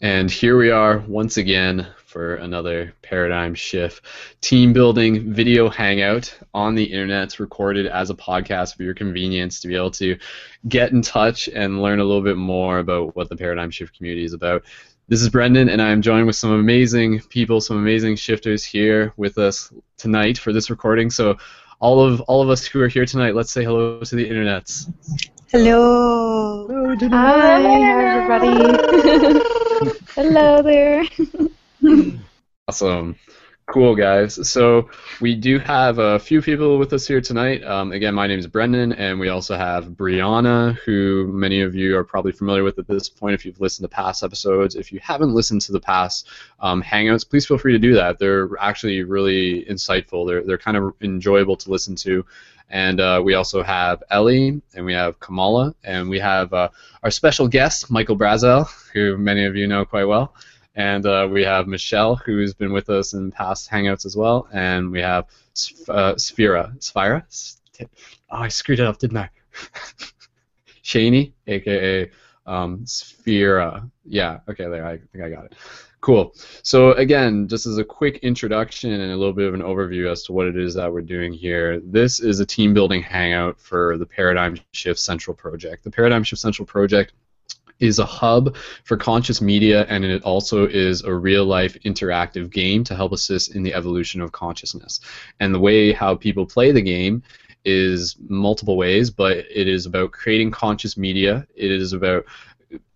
And here we are once again for another paradigm shift team building video hangout on the internet. It's recorded as a podcast for your convenience to be able to get in touch and learn a little bit more about what the paradigm shift community is about. This is Brendon, and I am joined with some amazing people, some amazing shifters here with us tonight for this recording. So, all of all of us who are here tonight, let's say hello to the internets. Hello. Hello, Hi, everybody. Hello there. awesome. Cool, guys. So we do have a few people with us here tonight. Um, again, my name is Brendon, and we also have Brianna, who many of you are probably familiar with at this point if you've listened to past episodes. If you haven't listened to the past um, Hangouts, please feel free to do that. They're actually really insightful. They're, they're kind of enjoyable to listen to. And uh, we also have Ellie, and we have Kamala, and we have uh, our special guest, Michael Brazell, who many of you know quite well. And uh, we have Michelle, who's been with us in past Hangouts as well. And we have uh. Sphira? Oh, I screwed it up, didn't I? Shaney, aka um. Yeah, okay, there, I think I got it. Cool. So again, just as a quick introduction and a little bit of an overview as to what it is that we're doing here, this is a team building hangout for the Paradigm Shift Central project. The Paradigm Shift Central project is a hub for conscious media and it also is a real life interactive game to help assist in the evolution of consciousness. And the way how people play the game is multiple ways, but it is about creating conscious media. It is about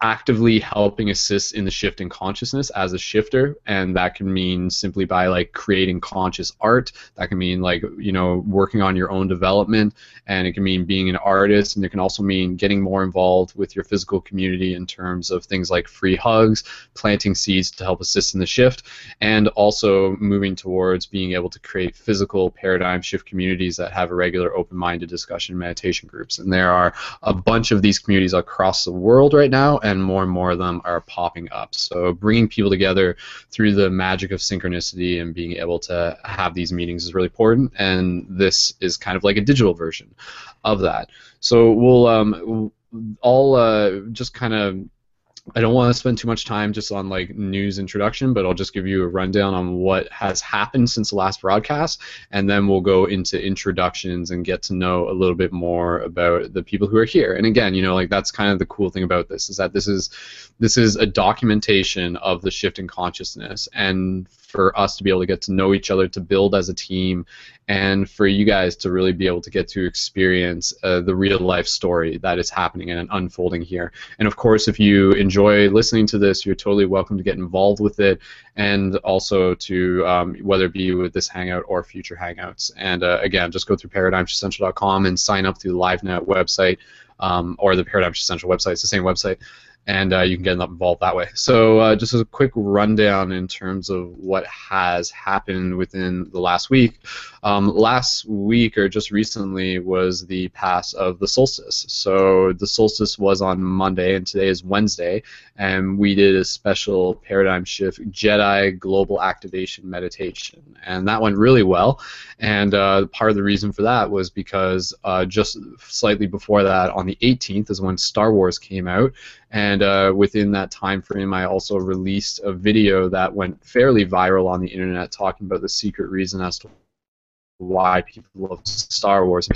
actively helping assist in the shift in consciousness as a shifter. And that can mean simply by like creating conscious art. That can mean like you know working on your own development. And it can mean being an artist. And it can also mean getting more involved with your physical community in terms of things like free hugs planting seeds to help assist in the shift and also moving towards being able to create physical paradigm shift communities that have a regular open-minded discussion meditation groups. And there are a bunch of these communities across the world right now and more and more of them are popping up. So bringing people together through the magic of synchronicity and being able to have these meetings is really important, and this is kind of like a digital version of that. So we'll um, all uh, just kind of I don't want to spend too much time just on like news introduction, but I'll just give you a rundown on what has happened since the last broadcast, and then we'll go into introductions and get to know a little bit more about the people who are here. And again, you know, like that's kind of the cool thing about this is that this is this is a documentation of the shift in consciousness, and for us to be able to get to know each other, to build as a team, and for you guys to really be able to get to experience uh, the real life story that is happening and unfolding here. And of course, if you enjoy listening to this, you're totally welcome to get involved with it, and also to um, whether it be with this hangout or future hangouts. And uh, again, just go through paradigmshiftcentral.com and sign up through the LiveNet website. Um, or the Paradigm Central website. It's the same website and uh, you can get involved that way. So, uh, just as a quick rundown in terms of what has happened within the last week. Um, last week, or just recently, was the pass of the solstice. So, the solstice was on Monday, and today is Wednesday, and we did a special paradigm shift Jedi global activation meditation, and that went really well. And uh, part of the reason for that was because uh, just slightly before that, on the 18th, is when Star Wars came out and uh, within that time frame, I also released a video that went fairly viral on the internet talking about the secret reason as to why people love Star Wars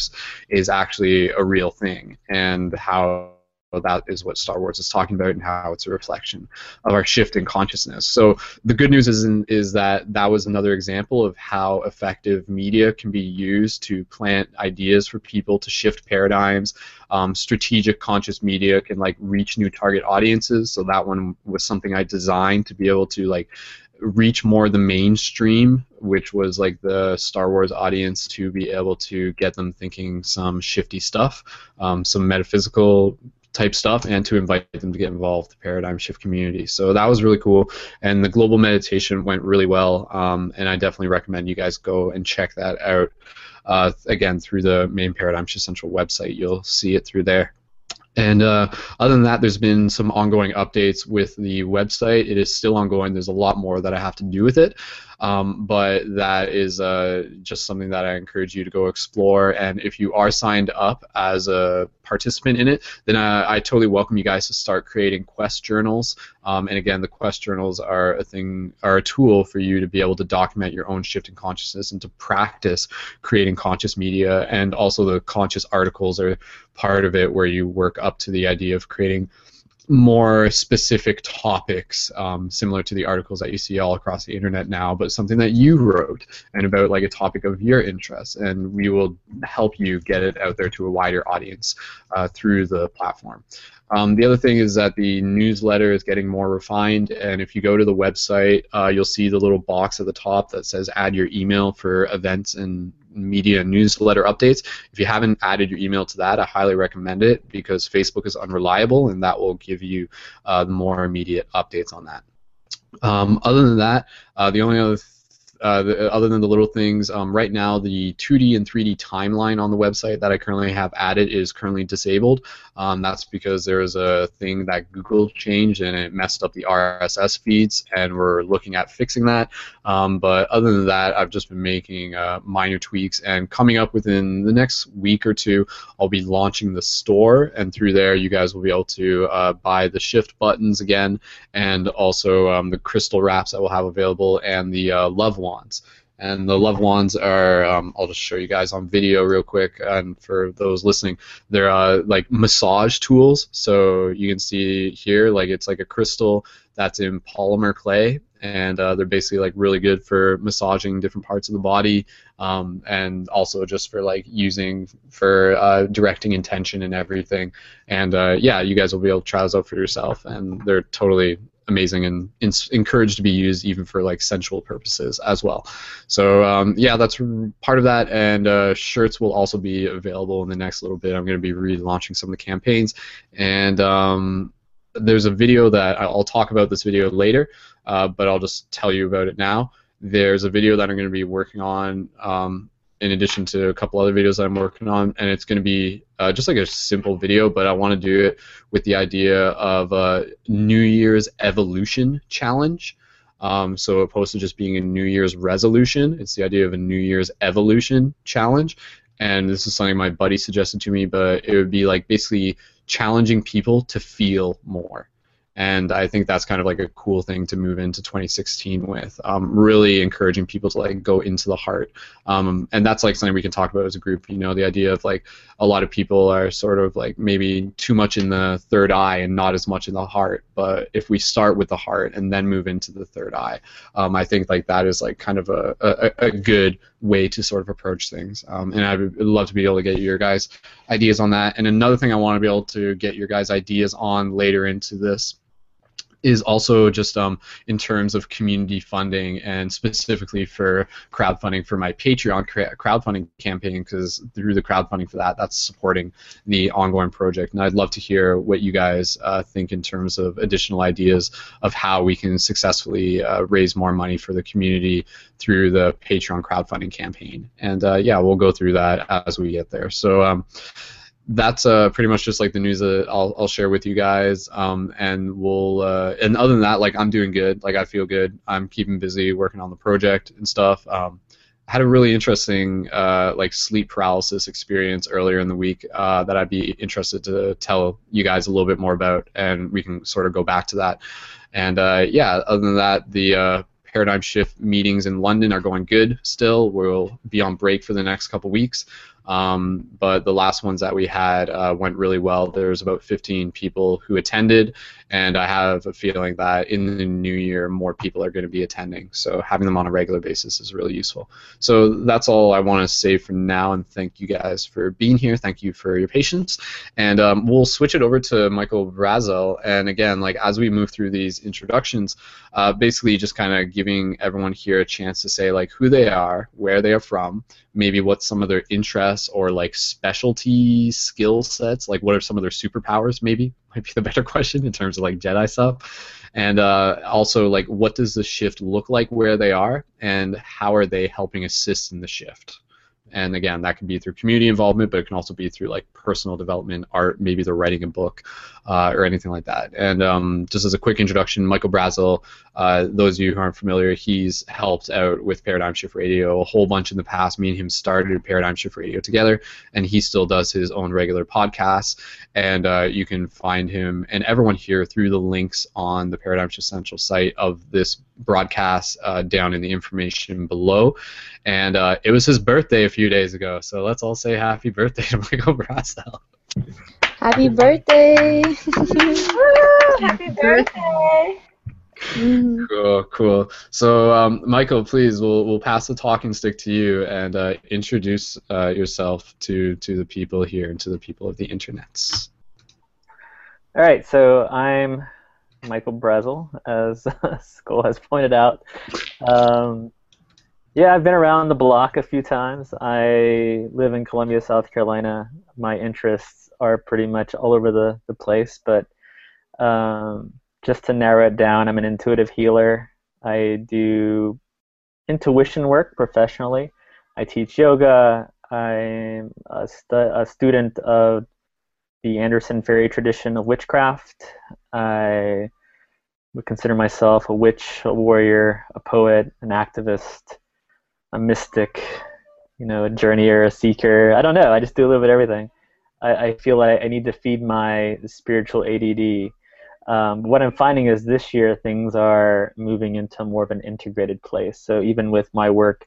is actually a real thing and how that is what Star Wars is talking about and how it's a reflection of our shift in consciousness. So the good news is in, is that that was another example of how effective media can be used to plant ideas for people to shift paradigms. Um, strategic conscious media can like reach new target audiences. So that one was something I designed to be able to like reach more the mainstream, which was like the Star Wars audience, to be able to get them thinking some shifty stuff, um, some metaphysical type stuff and to invite them to get involved the paradigm shift community so that was really cool and the global meditation went really well um, and i definitely recommend you guys go and check that out uh, again through the main paradigm shift central website you'll see it through there And uh, other than that, there's been some ongoing updates with the website. It is still ongoing. There's a lot more that I have to do with it. Um, but that is uh, just something that I encourage you to go explore. And if you are signed up as a participant in it, then uh, I totally welcome you guys to start creating quest journals. Um, and again, the quest journals are a thing, are a tool for you to be able to document your own shift in consciousness and to practice creating conscious media. And also, the conscious articles are part of it, where you work up to the idea of creating more specific topics, um, similar to the articles that you see all across the internet now, but something that you wrote and about like a topic of your interest, and we will help you get it out there to a wider audience uh, through the platform. Um, the other thing is that the newsletter is getting more refined, and if you go to the website, uh, you'll see the little box at the top that says add your email for events and media newsletter updates. If you haven't added your email to that, I highly recommend it because Facebook is unreliable, and that will give you uh, more immediate updates on that. Um, other than that, uh, the only other uh, the, other than the little things, um, right now the 2D and 3D timeline on the website that I currently have added is currently disabled. Um, that's because there is a thing that Google changed and it messed up the RSS feeds, and we're looking at fixing that. Um, but other than that, I've just been making uh, minor tweaks, and coming up within the next week or two, I'll be launching the store, and through there, you guys will be able to uh, buy the shift buttons again, and also um, the crystal wraps that we'll have available, and the uh, love wands. And the love wands are, um, I'll just show you guys on video real quick. And for those listening, they're uh, like massage tools. So you can see here, like it's like a crystal that's in polymer clay. And uh, they're basically like really good for massaging different parts of the body, um, and also just for like using for uh, directing intention and everything. And uh, yeah, you guys will be able to try those out for yourself, and they're totally amazing and in- encouraged to be used even for like sensual purposes as well. So um, yeah, that's part of that. And uh, shirts will also be available in the next little bit. I'm going to be relaunching some of the campaigns, and um, there's a video that I'll talk about this video later, uh, but I'll just tell you about it now. There's a video that I'm going to be working on um, in addition to a couple other videos that I'm working on, and it's going to be uh, just like a simple video, but I want to do it with the idea of a New Year's evolution challenge. Um, so opposed to just being a New Year's resolution, it's the idea of a New Year's evolution challenge. And this is something my buddy suggested to me, but it would be like basically challenging people to feel more and I think that's kind of like a cool thing to move into 2016 with. Um, really encouraging people to like go into the heart, um, and that's like something we can talk about as a group. You know, the idea of like a lot of people are sort of like maybe too much in the third eye and not as much in the heart. But if we start with the heart and then move into the third eye, um, I think like that is like kind of a, a, a good way to sort of approach things. Um, and I would love to be able to get your guys' ideas on that. And another thing I want to be able to get your guys' ideas on later into this is also just um, in terms of community funding and specifically for crowdfunding for my Patreon crowdfunding campaign because through the crowdfunding for that, that's supporting the ongoing project. And I'd love to hear what you guys uh, think in terms of additional ideas of how we can successfully uh, raise more money for the community through the Patreon crowdfunding campaign. And uh, yeah, we'll go through that as we get there. So. Um, that's uh, pretty much just like the news that I'll, I'll share with you guys. Um, and we'll uh, and other than that, like I'm doing good. Like I feel good. I'm keeping busy working on the project and stuff. Um, I had a really interesting uh, like sleep paralysis experience earlier in the week uh, that I'd be interested to tell you guys a little bit more about, and we can sort of go back to that. And uh, yeah, other than that, the uh, paradigm shift meetings in London are going good still. We'll be on break for the next couple weeks. Um, but the last ones that we had uh, went really well. There's about 15 people who attended, and I have a feeling that in the new year more people are going to be attending. So having them on a regular basis is really useful. So that's all I want to say for now, and thank you guys for being here. Thank you for your patience, and um, we'll switch it over to Michael Brazell. And again, like as we move through these introductions, uh, basically just kind of giving everyone here a chance to say like who they are, where they are from, maybe what some of their interests or like specialty skill sets, like what are some of their superpowers, maybe might be the better question in terms of like Jedi stuff, and uh, also like what does the shift look like where they are, and how are they helping assist in the shift. and again, that can be through community involvement, but it can also be through like personal development, art, maybe they're writing a book uh, or anything like that. And um, just as a quick introduction, Michael Brazell, uh, those of you who aren't familiar, he's helped out with Paradigm Shift Radio a whole bunch in the past. Me and him started Paradigm Shift Radio together, and he still does his own regular podcasts. And uh, you can find him and everyone here through the links on the Paradigm Shift Central site of this broadcast uh, down in the information below. And uh, it was his birthday a few days ago, so let's all say happy birthday to Michael Brazell. Happy birthday! Happy birthday! Mhm. Cool, cool. So, um, Michael, please, we'll we'll pass the talking stick to you and uh, introduce uh, yourself to to the people here and to the people of the internets. All right, so I'm Michael Brazell, as Skull has pointed out. Um, yeah, I've been around the block a few times. I live in Columbia, South Carolina. My interests are pretty much all over the, the place, but um, just to narrow it down, I'm an intuitive healer. I do intuition work professionally. I teach yoga. I'm a, stu- a student of the Anderson Feri tradition of witchcraft. I would consider myself a witch, a warrior, a poet, an activist, a mystic, you know, a journeyer, a seeker. I don't know. I just do a little bit of everything. I, I feel like I need to feed my spiritual ADD. Um, what I'm finding is this year things are moving into more of an integrated place. So even with my work,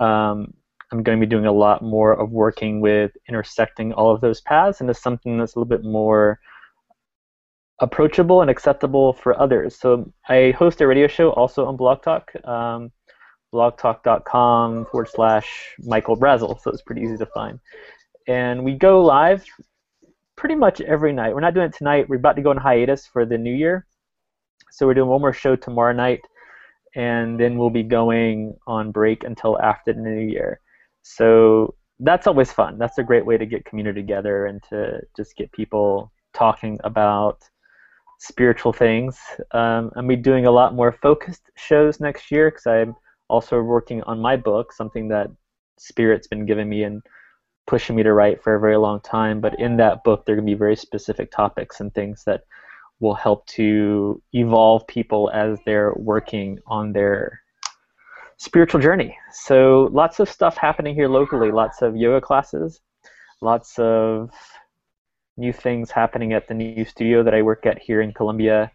um, I'm going to be doing a lot more of working with intersecting all of those paths into something that's a little bit more approachable and acceptable for others. So I host a radio show also on Blog Talk, um, blogtalk.com forward slash Michael Brazell, so it's pretty easy to find. And we go live pretty much every night. We're not doing it tonight. We're about to go on hiatus for the new year. So we're doing one more show tomorrow night, and then we'll be going on break until after the new year. So that's always fun. That's a great way to get community together and to just get people talking about spiritual things. Um, I'm be doing a lot more focused shows next year because I'm also working on my book, something that Spirit's been giving me and pushing me to write for a very long time. But in that book, there are going to be very specific topics and things that will help to evolve people as they're working on their spiritual journey. So lots of stuff happening here locally. Lots of yoga classes, lots of new things happening at the new studio that I work at here in Columbia.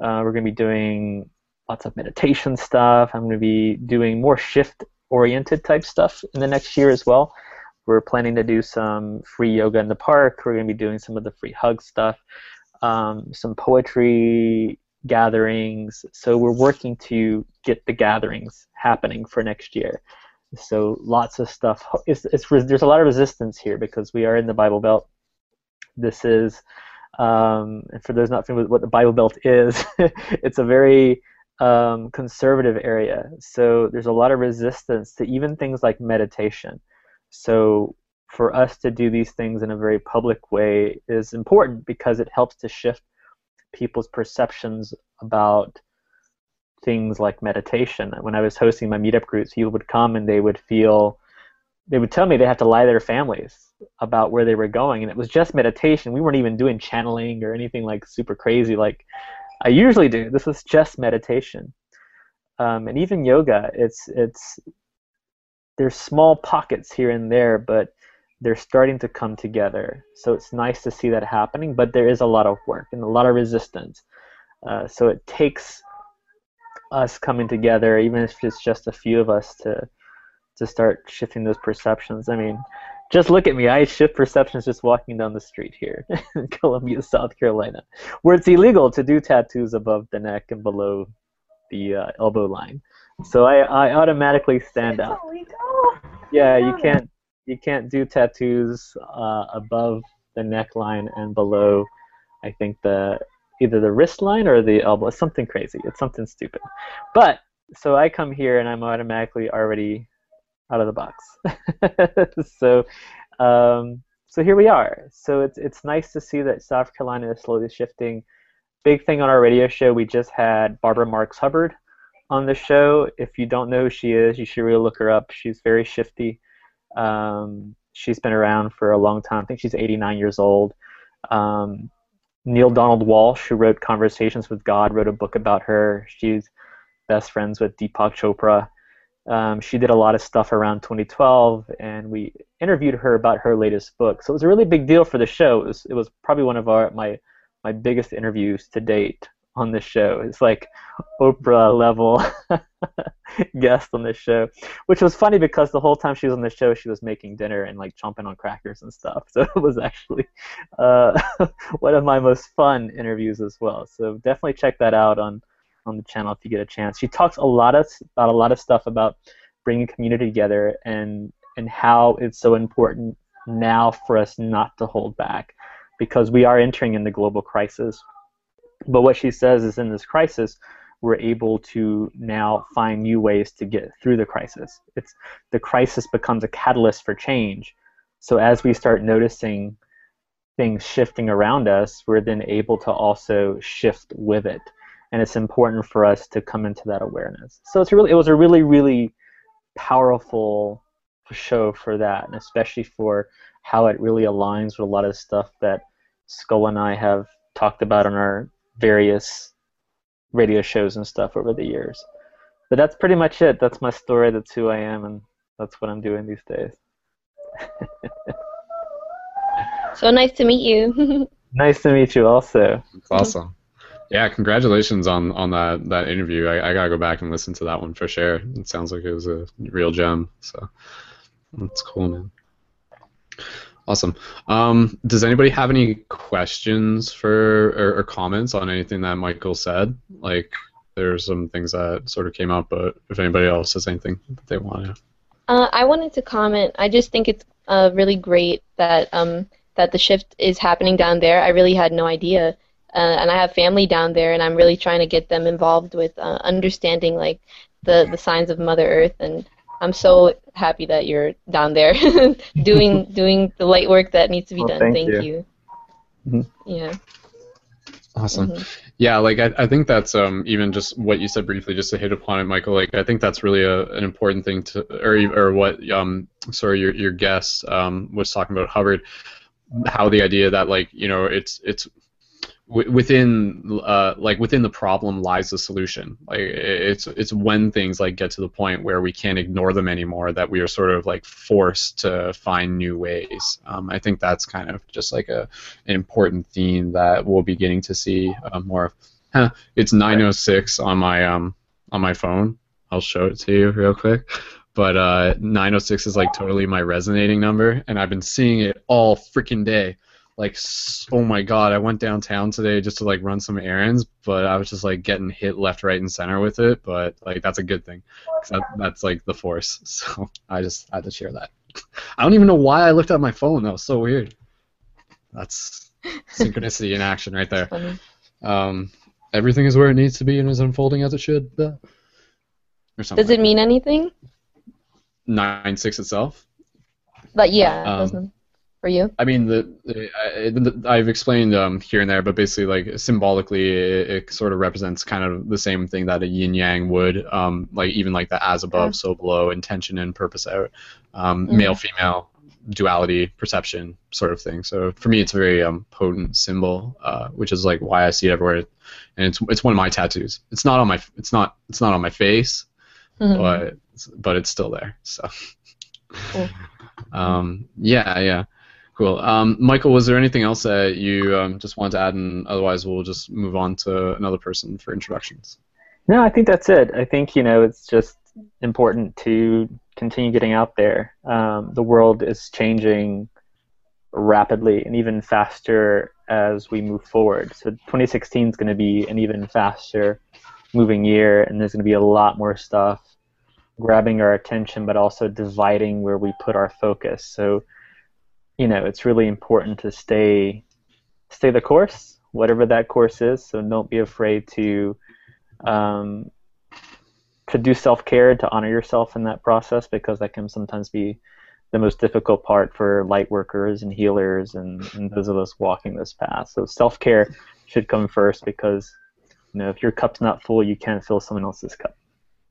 Uh, we're going to be doing lots of meditation stuff. I'm going to be doing more shift oriented type stuff in the next year as well. We're planning to do some free yoga in the park. We're going to be doing some of the free hug stuff, um, some poetry gatherings. So we're working to get the gatherings happening for next year. So lots of stuff. It's, it's, there's a lot of resistance here because we are in the Bible Belt. This is, um, and for those not familiar with what the Bible Belt is, it's a very um, conservative area. So there's a lot of resistance to even things like meditation. So for us to do these things in a very public way is important because it helps to shift people's perceptions about things like meditation. When I was hosting my meetup groups, people would come and they would feel, they would tell me they have to lie to their families about where they were going, and it was just meditation. We weren't even doing channeling or anything like super crazy like I usually do. This was just meditation, um, and even yoga. It's it's there's small pockets here and there, but they're starting to come together. So it's nice to see that happening, but there is a lot of work and a lot of resistance. Uh, so it takes us coming together, even if it's just a few of us, to to start shifting those perceptions. I mean, just look at me. I shift perceptions just walking down the street here in Columbia, South Carolina, where it's illegal to do tattoos above the neck and below the uh, elbow line. So I, I automatically stand It's out. illegal. Yeah, you can't you can't do tattoos uh, above the neckline and below. I think the either the wrist line or the elbow. It's something crazy. It's something stupid. But so I come here and I'm automatically already out of the box. so um, so here we are. So it's it's nice to see that South Carolina is slowly shifting. Big thing on our radio show. We just had Barbara Marx Hubbard on the show. If you don't know who she is, you should really look her up. She's very shifty. Um, she's been around for a long time. I think she's 89 years old. Um, Neale Donald Walsch, who wrote Conversations with God, wrote a book about her. She's best friends with Deepak Chopra. Um, she did a lot of stuff around 2012, and we interviewed her about her latest book. So it was a really big deal for the show. It was, it was probably one of our my my biggest interviews to date on the show. It's like Oprah level guest on the show, which was funny because the whole time she was on the show, she was making dinner and like chomping on crackers and stuff. So it was actually uh, one of my most fun interviews as well. So definitely check that out on on the channel if you get a chance. She talks a lot of about a lot of stuff about bringing community together and and how it's so important now for us not to hold back because we are entering in the global crisis. But what she says is in this crisis, we're able to now find new ways to get through the crisis. It's the crisis becomes a catalyst for change. So as we start noticing things shifting around us, we're then able to also shift with it. And it's important for us to come into that awareness. So it's really it was a really, really powerful show for that, and especially for how it really aligns with a lot of stuff that Skull and I have talked about on our various radio shows and stuff over the years. But that's pretty much it. That's my story. That's who I am, and that's what I'm doing these days. So nice to meet you. nice to meet you, also. That's awesome. Yeah, congratulations on on that that interview. I, I gotta go back and listen to that one for sure. It sounds like it was a real gem. So that's cool, man. Awesome. Um, does anybody have any questions for or, or, comments on anything that Michael said? Like, there's some things that sort of came up, but if anybody else has anything that they want to. Uh, I wanted to comment. I just think it's uh, really great that um, that the shift is happening down there. I really had no idea, uh, and I have family down there, and I'm really trying to get them involved with uh, understanding like the the signs of Mother Earth and I'm so happy that you're down there doing doing the light work that needs to be well, done. Thank, thank you. you. Mm-hmm. Yeah. Awesome. Mm-hmm. Yeah, like I, I think that's um, even just what you said briefly, just to hit upon it, Michael. Like I think that's really a, an important thing to, or or what um, sorry, your your guest um, was talking about Hubbard, how the idea that like you know it's it's within uh, like within the problem lies the solution. Like it's it's when things like get to the point where we can't ignore them anymore that we are sort of like forced to find new ways. Um, i think that's kind of just like a an important theme that we'll be getting to see uh, more of. Huh, it's 906 on my um on my phone. I'll show it to you real quick. But uh, 906 is like totally my resonating number and i've been seeing it all freaking day like oh my god i went downtown today just to like run some errands but i was just like getting hit left right and center with it but like that's a good thing. That, that's like the force. So i just had to share that. I don't even know why i looked at my phone. That was so weird. That's synchronicity in action right there. Um, everything is where it needs to be and is unfolding as it should or something does it mean anything? Nine six itself? But yeah um, for you? I mean, the, the I've explained um, here and there, but basically, like symbolically, it, it, sort of represents kind of the same thing that a yin yang would, um, like even like the as above, yeah. so below, intention and purpose out, um, mm-hmm. male female duality perception sort of thing. So for me, it's a very um, potent symbol, uh, which is like why I see it everywhere, and it's it's one of my tattoos. It's not on my it's not it's not on my face, mm-hmm. but but it's still there. So. Cool. Um, yeah, yeah. Cool. Um, Michael, was there anything else that you um, just wanted to add, and otherwise we'll just move on to another person for introductions? No, I think that's it. I think you know it's just important to continue getting out there. Um, the world is changing rapidly and even faster as we move forward. So 2016 is going to be an even faster moving year, and there's going to be a lot more stuff grabbing our attention, but also dividing where we put our focus. So you know, it's really important to stay stay the course, whatever that course is. So don't be afraid to um, to do self care to honor yourself in that process because that can sometimes be the most difficult part for light workers and healers and, and those of us walking this path. So self care should come first because you know if your cup's not full, you can't fill someone else's cup.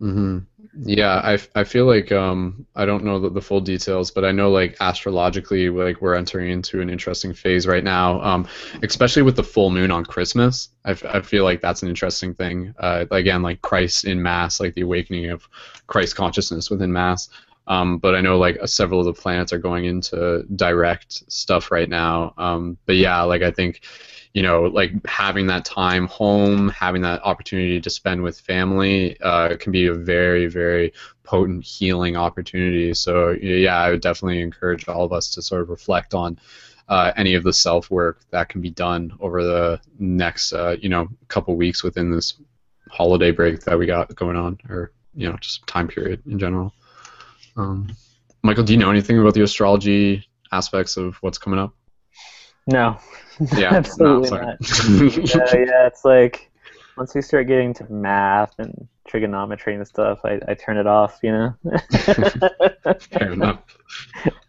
Mm-hmm. Yeah, I, I feel like um I don't know the, the full details, but I know like astrologically like we're entering into an interesting phase right now. Um, especially with the full moon on Christmas, I, f- I feel like that's an interesting thing. Uh, again, like Christ in Mass, like the awakening of Christ consciousness within Mass. Um, but I know like several of the planets are going into direct stuff right now. Um, but yeah, like I think you know, like having that time home, having that opportunity to spend with family, uh, can be a very, very potent healing opportunity. So yeah, I would definitely encourage all of us to sort of reflect on uh, any of the self work that can be done over the next, uh, you know, couple weeks within this holiday break that we got going on, or you know, just time period in general. Um, Michael, do you know anything about the astrology aspects of what's coming up? No. Yeah, Absolutely no, not. yeah, yeah, it's like once we start getting to math and trigonometry and stuff, I, I turn it off, you know? Fair enough.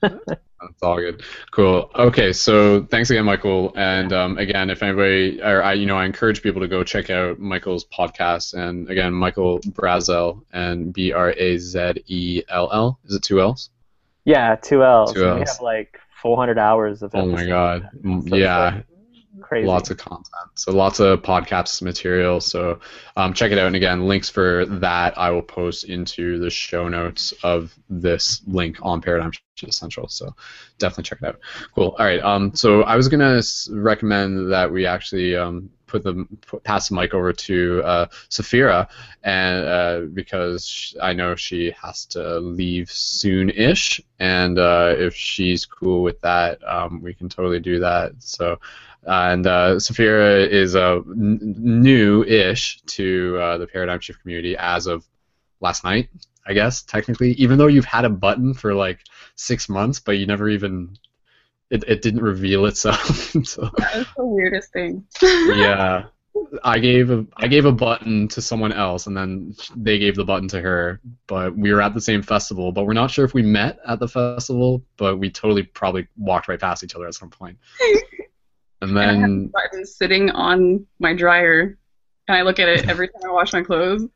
That's all good. Cool. Okay, so thanks again, Michael. And um, again, if anybody, or I, you know, I encourage people to go check out Michael's podcast. And again, Michael Brazell and B R A Z E L L. Is it two L's? yeah, two L's. Two And We Ls. have like 400 hours of Oh my. God. Yeah. crazy. Lots of content. So lots of podcast material. So um, check it out. And again, links for that I will post into the show notes of this link on Paradigm Shift Central. So definitely check it out. Cool. All right. Um, so I was gonna recommend that we actually um, put the pass the mic over to uh, Safira, and uh, because sh- I know she has to leave soon-ish, and uh, if she's cool with that, um, we can totally do that. So and uh, Safira is uh, n- new-ish to uh, the Paradigm Shift community as of last night, I guess technically. Even though you've had a button for like six months, but you never even it, it didn't reveal itself. so, That was the weirdest thing. yeah, I gave a I gave a button to someone else, and then they gave the button to her. But we were at the same festival, but we're not sure if we met at the festival. But we totally probably walked right past each other at some point. And And I then button sitting on my dryer, and I look at it every time I wash my clothes.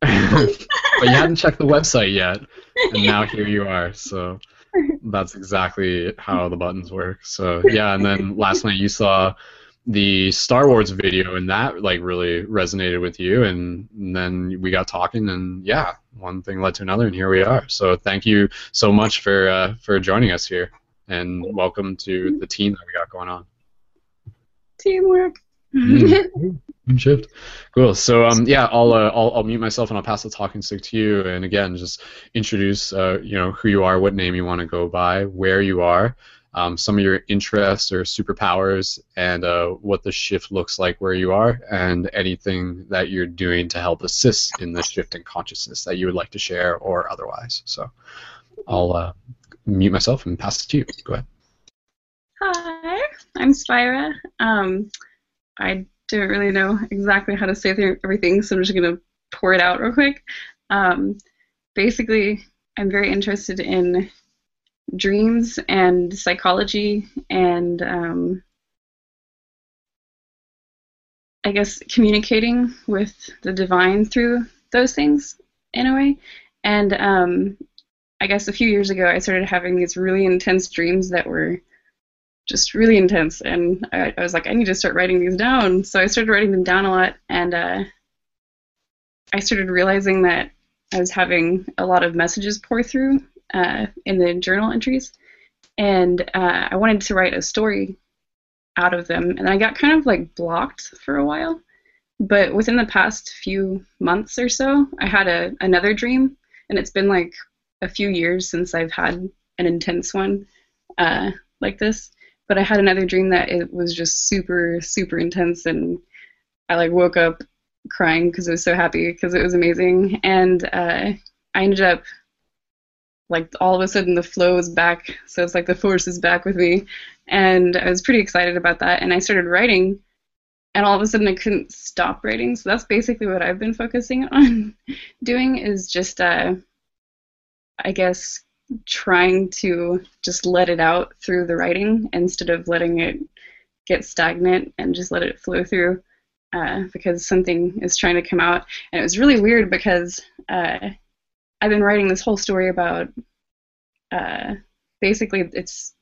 but you hadn't checked the website yet, and now here you are. So that's exactly how the buttons work. So yeah, and then last night you saw the Star Wars video, and that like really resonated with you, and, then we got talking, and yeah, one thing led to another, and here we are. So thank you so much for uh, for joining us here, and welcome to the team that we got going on. Teamwork. Mm. Shift. Cool. So um yeah, I'll, uh, I'll I'll mute myself and I'll pass the talking stick to you. And again, just introduce uh, you know who you are, what name you want to go by, where you are, um, some of your interests or superpowers, and uh, what the shift looks like where you are, and anything that you're doing to help assist in the shift in consciousness that you would like to share or otherwise. So I'll uh, mute myself and pass it to you. Go ahead. Hi, I'm Spira. Um, I don't really know exactly how to say everything, so I'm just gonna pour it out real quick. Um, basically, I'm very interested in dreams and psychology and um, I guess communicating with the divine through those things in a way. And um, I guess a few years ago, I started having these really intense dreams that were just really intense and I, I was like i need to start writing these down. So i started writing them down a lot and uh, i started realizing that i was having a lot of messages pour through uh, in the journal entries. And uh, i wanted to write a story out of them and i got kind of like blocked for a while. But within the past few months or so i had a, another dream and it's been like a few years since i've had an intense one uh, like this but I had another dream that it was just super, super intense, and I like woke up crying because I was so happy because it was amazing, and uh, I ended up like all of a sudden the flow was back, so it's like the force is back with me, and I was pretty excited about that, and I started writing, and all of a sudden I couldn't stop writing, so that's basically what I've been focusing on doing is just, uh, I guess, trying to just let it out through the writing instead of letting it get stagnant and just let it flow through uh, because something is trying to come out. And it was really weird because uh, I've been writing this whole story about uh, basically it's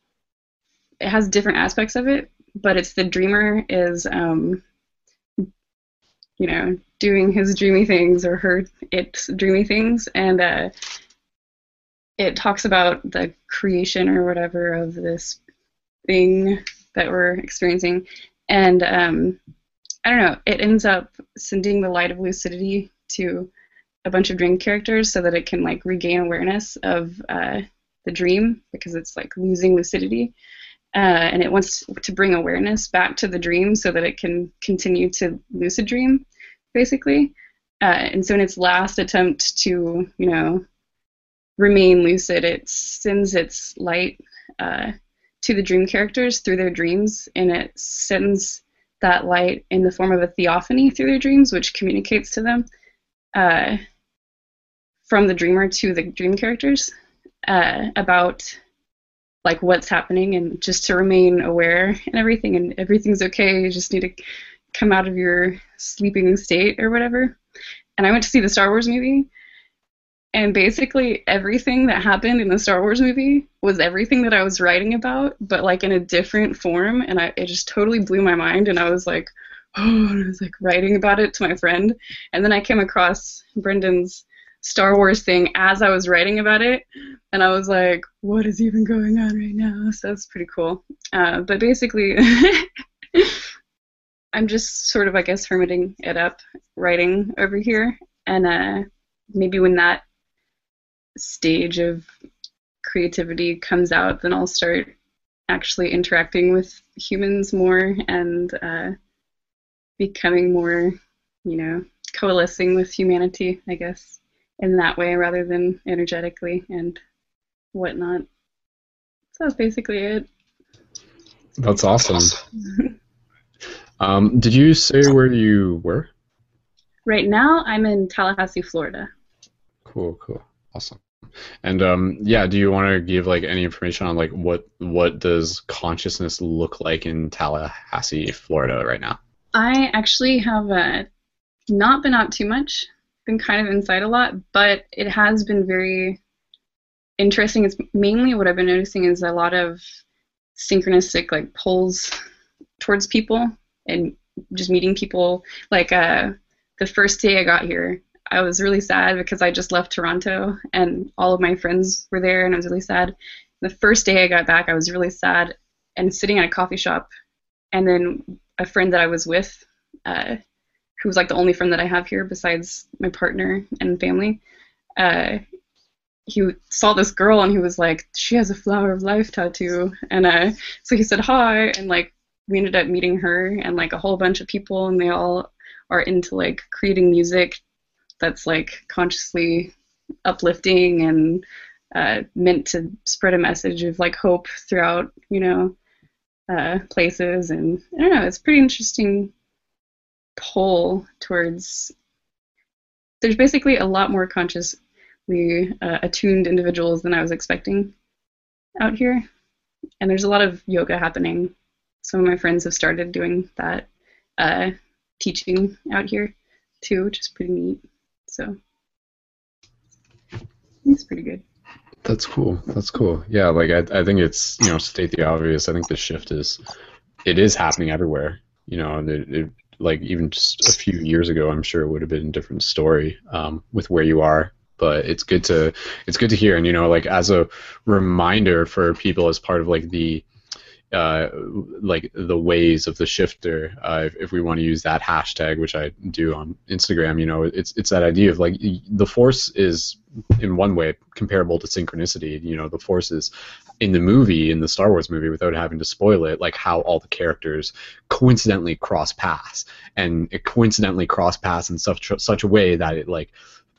it has different aspects of it, but it's the dreamer is um, you know doing his dreamy things or her its dreamy things, and uh, it talks about the creation or whatever of this thing that we're experiencing, and um, I don't know. It ends up sending the light of lucidity to a bunch of dream characters so that it can like regain awareness of uh, the dream because it's like losing lucidity. Uh, and it wants to bring awareness back to the dream so that it can continue to lucid dream, basically. Uh, and so in its last attempt to, you know, remain lucid, it sends its light uh, to the dream characters through their dreams, and it sends that light in the form of a theophany through their dreams, which communicates to them uh, from the dreamer to the dream characters uh, about like what's happening and just to remain aware and everything and everything's okay. You just need to come out of your sleeping state or whatever. And i went to see the star wars movie and basically everything that happened in the star wars movie was everything that i was writing about but like in a different form. And I, it just totally blew my mind. And i was like oh i was like writing about it to my friend. And then i came across Brendon's Star Wars thing as I was writing about it, and I was like, what is even going on right now? So that's pretty cool. Uh, but basically, I'm just sort of, I guess, hermiting it up, writing over here, and uh, maybe when that stage of creativity comes out, then I'll start actually interacting with humans more and uh, becoming more, you know, coalescing with humanity, I guess in that way rather than energetically and whatnot. So that's basically it. That's awesome. um, did you say where you were? Right now, I'm in Tallahassee, Florida. Cool, cool, awesome. And um, yeah, do you want to give like any information on like what what does consciousness look like in Tallahassee, Florida, right now? I actually have uh, not been out too much been kind of inside a lot, but it has been very interesting. It's mainly what I've been noticing is a lot of synchronistic like pulls towards people and just meeting people. Like uh, the first day I got here, I was really sad because I just left Toronto and all of my friends were there, and I was really sad. The first day I got back, I was really sad and sitting at a coffee shop, and then a friend that I was with. Uh, who was like the only friend that I have here besides my partner and family, uh, he saw this girl and he was like, she has a flower of life tattoo, and uh, so he said hi, and like we ended up meeting her and like a whole bunch of people, and they all are into like creating music that's like consciously uplifting and uh, meant to spread a message of like hope throughout, you know, uh, places, and I don't know, it's pretty interesting pull towards there's basically a lot more consciously uh, attuned individuals than I was expecting out here. And there's a lot of yoga happening. Some of my friends have started doing that uh, teaching out here too, which is pretty neat. So it's pretty good. That's cool. That's cool. Yeah, like I, I think it's you know state the obvious. I think the shift is it is happening everywhere. You know, it, it like even just a few years ago, I'm sure it would have been a different story um, with where you are. But it's good to it's good to hear, and you know, like as a reminder for people as part of like the uh, like the ways of the shifter, uh, if, if, we want to use that hashtag, which I do on Instagram, you know, it's it's that idea of like the force is in one way comparable to synchronicity. You know, the force is in the movie, in the Star Wars movie, without having to spoil it, like how all the characters coincidentally cross paths, and it coincidentally cross paths in such such a way that it like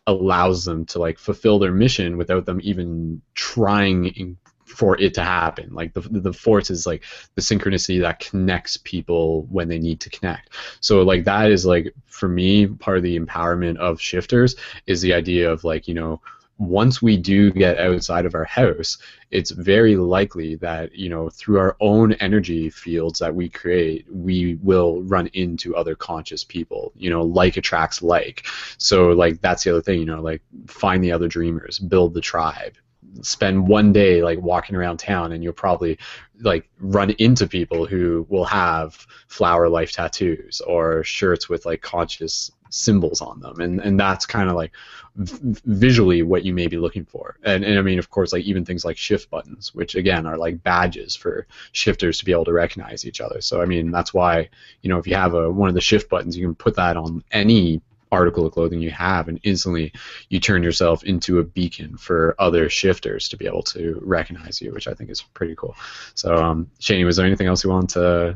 allows them to like fulfill their mission without them even trying for it to happen. Like the the force is like the synchronicity that connects people when they need to connect. So like that is like for me part of the empowerment of shifters is the idea of like you know once we do get outside of our house, it's very likely that you know through our own energy fields that we create, we will run into other conscious people. You know, like attracts like. So like that's the other thing. You know, like find the other dreamers, build the tribe, spend one day like walking around town and you'll probably like run into people who will have flower life tattoos or shirts with like conscious symbols on them. And and that's kind of like v- visually what you may be looking for. And, and i mean of course like even things like shift buttons which again are like badges for shifters to be able to recognize each other. So i mean that's why you know if you have a one of the shift buttons you can put that on any article of clothing you have and instantly you turn yourself into a beacon for other shifters to be able to recognize you which i think is pretty cool so um shani was there anything else you want to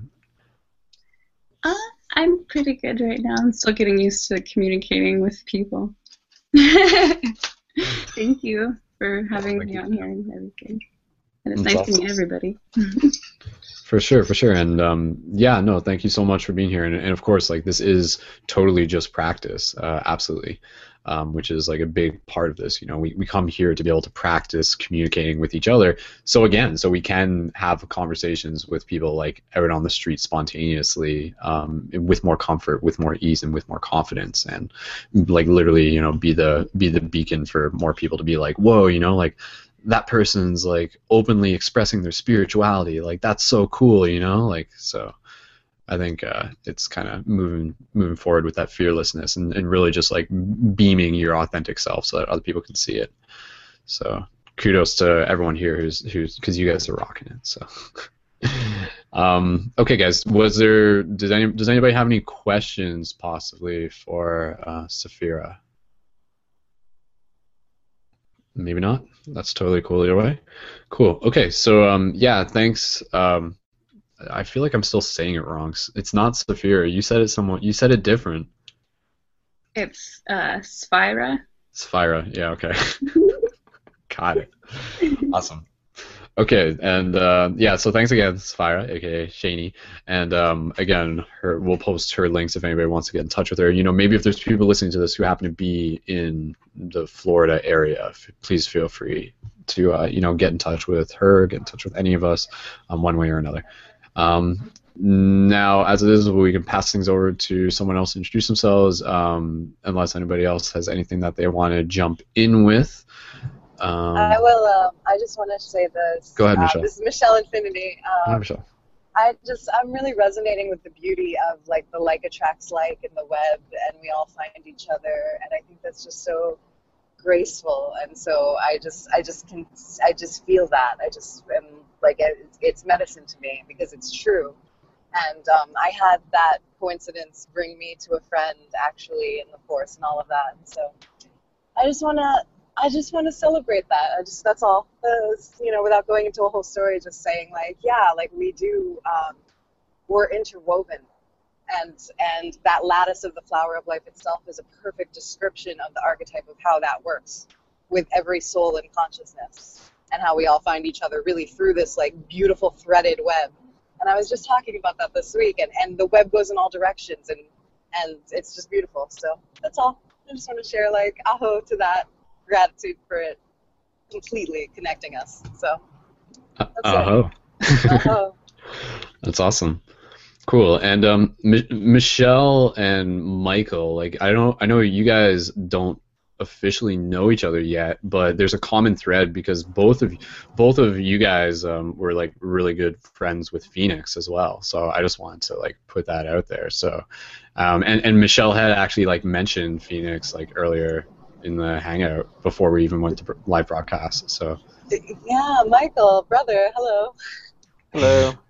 Uh, I'm pretty good right now. I'm still getting used to communicating with people. Thank you for having me on here and everything. And it's That's nice to meet everybody. For sure, for sure, and um, yeah, no, thank you so much for being here, and, and of course, like this is totally just practice, uh, absolutely, um, which is like a big part of this. You know, we, we come here to be able to practice communicating with each other. So again, so we can have conversations with people like out on the street spontaneously, um, with more comfort, with more ease, and with more confidence, and like literally, you know, be the be the beacon for more people to be like, whoa, you know, like that person's like openly expressing their spirituality like that's so cool you know? Like so i think uh, it's kind of moving moving forward with that fearlessness and, and really just like beaming your authentic self so that other people can see it. So kudos to everyone here who's who's because you guys are rocking it so. Um, okay guys was there does any does anybody have any questions possibly for uh, Safira maybe not. That's totally cool either way. Cool. Okay so um yeah thanks. Um i feel like i'm still saying it wrong. It's not Saphira. you said it somewhat you said it different. It's uh, Spira. Sphira. yeah okay. Got it. Awesome okay and uh, yeah so thanks again Sphira, aka Shani. And um, again her we'll post her links if anybody wants to get in touch with her. You know maybe if there's people listening to this who happen to be in the Florida area f- please feel free to uh, you know get in touch with her get in touch with any of us um, one way or another. Um, now as it is we can pass things over to someone else to introduce themselves um, unless anybody else has anything that they want to jump in with um, I will. Um, I just want to say this. Go ahead, Uh, Michelle. this is Michelle Infinity. Hi, Um, Michelle. I just I'm really resonating with the beauty of like the like attracts like in the web, and we all find each other, and I think that's just so graceful, and so I just I just can I just feel that I just am like it, it's medicine to me because it's true, and um, I had that coincidence bring me to a friend actually in the force and all of that, and so I just want to I just want to celebrate that. I just that's all. You know, without going into a whole story, just saying like, yeah, like we do. Um, we're interwoven, and and that lattice of the flower of life itself is a perfect description of the archetype of how that works with every soul and consciousness, and how we all find each other really through this like beautiful threaded web. And I was just talking about that this week, and and the web goes in all directions, and and it's just beautiful. So that's all. I just want to share like aho to that gratitude for it completely connecting us. So, That's. Oh, aho. that's awesome. Cool. And um, Mi- Michelle and Michael, like I don't, I know you guys don't officially know each other yet, but there's a common thread because both of both of you guys um, were like really good friends with Phoenix as well. So I just wanted to like put that out there. So, um, and and Michelle had actually like mentioned Phoenix like earlier in the hangout before we even went to live broadcast. So yeah, Michael, brother, hello. Hello.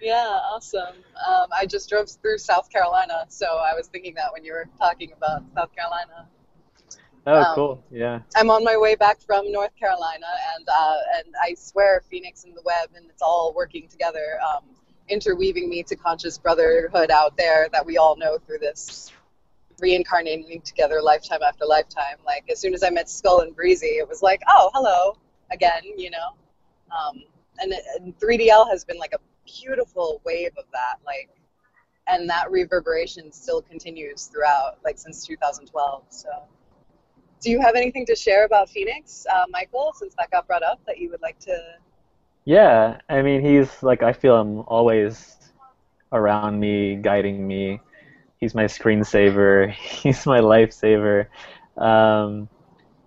Yeah, awesome. Um, I just drove through South Carolina, so I was thinking that when you were talking about South Carolina. Oh, Um, cool. Yeah. I'm on my way back from North Carolina, and uh, and I swear Phoenix and the web, and it's all working together, um, interweaving me to conscious brotherhood out there that we all know through this reincarnating together lifetime after lifetime. Like as soon as I met Skull and Breezy, it was like, oh, hello again, you know. Um, and, and 3DL has been like a beautiful wave of that, like, and that reverberation still continues throughout, like since 2012. So do you have anything to share about Phoenix, uh, Michael, since that got brought up that you would like to? Yeah, I mean, he's like, I feel him always around me, guiding me. He's my screensaver. He's my lifesaver. Um,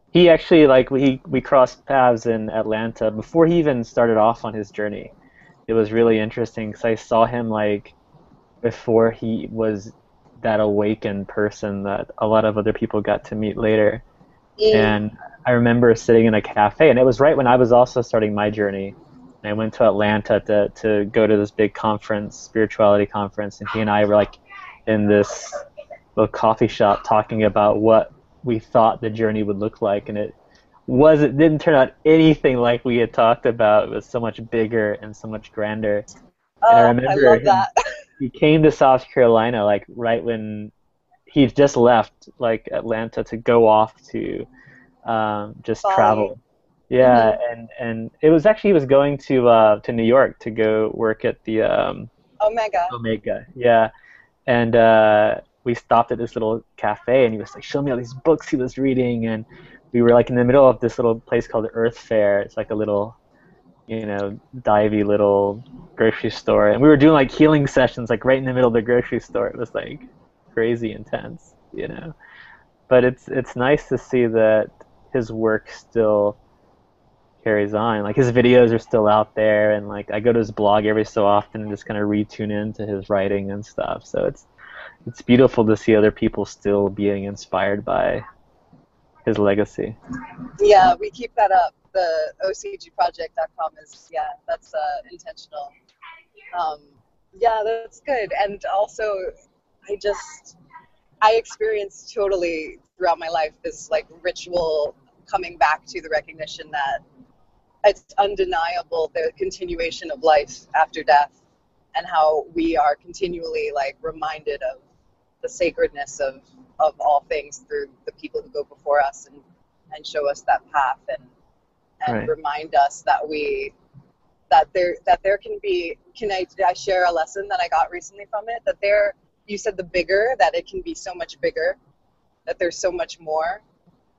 he actually like we we crossed paths in Atlanta before he even started off on his journey. It was really interesting because I saw him like before he was that awakened person that a lot of other people got to meet later. And I remember sitting in a cafe, and it was right when I was also starting my journey. I went to Atlanta to, to go to this big conference, spirituality conference, and he and I were like in this little coffee shop talking about what we thought the journey would look like, and it was it didn't turn out anything like we had talked about. It was so much bigger and so much grander. Oh, and I I remember love that. he came to South Carolina like right when he just left like Atlanta to go off to um, just Bali. travel. Yeah, and and it was actually he was going to uh, to New York to go work at the um, Omega. Omega. Yeah, and uh, we stopped at this little cafe, and he was like, "Show me all these books he was reading," and we were like in the middle of this little place called Earth Fare. It's like a little, you know, divey little grocery store, and we were doing like healing sessions like right in the middle of the grocery store. It was like crazy intense, you know. But it's it's nice to see that his work still carries on. Like his videos are still out there, and like I go to his blog every so often and just kind of retune into his writing and stuff. So it's it's beautiful to see other people still being inspired by his legacy. Yeah, we keep that up. The OCGproject.com is yeah, that's uh, intentional. Um, yeah, that's good. And also, I just I experienced totally throughout my life this like ritual coming back to the recognition that it's undeniable the continuation of life after death and how we are continually like reminded of the sacredness of of all things through the people who go before us and and show us that path and and Right. remind us that we that there that there can be can I, I share a lesson that I got recently from it that there you said the bigger that it can be so much bigger that there's so much more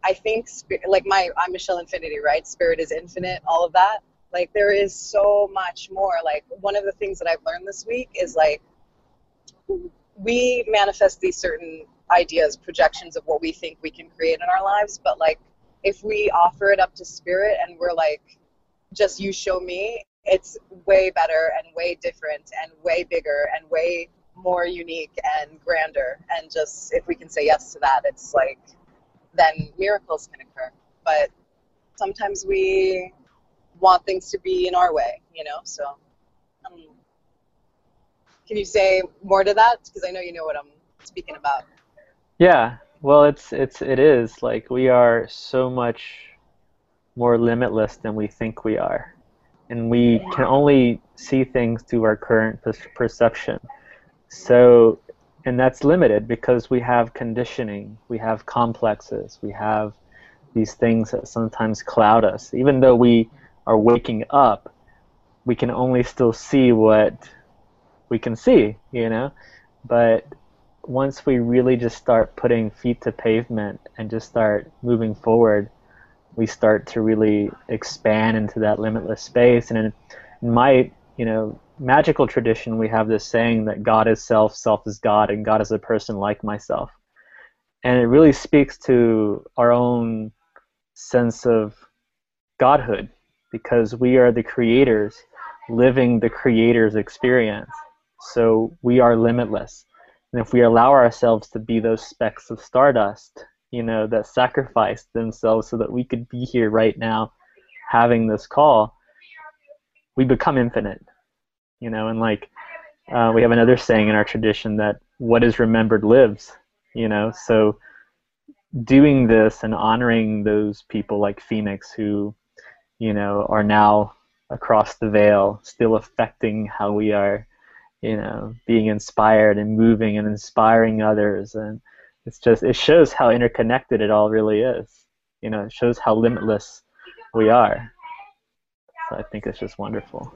I think like my I'm Michelle Infinity right? Spirit is infinite all of that. Like there is so much more. Like one of the things that I've learned this week is like we manifest these certain ideas projections of what we think we can create in our lives but like if we offer it up to spirit and we're like just you show me it's way better and way different and way bigger and way more unique and grander. And just if we can say yes to that it's like then miracles can occur. But sometimes we want things to be in our way you know so um, can you say more to that? Because i know you know what i'm speaking about. Yeah, well, it's it's it is. Like we are so much more limitless than we think we are, and we can only see things through our current per- perception. So, and that's limited because we have conditioning, we have complexes, we have these things that sometimes cloud us. Even though we are waking up, we can only still see what we can see, you know. But once we really just start putting feet to pavement and just start moving forward, we start to really expand into that limitless space. And in, my, you know, magical tradition, we have this saying that God is self, self is God, and God is a person like myself. And it really speaks to our own sense of godhood because we are the creators living the creator's experience. So we are limitless. And if we allow ourselves to be those specks of stardust, you know, that sacrificed themselves so that we could be here right now having this call, we become infinite. You know, and like uh, we have another saying in our tradition that what is remembered lives, you know, so doing this and honoring those people like Phoenix who, you know, are now across the veil, still affecting how we are you know, being inspired and moving and inspiring others. And it's just, it shows how interconnected it all really is. You know, it shows how limitless we are. So I think it's just wonderful.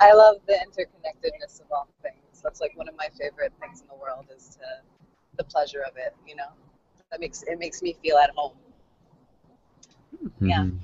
I love the interconnectedness of all things. That's like one of my favorite things in the world is to the pleasure of it, you know. That makes it makes me feel at home. Yeah. Mhm.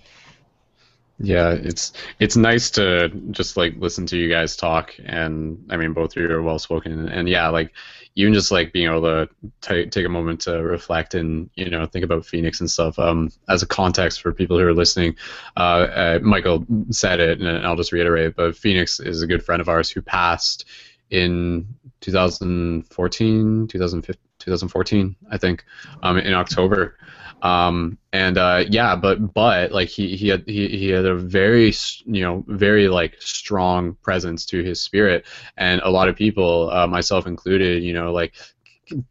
Yeah, it's it's nice to just like listen to you guys talk, and I mean both of you are well spoken, and yeah, like even just like being able to ta take a moment to reflect and you know think about Phoenix and stuff. Um, as a context for people who are listening, uh, uh, Michael said it, and I'll just reiterate. But Phoenix is a good friend of ours who passed in 2014, 2015, 2014, I think, um, in October. Um, and uh, yeah, but but like he he had he, he had a very you know very like strong presence to his spirit, and a lot of people, uh, myself included, you know, like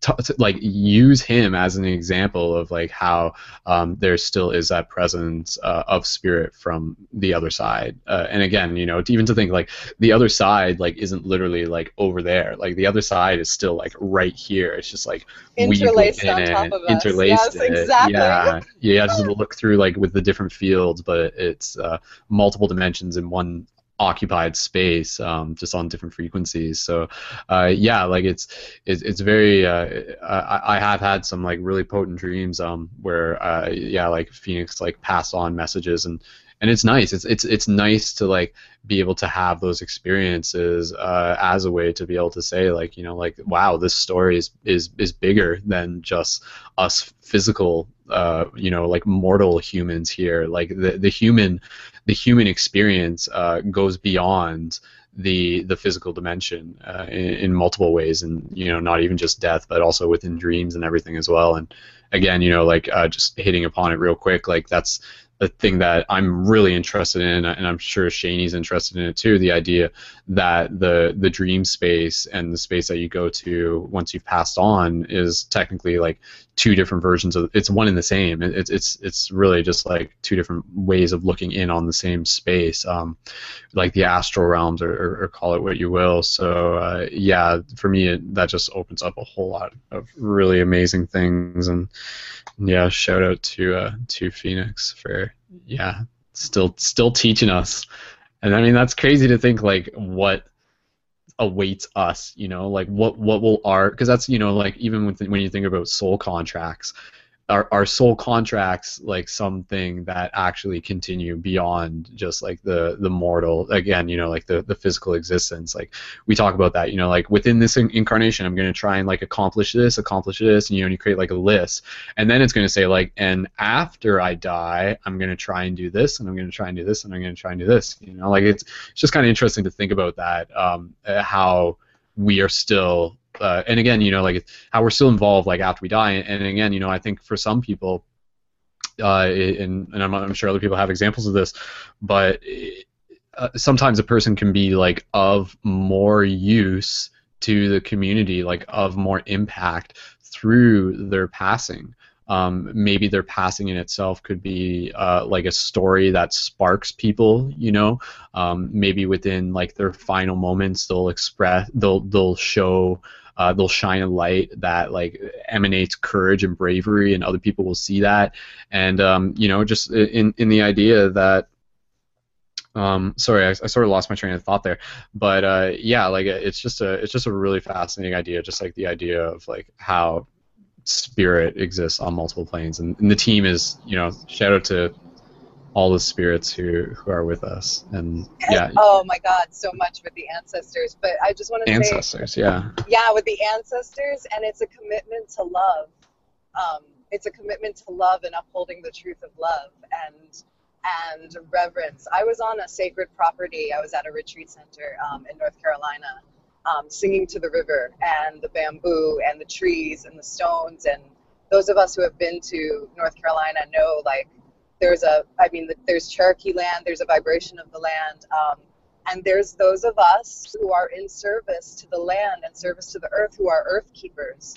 t- like use him as an example of like how um, there still is that presence uh, of spirit from the other side. Uh, and again you know even to think like the other side like isn't literally like over there. Like the other side is still like right here. It's just like Interlaced on it, top of us. interlaced Yes, in. it. yeah. Yeah just look through like with the different fields but it's uh, multiple dimensions in one occupied space um, just on different frequencies. So uh, yeah like it's it's, it's very uh, I, I have had some like really potent dreams um where uh, yeah like phoenix like pass on messages and and it's nice. It's it's it's nice to like be able to have those experiences uh, as a way to be able to say like you know like wow this story is is is bigger than just us physical uh, you know like mortal humans here. Like the the human the human experience uh, goes beyond the the physical dimension uh, in, in multiple ways and you know not even just death but also within dreams and everything as well and again you know like uh, just hitting upon it real quick like that's the thing that I'm really interested in, and I'm sure Shani's interested in it too. The idea that the the dream space and the space that you go to once you've passed on is technically like two different versions of it's one and the same. It, it's it's it's really just like two different ways of looking in on the same space, um, like the astral realms, or, or, or call it what you will. So uh, yeah, for me, it, that just opens up a whole lot of really amazing things and yeah, shout out to uh, to Phoenix for yeah, still still teaching us. And I mean that's crazy to think like what awaits us, you know, like what what will our because that's you know like even when when you think about soul contracts, are, are soul contracts like something that actually continue beyond just like the the mortal again you know like the the physical existence. Like we talk about that you know like within this in- incarnation i'm going to try and like accomplish this accomplish this and you know and you create like a list. And then it's going to say like and after i die i'm going to try and do this and i'm going to try and do this and i'm going to try and do this you know? Like it's it's just kind of interesting to think about that um uh, how we are still uh, and again, you know, like how we're still involved, like after we die. And again, you know, I think for some people, uh, and, and I'm, I'm sure other people have examples of this, but uh, sometimes a person can be like of more use to the community, like of more impact through their passing. Um, maybe their passing in itself could be uh, like a story that sparks people, you know. Um, maybe within like their final moments, they'll express, they'll they'll show uh, they'll shine a light that like emanates courage and bravery, and other people will see that. And um, you know, just in in the idea that. Um, sorry, I, I sort of lost my train of thought there, but uh, yeah, like it's just a it's just a really fascinating idea, just like the idea of like how spirit exists on multiple planes, and, and the team is you know shout out to all the spirits who who are with us, and yeah, Oh my God, so much with the ancestors. But I just want to say, ancestors, yeah. yeah, with the ancestors, and it's a commitment to love. Um, it's a commitment to love and upholding the truth of love and and reverence. I was on a sacred property. I was at a retreat center um, in North Carolina, um, singing to the river and the bamboo and the trees and the stones. And those of us who have been to North Carolina know, like, there's a, I mean, there's Cherokee land. There's a vibration of the land. Um, and there's those of us who are in service to the land and service to the earth who are earth keepers.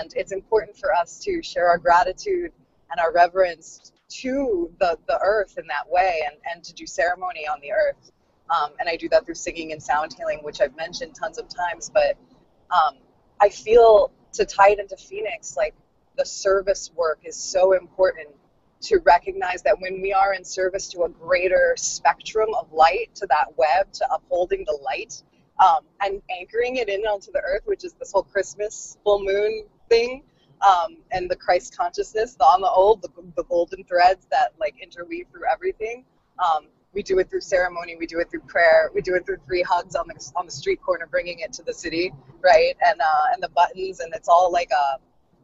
And it's important for us to share our gratitude and our reverence to the, the earth in that way and, and to do ceremony on the earth. Um, and I do that through singing and sound healing, which I've mentioned tons of times. But um, I feel to tie it into Phoenix, like the service work is so important to recognize that when we are in service to a greater spectrum of light, to that web, to upholding the light, um, and anchoring it in onto the earth, which is this whole Christmas full moon thing, um, and the Christ consciousness, the on the old, the, the golden threads that like interweave through everything. Um, we do it through ceremony, we do it through prayer, we do it through free hugs on the on the street corner, bringing it to the city, right? And uh, and the buttons, and it's all like a.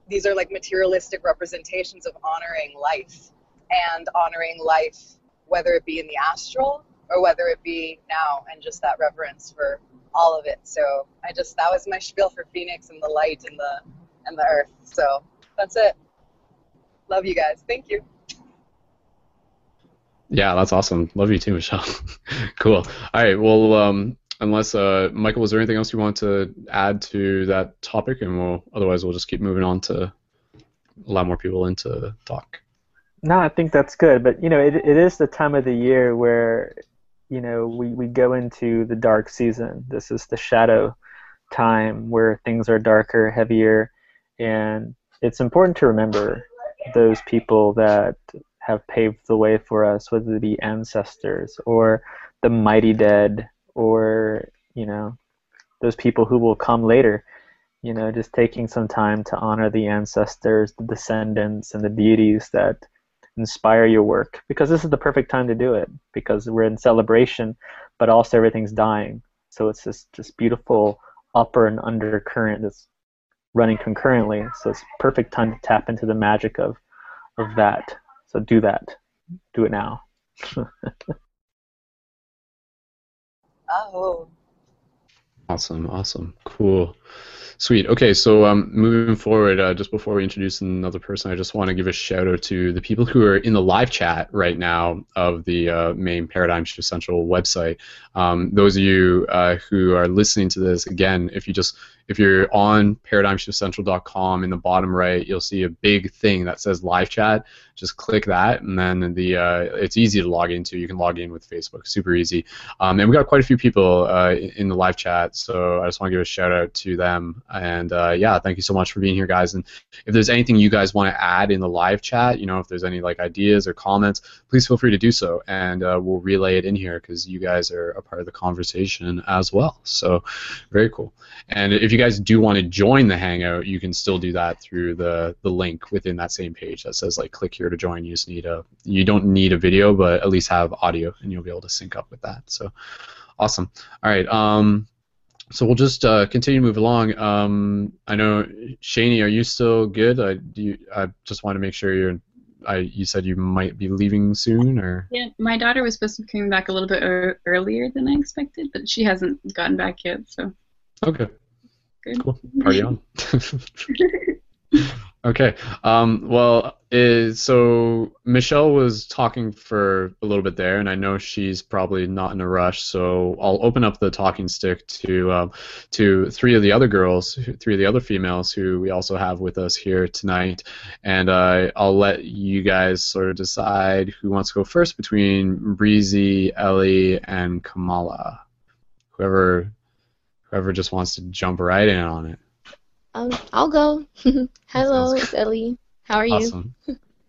These are like materialistic representations of honoring life and honoring life, whether it be in the astral or whether it be now, and just that reverence for all of it. So I just that was my spiel for Phoenix and the light and the and the earth. So that's it. Love you guys. Thank you. Yeah, that's awesome. Love you too, Michelle. cool. All right. Well, um, unless uh, Michael, was there anything else you want to add to that topic, and we'll otherwise we'll just keep moving on to allow more people in to talk. No, I think that's good. But you know, it it is the time of the year where you know we we go into the dark season. This is the shadow time where things are darker, heavier, and it's important to remember those people that have paved the way for us, whether it be ancestors or the mighty dead or, you know, those people who will come later. You know, just taking some time to honor the ancestors, the descendants, and the deities that inspire your work because this is the perfect time to do it because we're in celebration, but also everything's dying. So it's this beautiful upper and undercurrent that's running concurrently. So it's perfect time to tap into the magic of of that. So do that. Do it now. oh. Awesome, awesome, cool. Sweet. Okay, so um, moving forward, uh, just before we introduce another person, I just want to give a shout out to the people who are in the live chat right now of the uh, main Paradigm Shift Central website. Um, those of you uh, who are listening to this, again, if you just if you're on paradigmshiftcentral.com in the bottom right, you'll see a big thing that says live chat. Just click that, and then the uh, it's easy to log into. You can log in with Facebook, super easy. Um, and we got quite a few people uh, in the live chat, so I just want to give a shout out to them. And uh, yeah, thank you so much for being here, guys. And if there's anything you guys want to add in the live chat, you know, if there's any like ideas or comments, please feel free to do so, and uh, we'll relay it in here because you guys are a part of the conversation as well. So very cool. And if you guys do want to join the Hangout, you can still do that through the, the link within that same page that says like click here to join. You just need a you don't need a video, but at least have audio, and you'll be able to sync up with that. So awesome. All right. Um, so we'll just uh, continue to move along. Um, I know Shani, are you still good? I do. You, I just want to make sure you're. I you said you might be leaving soon, or yeah, my daughter was supposed to be coming back a little bit er- earlier than I expected, but she hasn't gotten back yet. So okay, Good. Cool. Party on. okay. Um, well, so Michelle was talking for a little bit there, and I know she's probably not in a rush. So I'll open up the talking stick to um, to three of the other girls, three of the other females who we also have with us here tonight, and uh, I'll let you guys sort of decide who wants to go first between Breezy, Ellie, and Kamala. Whoever Whoever just wants to jump right in on it. Um, I'll go. Hello, it's Ellie. How are you? Awesome.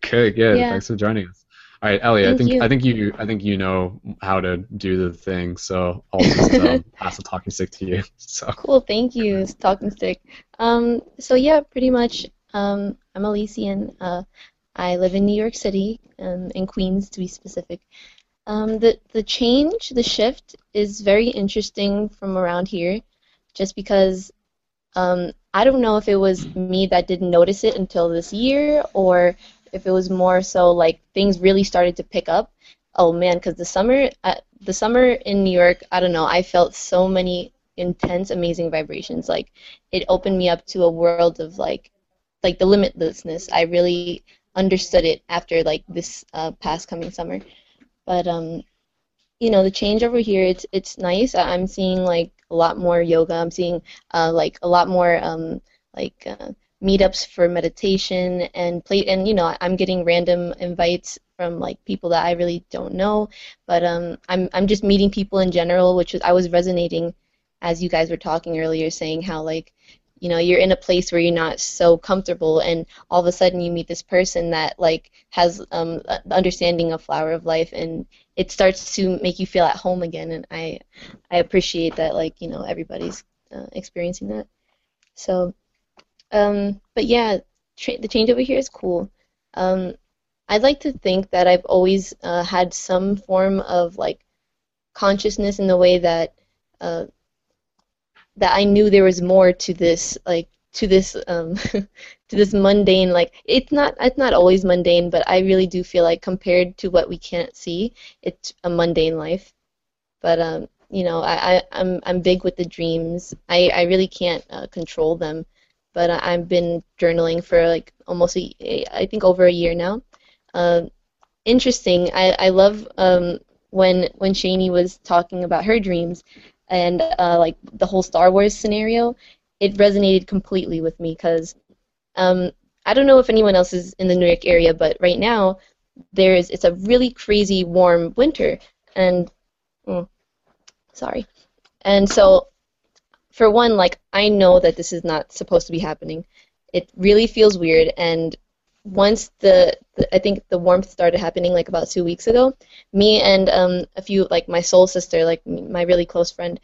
Good, good. Yeah. Thanks for joining us. All right, Ellie. Thank I think you. I think you I think you know how to do the thing, so I'll just um, pass the talking stick to you. So cool. Thank you, talking stick. Um, so yeah, pretty much. Um, I'm Elysian. Uh, I live in New York City, um, in Queens to be specific. Um, the the change, the shift, is very interesting from around here just because um, I don't know if it was me that didn't notice it until this year or if it was more so like things really started to pick up. Oh man, because the summer, uh, the summer in New York, I don't know, I felt so many intense, amazing vibrations. Like it opened me up to a world of like, like the limitlessness. I really understood it after like this uh, past coming summer. But um, you know, the change over here, it's it's nice. I'm seeing like a lot more yoga. I'm seeing uh, like a lot more um, like uh, meetups for meditation and play. And you know, I'm getting random invites from like people that I really don't know. But um, I'm I'm just meeting people in general, which was, I was resonating as you guys were talking earlier, saying how like you know you're in a place where you're not so comfortable and all of a sudden you meet this person that like has um understanding of flower of life and it starts to make you feel at home again and i i appreciate that like you know everybody's uh, experiencing that so um but yeah tra- the change over here is cool. Um, I'd like to think that I've always uh, had some form of like consciousness in the way that uh, that I knew there was more to this like to this um, to this mundane like it's not it's not always mundane but I really do feel like compared to what we can't see it's a mundane life. But um, you know I, I I'm I'm big with the dreams. I, I really can't uh, control them. But I, I've been journaling for like almost a, I think over a year now. Uh, interesting. I, I love um, when when Shani was talking about her dreams and uh, like the whole Star Wars scenario, it resonated completely with me because um, I don't know if anyone else is in the New York area, but right now there is it's a really crazy warm winter, and mm, sorry, and so for one, like I know that this is not supposed to be happening. It really feels weird, and once the, the, I think the warmth started happening like about two weeks ago, me and um, a few like my soul sister, like my really close friend,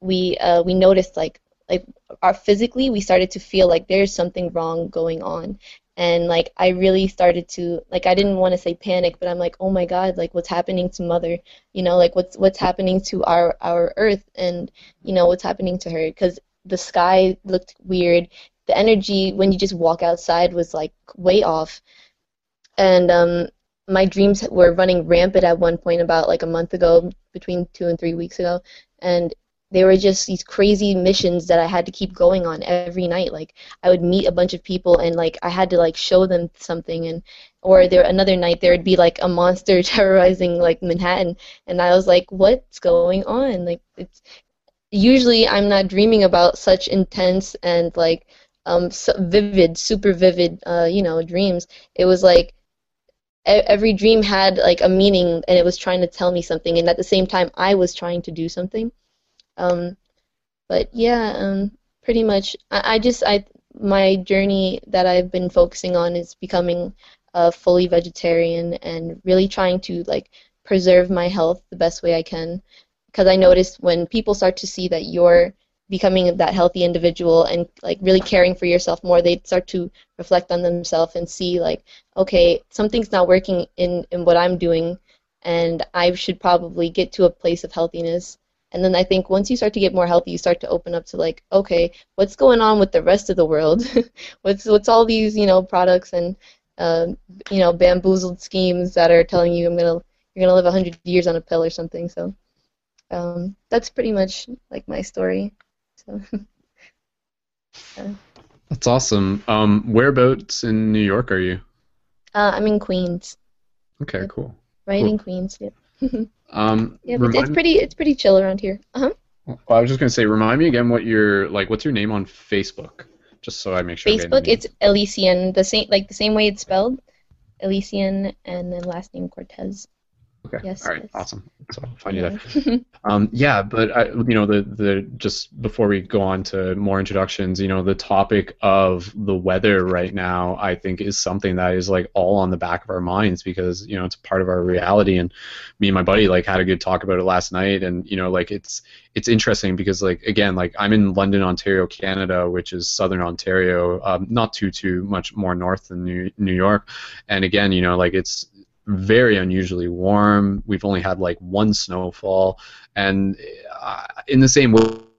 we uh, we noticed like like our physically we started to feel like there's something wrong going on, and like I really started to like I didn't want to say panic, but I'm like oh my god like what's happening to mother, you know like what's what's happening to our our earth? And you know what's happening to her? Because the sky looked weird. The energy when you just walk outside was like way off. And um, my dreams were running rampant at one point about like a month ago, between two and three weeks ago, and they were just these crazy missions that I had to keep going on every night. Like I would meet a bunch of people and like I had to like show them something and or there another night there would be like a monster terrorizing like Manhattan and I was like what's going on? Like it's usually I'm not dreaming about such intense and like um, so vivid, super vivid, uh, you know, dreams. It was like every dream had like a meaning, and it was trying to tell me something, and at the same time, I was trying to do something. Um, but yeah, um, pretty much, I, I just I my journey that I've been focusing on is becoming a fully vegetarian and really trying to like preserve my health the best way I can. Because I noticed when people start to see that you're becoming that healthy individual and like really caring for yourself more they start to reflect on themselves and see like okay something's not working in in what i'm doing and i should probably get to a place of healthiness and then i think once you start to get more healthy you start to open up to like okay what's going on with the rest of the world what's what's all these you know products and uh, you know bamboozled schemes that are telling you i'm gonna you're gonna live 100 years on a pill or something so um, that's pretty much like my story so, That's awesome. Um, whereabouts in New York are you? Uh, I'm in Queens. Okay, cool. Right cool. in Queens. Yep. um, yeah, but it's pretty. It's pretty chill around here. Uh huh. Well, I was just gonna say, remind me again what your like. What's your name on Facebook? Just so I make sure. Facebook, it's Elysian, the same like the same way it's spelled, Elysian, and then last name Cortez. Okay. Yes. All right. yes. Awesome. So I'll find you there. um, yeah, but I, you know, the the just before we go on to more introductions, you know, the topic of the weather right now, I think, is something that is like all on the back of our minds because you know it's part of our reality. And me and my buddy like had a good talk about it last night, and you know, like it's it's interesting because like again, like I'm in London, Ontario, Canada, which is southern Ontario, um, not too too much more north than New New York, and again, you know, like it's very unusually warm. We've only had like one snowfall, and uh, in the same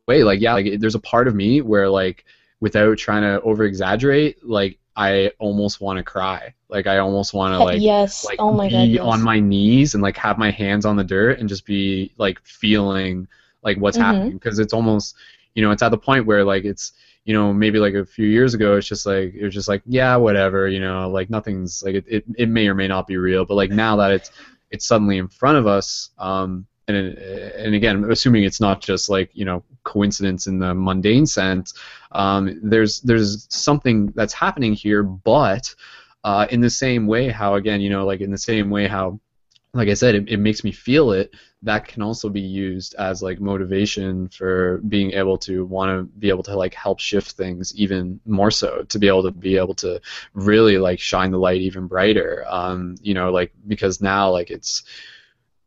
way, like yeah, like there's a part of me where like without trying to over exaggerate, like I almost want to cry. Like I almost want to like yes, like oh my be God, yes. on my knees and like have my hands on the dirt and just be like feeling like what's Mhm. happening because it's almost you know it's at the point where like it's you know maybe like a few years ago it's just like it was just like yeah whatever you know like nothing's like it, it, it may or may not be real but like now that it's it's suddenly in front of us um and and again assuming it's not just like you know coincidence in the mundane sense um there's there's something that's happening here but uh in the same way how again you know like in the same way how like I said, it, it makes me feel it. That can also be used as like motivation for being able to want to be able to like help shift things even more so to be able to be able to really like shine the light even brighter. Um, you know, like because now like it's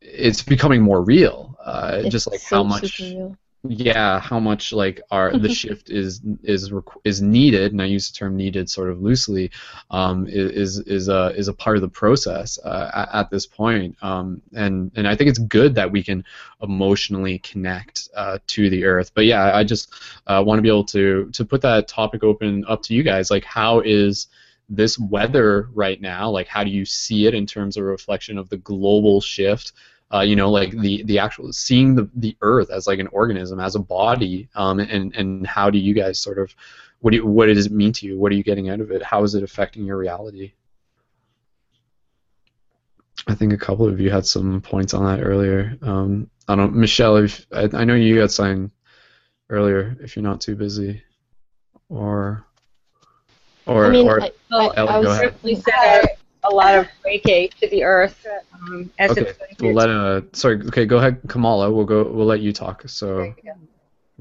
it's becoming more real. Uh, It's just like so how much real. Yeah, how much like our the shift is is is needed, and I use the term needed sort of loosely, um, is is a is a part of the process uh, at, this point, um, and and I think it's good that we can emotionally connect uh, to the earth. But yeah, I just uh, want to be able to to put that topic open up to you guys. Like, how is this weather right now? Like, how do you see it in terms of reflection of the global shift? Uh, you know, like the the actual seeing the the Earth as like an organism, as a body, um, and and how do you guys sort of what do you, what does it mean to you? What are you getting out of it? How is it affecting your reality? I think a couple of you had some points on that earlier. Um, I don't, Michelle. If, I, I know you got something earlier. If you're not too busy, or or I mean, or I, I, I go was ahead a lot of reiki to the earth um, as okay, we'll let uh, sorry. Okay, go ahead, Kamala. We'll go. We'll let you talk. So,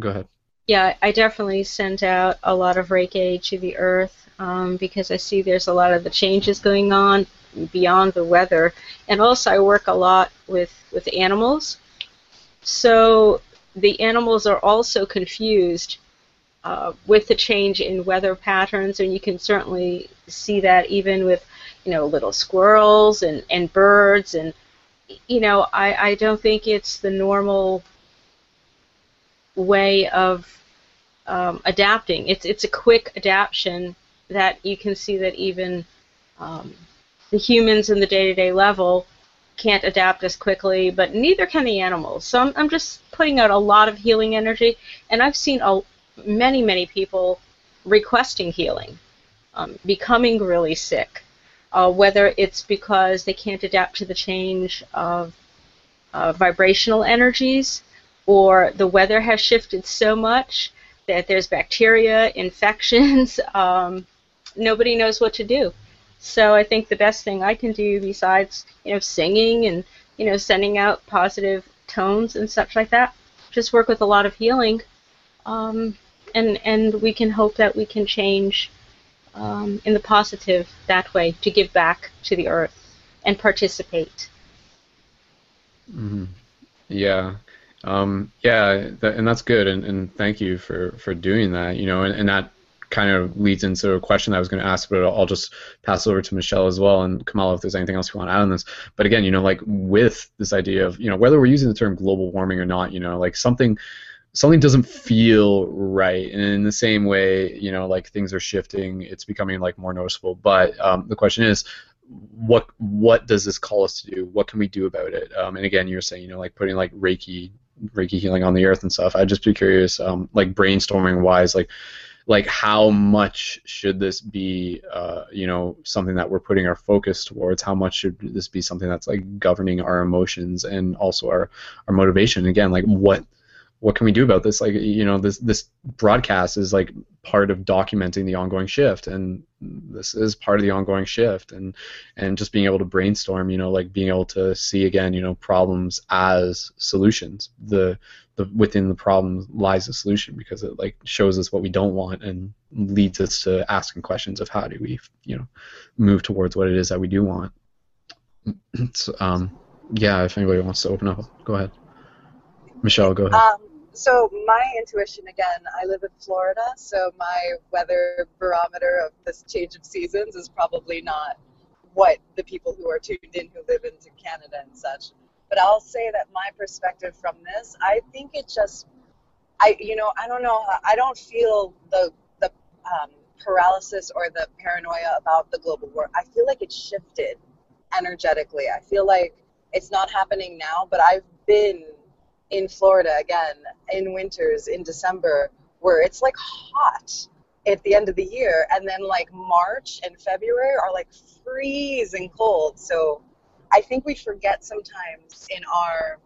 go ahead. Yeah, I definitely sent out a lot of reiki to the earth um, because I see there's a lot of the changes going on beyond the weather, and also I work a lot with with animals. So the animals are also confused uh, with the change in weather patterns, and you can certainly see that even with you know, little squirrels and, and birds and you know, I, I don't think it's the normal way of um, adapting. It's it's a quick adaptation that you can see that even um, the humans in the day-to-day level can't adapt as quickly, but neither can the animals. So I'm, I'm just putting out a lot of healing energy, and I've seen a, many, many people requesting healing, um, becoming really sick, uh, whether it's because they can't adapt to the change of uh, vibrational energies or the weather has shifted so much that there's bacteria, infections, um, nobody knows what to do. So I think the best thing I can do besides, you know, singing and, you know, sending out positive tones and such like that, just work with a lot of healing. Um, and, and we can hope that we can change um, in the positive that way to give back to the earth and participate. Mm-hmm. Yeah. Um, yeah, and that's good, and, and thank you for, for doing that. You know, and, and that kind of leads into a question I was going to ask, but I'll just pass over to Michelle as well, and Kamala if there's anything else you want to add on this. But again, you know, like with this idea of you know whether we're using the term global warming or not, you know, like something something doesn't feel right. And in the same way you know like things are shifting it's becoming like more noticeable. But um, the question is what what does this call us to do? What can we do about it? Um, and again you're saying you know like putting like reiki reiki healing on the earth and stuff. I'd just be curious um, like brainstorming wise like like how much should this be uh, you know something that we're putting our focus towards? How much should this be something that's like governing our emotions and also our our motivation? Again like what what can we do about this? Like, you know, this this broadcast is like part of documenting the ongoing shift, and this is part of the ongoing shift, and and just being able to brainstorm, you know, like being able to see again, you know, problems as solutions. The the within the problem lies the solution because it like shows us what we don't want and leads us to asking questions of how do we, you know, move towards what it is that we do want. so, um, yeah, if anybody wants to open up, go ahead. Michelle, go ahead. Um, so my intuition again, I live in Florida, so my weather barometer of this change of seasons is probably not what the people who are tuned in who live into Canada and such. But I'll say that my perspective from this, I think it just, I you know, I don't know, I don't feel the the um, paralysis or the paranoia about the global war. I feel like it shifted energetically. I feel like it's not happening now, but I've been in Florida again in winters in December where it's like hot at the end of the year and then like March and February are like freezing cold. So I think we forget sometimes in our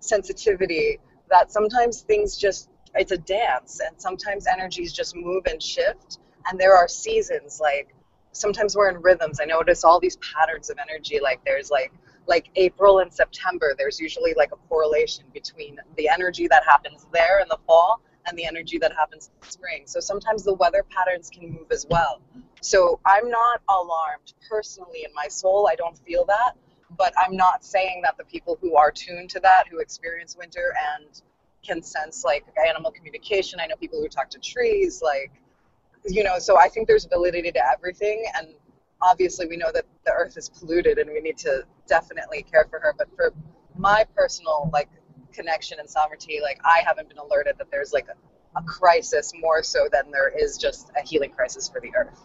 sensitivity that sometimes things just it's a dance and sometimes energies just move and shift and there are seasons like sometimes we're in rhythms. I notice all these patterns of energy like there's like like April and September, there's usually like a correlation between the energy that happens there in the fall and the energy that happens in spring. So sometimes the weather patterns can move as well. So I'm not alarmed personally in my soul. I don't feel that. But I'm not saying that the people who are tuned to that, who experience winter and can sense like animal communication. I know people who talk to trees, like you know. So I think there's validity to everything, and obviously we know that the earth is polluted, and we need to definitely care for her. But for my personal like connection and sovereignty, like I haven't been alerted that there's like a, a crisis more so than there is just a healing crisis for the earth.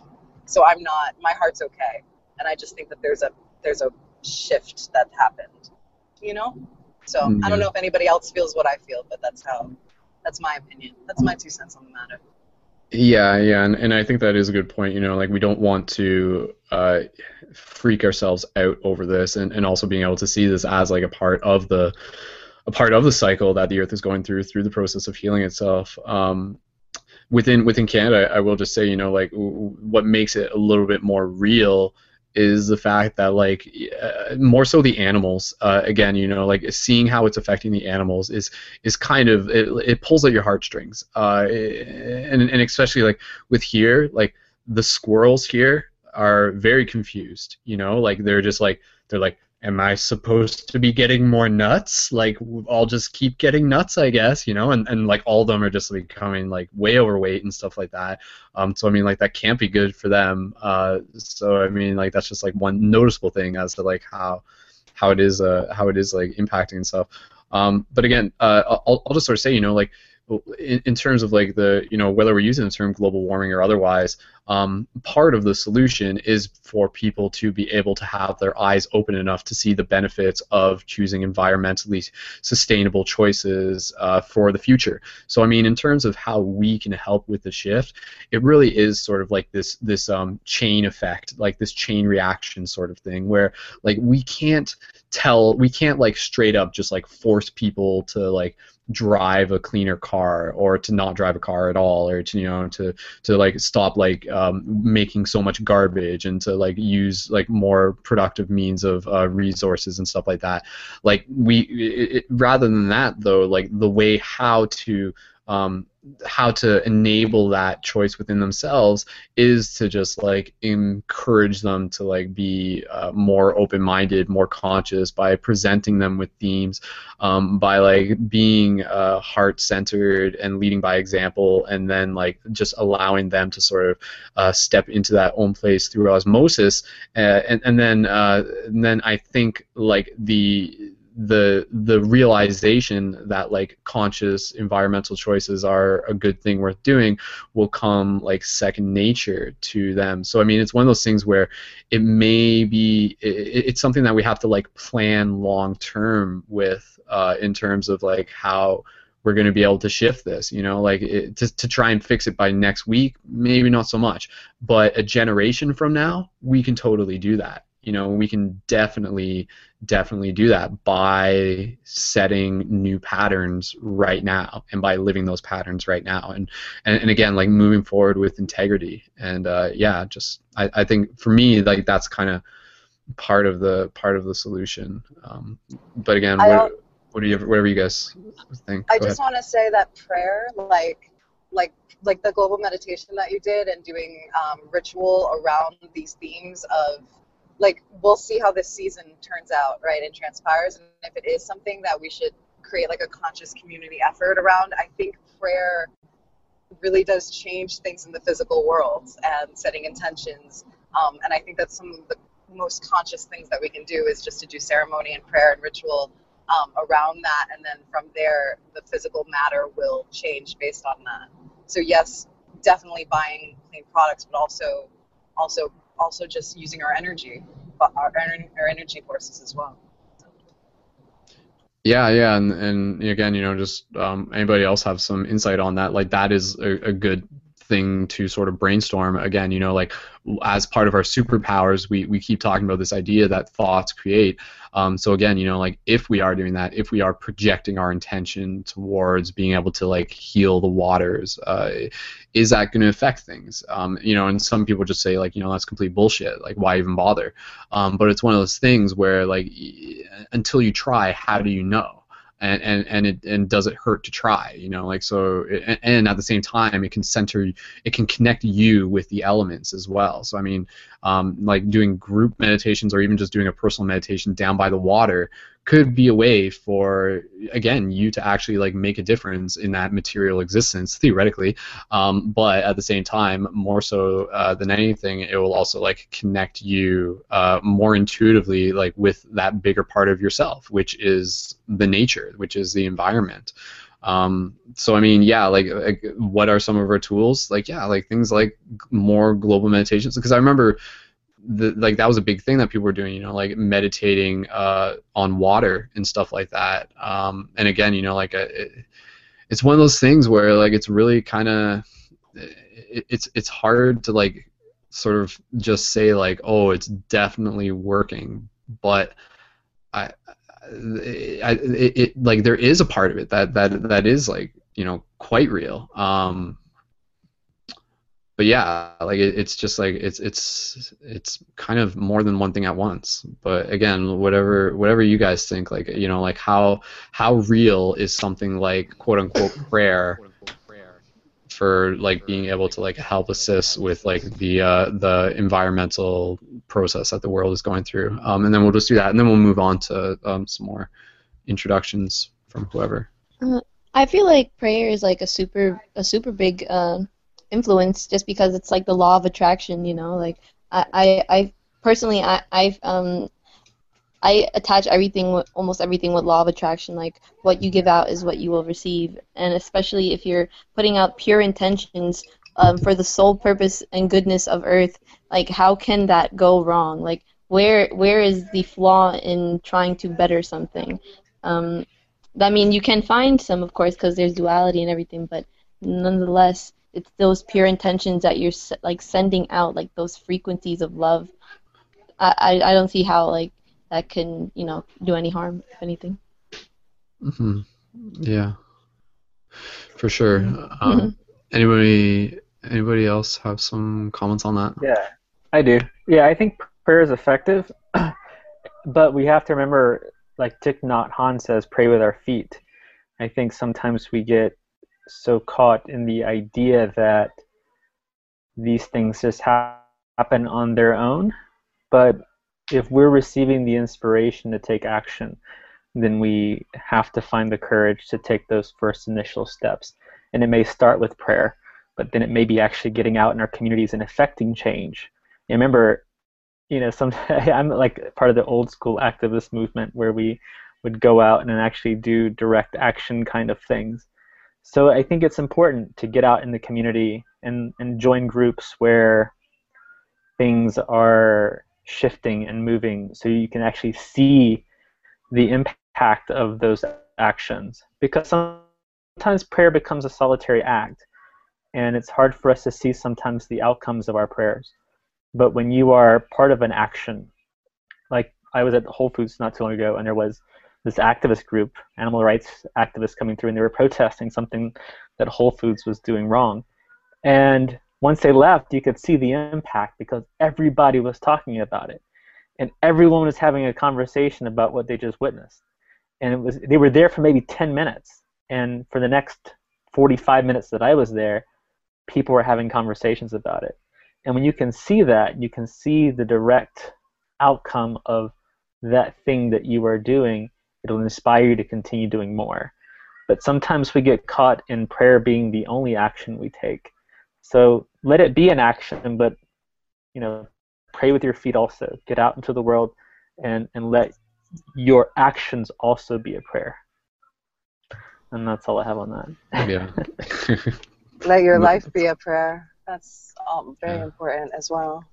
So I'm not. My heart's okay, and I just think that there's a there's a shift that happened. You know. So mm-hmm. I don't know if anybody else feels what I feel, but that's how. That's my opinion. That's my two cents on the matter. Yeah, yeah, and, and I think that is a good point. You know, like we don't want to uh, freak ourselves out over this, and, and also being able to see this as like a part of the a part of the cycle that the Earth is going through through the process of healing itself. Um, within within Canada, I will just say, you know, like what makes it a little bit more real is the fact that like uh, more so the animals uh, again you know like seeing how it's affecting the animals is is kind of it, it pulls at your heartstrings. Uh, and and especially like with here like the squirrels here are very confused you know like they're just like they're like am I supposed to be getting more nuts? Like I'll just keep getting nuts, I guess, you know, and, and like all of them are just becoming like way overweight and stuff like that. Um, so I mean like that can't be good for them. Uh, so I mean like that's just like one noticeable thing as to like how how it is uh how it is like impacting and stuff. Um, but again, uh, I'll, I'll just sort of say, you know, like in, in terms of like the you know whether we're using the term global warming or otherwise, um, part of the solution is for people to be able to have their eyes open enough to see the benefits of choosing environmentally sustainable choices uh, for the future. So I mean, in terms of how we can help with the shift, it really is sort of like this this um, chain effect, like this chain reaction sort of thing, where like we can't tell we can't like straight up just like force people to like drive a cleaner car or to not drive a car at all or to you know to to like stop like um, making so much garbage and to like use like more productive means of uh, resources and stuff like that. Like we it, rather than that though like the way how to um, how to enable that choice within themselves is to just like encourage them to like be uh, more open-minded more conscious by presenting them with themes um, by like being uh, heart-centered and leading by example and then like just allowing them to sort of uh, step into that own place through osmosis. Uh, and, and then uh, and then I think like the the the realization that like conscious environmental choices are a good thing worth doing will come like second nature to them. So i mean it's one of those things where it may be it, it's something that we have to like plan long term with uh, in terms of like how we're going to be able to shift this you know? Like it, to, to try and fix it by next week maybe not so much. But a generation from now we can totally do that. You know we can definitely definitely do that by setting new patterns right now and by living those patterns right now. And and, and again like moving forward with integrity. And uh, yeah just I, I think for me like that's kind of part of the part of the solution. Um, but again what, what do you whatever you guys think. I Go just want to say that prayer like like like the global meditation that you did and doing um, ritual around these themes of like we'll see how this season turns out, right, and transpires. And if it is something that we should create like a conscious community effort around, I think prayer really does change things in the physical world and setting intentions. Um, and I think that's some of the most conscious things that we can do is just to do ceremony and prayer and ritual um, around that, and then from there, the physical matter will change based on that. So yes, definitely buying clean products, but also also also just using our energy, our, our energy forces as well. Yeah, yeah, and and again, you know, just um, anybody else have some insight on that? Like that is a, a good thing to sort of brainstorm. Again you know like as part of our superpowers we, we keep talking about this idea that thoughts create. Um, so again you know like if we are doing that if we are projecting our intention towards being able to like heal the waters uh, is that going to affect things? Um, you know and some people just say like you know that's complete bullshit. Like why even bother? Um, but it's one of those things where like until you try how do you know and and and it and does it hurt to try you know like so and, and, at the same time it can center it can connect you with the elements as well. So i mean um, like doing group meditations or even just doing a personal meditation down by the water could be a way for again you to actually like make a difference in that material existence theoretically. Um, but at the same time more so uh, than anything it will also like connect you uh, more intuitively like with that bigger part of yourself which is the nature which is the environment um, so I mean, yeah, like, like, what are some of our tools? Like, yeah, like things like more global meditations. Because I remember, the, like that was a big thing that people were doing. You know, like meditating uh, on water and stuff like that. Um, and again, you know, like a, uh, it, it's one of those things where like it's really kind of it, it's it's hard to like sort of just say like, oh, it's definitely working, but I I, it, it, like there is a part of it that that that is like you know quite real. Um, but yeah, like it, it's just like it's it's it's kind of more than one thing at once. But again, whatever whatever you guys think, like you know, like how how real is something like quote unquote prayer for like being able to like help assist with like the uh, the environmental process that the world is going through. Um, and then we'll just do that, and then we'll move on to um, some more introductions from whoever. Uh, I feel like prayer is like a super a super big uh, influence, just because it's like the law of attraction. You know, like I I, I personally I I've um I attach everything, almost everything, with law of attraction. Like what you give out is what you will receive, and especially if you're putting out pure intentions um, for the sole purpose and goodness of Earth, like how can that go wrong? Like where where is the flaw in trying to better something? Um, I mean, you can find some, of course, because there's duality and everything, but nonetheless, it's those pure intentions that you're like sending out, like those frequencies of love. I, I, I don't see how like that can you know do any harm if anything. Mm-hmm. Yeah, for sure. Mm-hmm. Um. Anybody anybody else have some comments on that? Yeah, I do. Yeah, I think prayer is effective, but we have to remember, like Thich Nhat Hanh says, pray with our feet. I think sometimes we get so caught in the idea that these things just happen on their own, but if we're receiving the inspiration to take action, then we have to find the courage to take those first initial steps. And it may start with prayer, but then it may be actually getting out in our communities and affecting change. And remember, you know, some I'm like part of the old school activist movement where we would go out and actually do direct action kind of things. So I think it's important to get out in the community and, and join groups where things are shifting and moving so you can actually see the impact of those actions. Because sometimes prayer becomes a solitary act and it's hard for us to see sometimes the outcomes of our prayers. But when you are part of an action like i was at whole foods not too long ago and there was this activist group animal rights activists coming through and they were protesting something that whole foods was doing wrong. And once they left, you could see the impact because everybody was talking about it, and everyone was having a conversation about what they just witnessed. And it was they were there for maybe 10 minutes, and for the next 45 minutes that I was there, people were having conversations about it. And when you can see that, you can see the direct outcome of that thing that you are doing. It'll inspire you to continue doing more. But sometimes we get caught in prayer being the only action we take so let it be an action, but you know, pray with your feet also. Get out into the world and, and let your actions also be a prayer. And that's all I have on that. Yeah. let your life be a prayer. That's um, very yeah. important as well.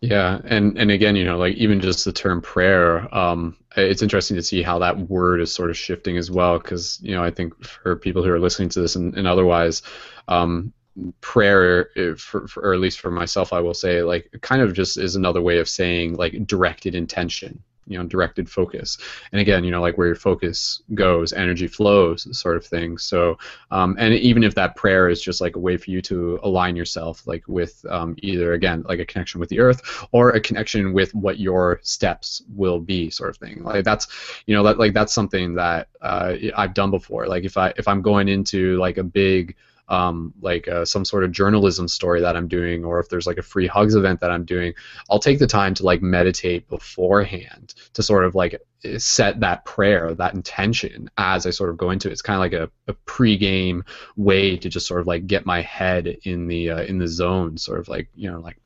Yeah, and and again, you know, like even just the term prayer, um, it's interesting to see how that word is sort of shifting as well, because you know, I think for people who are listening to this and, and otherwise, um, prayer eh, for, for, or at least for myself i will say like kind of just is another way of saying like directed intention you know directed focus. And again you know like where your focus goes energy flows sort of thing. So um, and even if that prayer is just like a way for you to align yourself like with um, either again like a connection with the earth or a connection with what your steps will be sort of thing. Like that's you know that like that's something that uh, i've done before. Like if i if i'm going into like a big um, like uh, some sort of journalism story that I'm doing, or if there's like a free hugs event that I'm doing, I'll take the time to like meditate beforehand to sort of like set that prayer, that intention as I sort of go into it. It's kind of like a, a pre-game way to just sort of like get my head in the uh, in the zone, sort of like you know like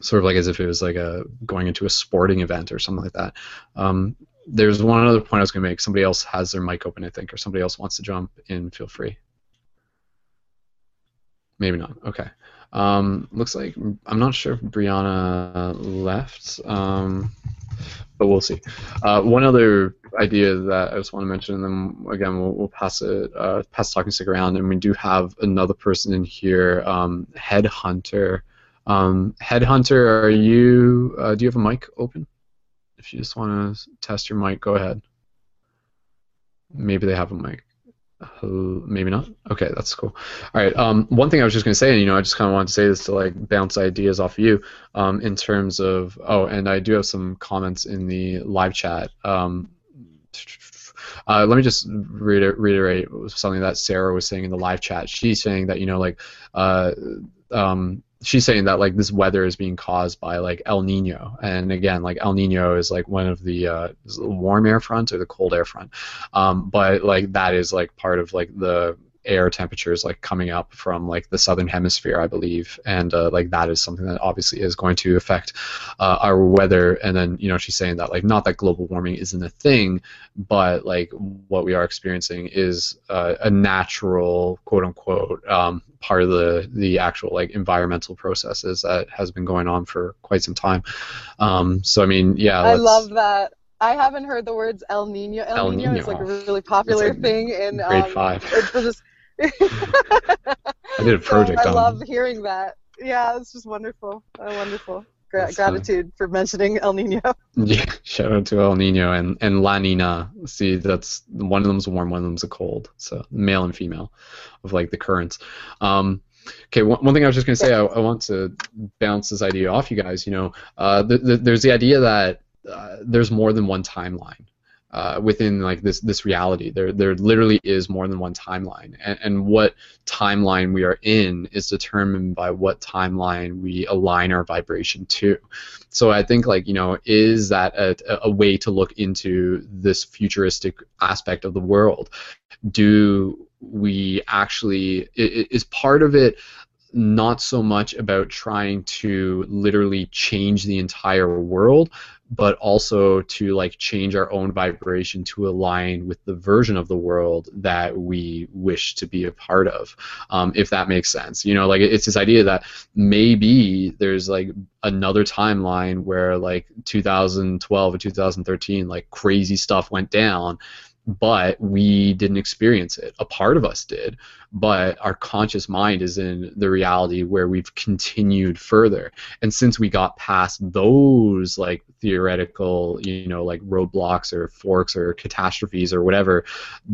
sort of like as if it was like a going into a sporting event or something like that. Um, there's one other point I was going to make. Somebody else has their mic open, I think, or somebody else wants to jump in. Feel free. Maybe not. Okay. Um, looks like I'm not sure if Brianna left, um, but we'll see. Uh, one other idea that I just want to mention, and then again we'll, we'll pass it, uh, pass talking stick around, and we do have another person in here, um, Headhunter. Um, Headhunter, are you? Uh, do you have a mic open? If you just want to test your mic, go ahead. Maybe they have a mic. Maybe not. Okay, that's cool. All right. Um, one thing I was just going to say, and you know, I just kind of wanted to say this to like bounce ideas off of you, um, in terms of. Oh, and I do have some comments in the live chat. Um, uh, let me just reiterate something that Sarah was saying in the live chat. She's saying that you know, like, uh, um, she's saying that like this weather is being caused by like El Nino, and again, like El Nino is like one of the uh, warm air fronts or the cold air front, um, but like that is like part of like the air temperatures like coming up from like the southern hemisphere, I believe, and uh, like that is something that obviously is going to affect uh, our weather. And then you know she's saying that like not that global warming isn't a thing, but like what we are experiencing is uh, a natural quote unquote um, part of the the actual like environmental processes that has been going on for quite some time. Um, so I mean, yeah, I love that. I haven't heard the words El Nino. El, El Nino, Nino, is like a really popular like thing in grade um, five. Just, I did a project so I on. I love hearing that. Yeah, it's just wonderful. Uh, wonderful. Gra- gratitude for mentioning El Nino. Yeah, shout out to El Nino and, and La Nina. See, that's one of them's warm, one of them's a cold. So male and female of like the currents. Um, okay, one, one thing I was just going to say, I, I, want to bounce this idea off you guys. You know, uh, the, the, there's the idea that uh, there's more than one timeline uh, within like this this reality. There there literally is more than one timeline, and, and what timeline we are in is determined by what timeline we align our vibration to. So I think like you know is that a, a way to look into this futuristic aspect of the world? Do we actually is part of it not so much about trying to literally change the entire world, but also to like change our own vibration to align with the version of the world that we wish to be a part of um, if that makes sense. You know like it's this idea that maybe there's like another timeline where like 2012 or 2013 like crazy stuff went down but we didn't experience it. A part of us did, but our conscious mind is in the reality where we've continued further. And since we got past those like theoretical, you know, like roadblocks or forks or catastrophes or whatever,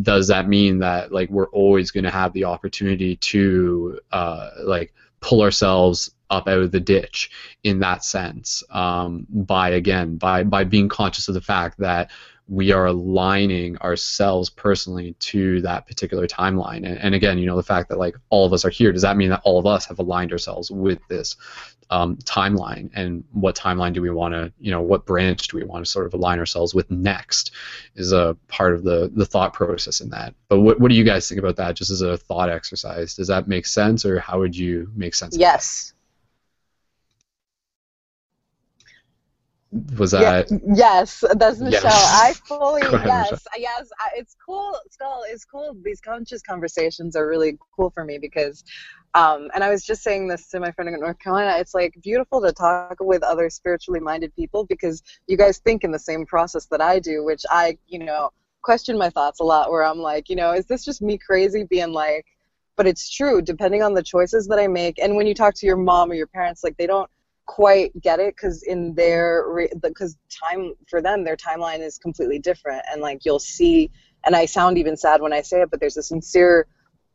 does that mean that like we're always going to have the opportunity to uh, like pull ourselves up out of the ditch in that sense um, by again by by being conscious of the fact that we are aligning ourselves personally to that particular timeline. And, and, again, you know, the fact that like all of us are here, does that mean that all of us have aligned ourselves with this um, timeline? And what timeline do we want to, you know, what branch do we want to sort of align ourselves with next? Is a part of the the thought process in that. But what what do you guys think about that? Just as a thought exercise, does that make sense, or how would you make sense? Yes. Was that yeah, yes that's michelle yes. i fully ahead, yes michelle. yes I, it's cool still it's cool these conscious conversations are really cool for me because um, and i was just saying this to my friend in north carolina it's like beautiful to talk with other spiritually minded people because you guys think in the same process that i do which i you know question my thoughts a lot where i'm like you know is this just me crazy being like but it's true depending on the choices that i make and when you talk to your mom or your parents like they don't quite get it because in their because time for them their timeline is completely different. And like you'll see and i sound even sad when i say it but there's a sincere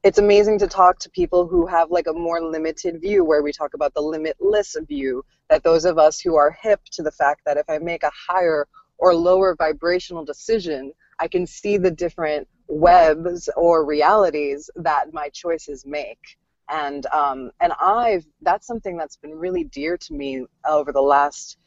it's amazing to talk to people who have like a more limited view where we talk about the limitless view that those of us who are hip to the fact that if i make a higher or lower vibrational decision i can see the different webs or realities that my choices make and um, and I've that's something that's been really dear to me over the last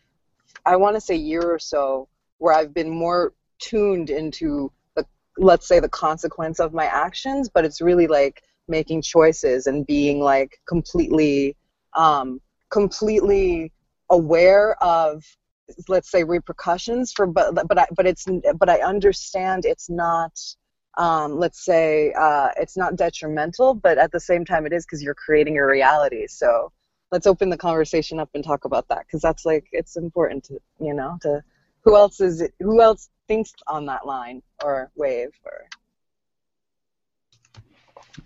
I want to say year or so where I've been more tuned into the let's say the consequence of my actions but it's really like making choices and being like completely um, completely aware of let's say repercussions for but but I, but it's but I understand it's not um, let's say uh, it's not detrimental, but at the same time it is because you're creating your reality. So let's open the conversation up and talk about that because that's like it's important to you know to who else is it, who else thinks on that line or wave or.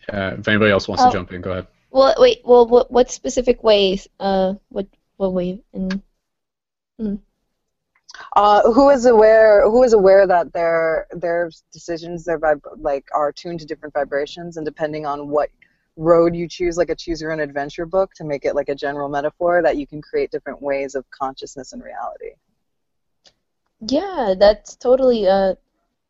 Uh, if anybody else wants oh, to jump in, go ahead. Well, wait. Well, what what specific ways? Uh, what what wave? And, hmm. Uh, who is aware? Who is aware that their their decisions, their vib- like, are tuned to different vibrations, and depending on what road you choose, like a choose your own adventure book, to make it like a general metaphor, that you can create different ways of consciousness and reality. Yeah, that's totally. Uh,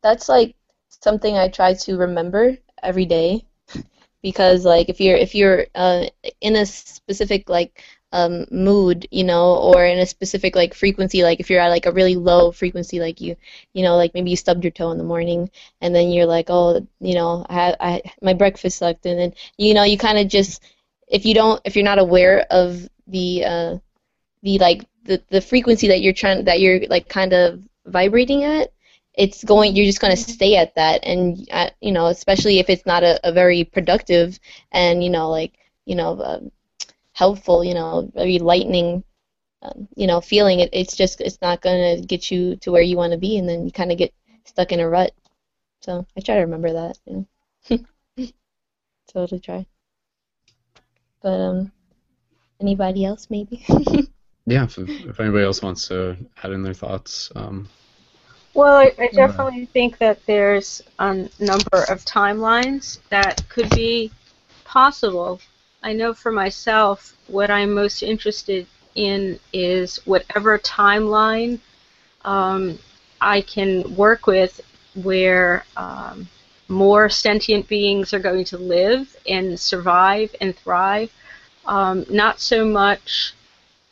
that's like something I try to remember every day, because like if you're if you're uh, in a specific like um, mood, you know, or in a specific like frequency. Like if you're at like a really low frequency, like you, you know, like maybe you stubbed your toe in the morning, and then you're like, oh, you know, I, I my breakfast sucked, and then you know, you kind of just if you don't if you're not aware of the uh, the like the the frequency that you're trying that you're like kind of vibrating at it's going you're just going to stay at that and uh, you know especially if it's not a, a very productive and you know like you know uh, helpful, you know, very lightning, um, you know, feeling. It, it's just it's not gonna get you to where you want to be, and then you kind of get stuck in a rut. So I try to remember that. You know. totally try. But um, anybody else maybe? yeah, if, if, anybody else wants to add in their thoughts. Um, well, I, I definitely think that there's a number of timelines that could be possible I know for myself, what I'm most interested in is whatever timeline um, I can work with where um, more sentient beings are going to live and survive and thrive. Um, not so much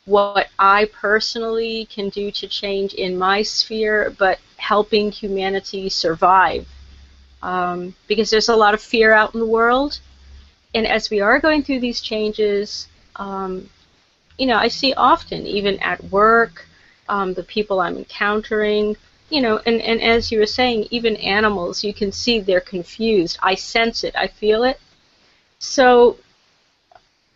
what I personally can do to change in my sphere, but helping humanity survive. Um, because there's a lot of fear out in the world and as we are going through these changes, um, you know, I see often, even at work, um, the people I'm encountering, you know, and, and as you were saying, even animals, you can see they're confused. I sense it, I feel it. So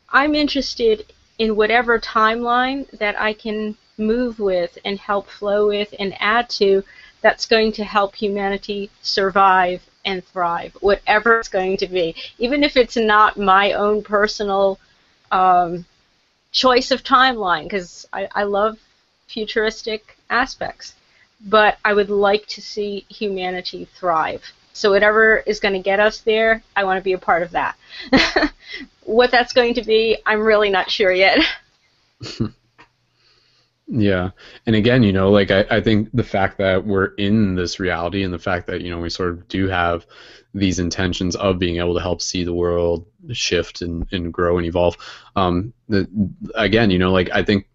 I'm interested in whatever timeline that I can move with and help flow with and add to that's going to help humanity survive and thrive, whatever it's going to be. Even if it's not my own personal um, choice of timeline, because I, I love futuristic aspects. But I would like to see humanity thrive. So whatever is going to get us there, I want to be a part of that. what that's going to be, I'm really not sure yet. Yeah. And again, you know, like I, I think the fact that we're in this reality and the fact that, you know, we sort of do have these intentions of being able to help see the world shift and, and grow and evolve. Um, the, again, you know, like I think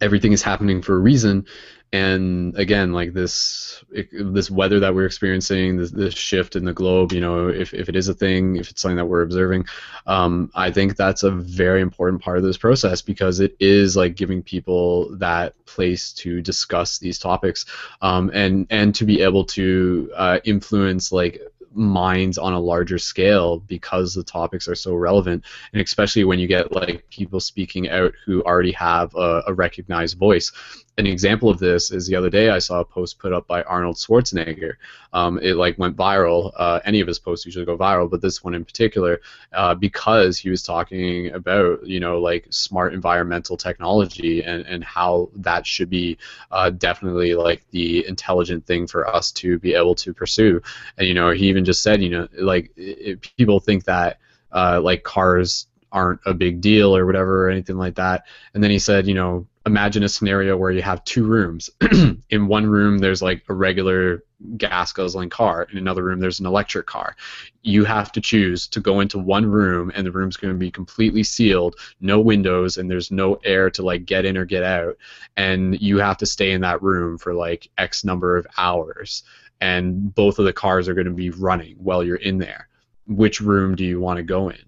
everything is happening for a reason and again like this this weather that we're experiencing this, this shift in the globe you know if, if it is a thing if it's something that we're observing um, i think that's a very important part of this process because it is like giving people that place to discuss these topics um, and and to be able to uh, influence like minds on a larger scale because the topics are so relevant. And especially when you get like people speaking out who already have a, a, recognized voice an example of this is the other day I saw a post put up by Arnold Schwarzenegger. Um, it like went viral. Uh, any of his posts usually go viral, but this one in particular, uh, because he was talking about you know like smart environmental technology and, and how that should be uh, definitely like the intelligent thing for us to be able to pursue. And you know he even just said you know like it, people think that uh, like cars aren't a big deal or whatever or anything like that. And then he said, you know, imagine a scenario where you have two rooms. in one room, there's like a regular gas guzzling car. In another room, there's an electric car. You have to choose to go into one room, and the room's going to be completely sealed, no windows, and there's no air to like get in or get out. And you have to stay in that room for like X number of hours. And both of the cars are going to be running while you're in there. Which room do you want to go in?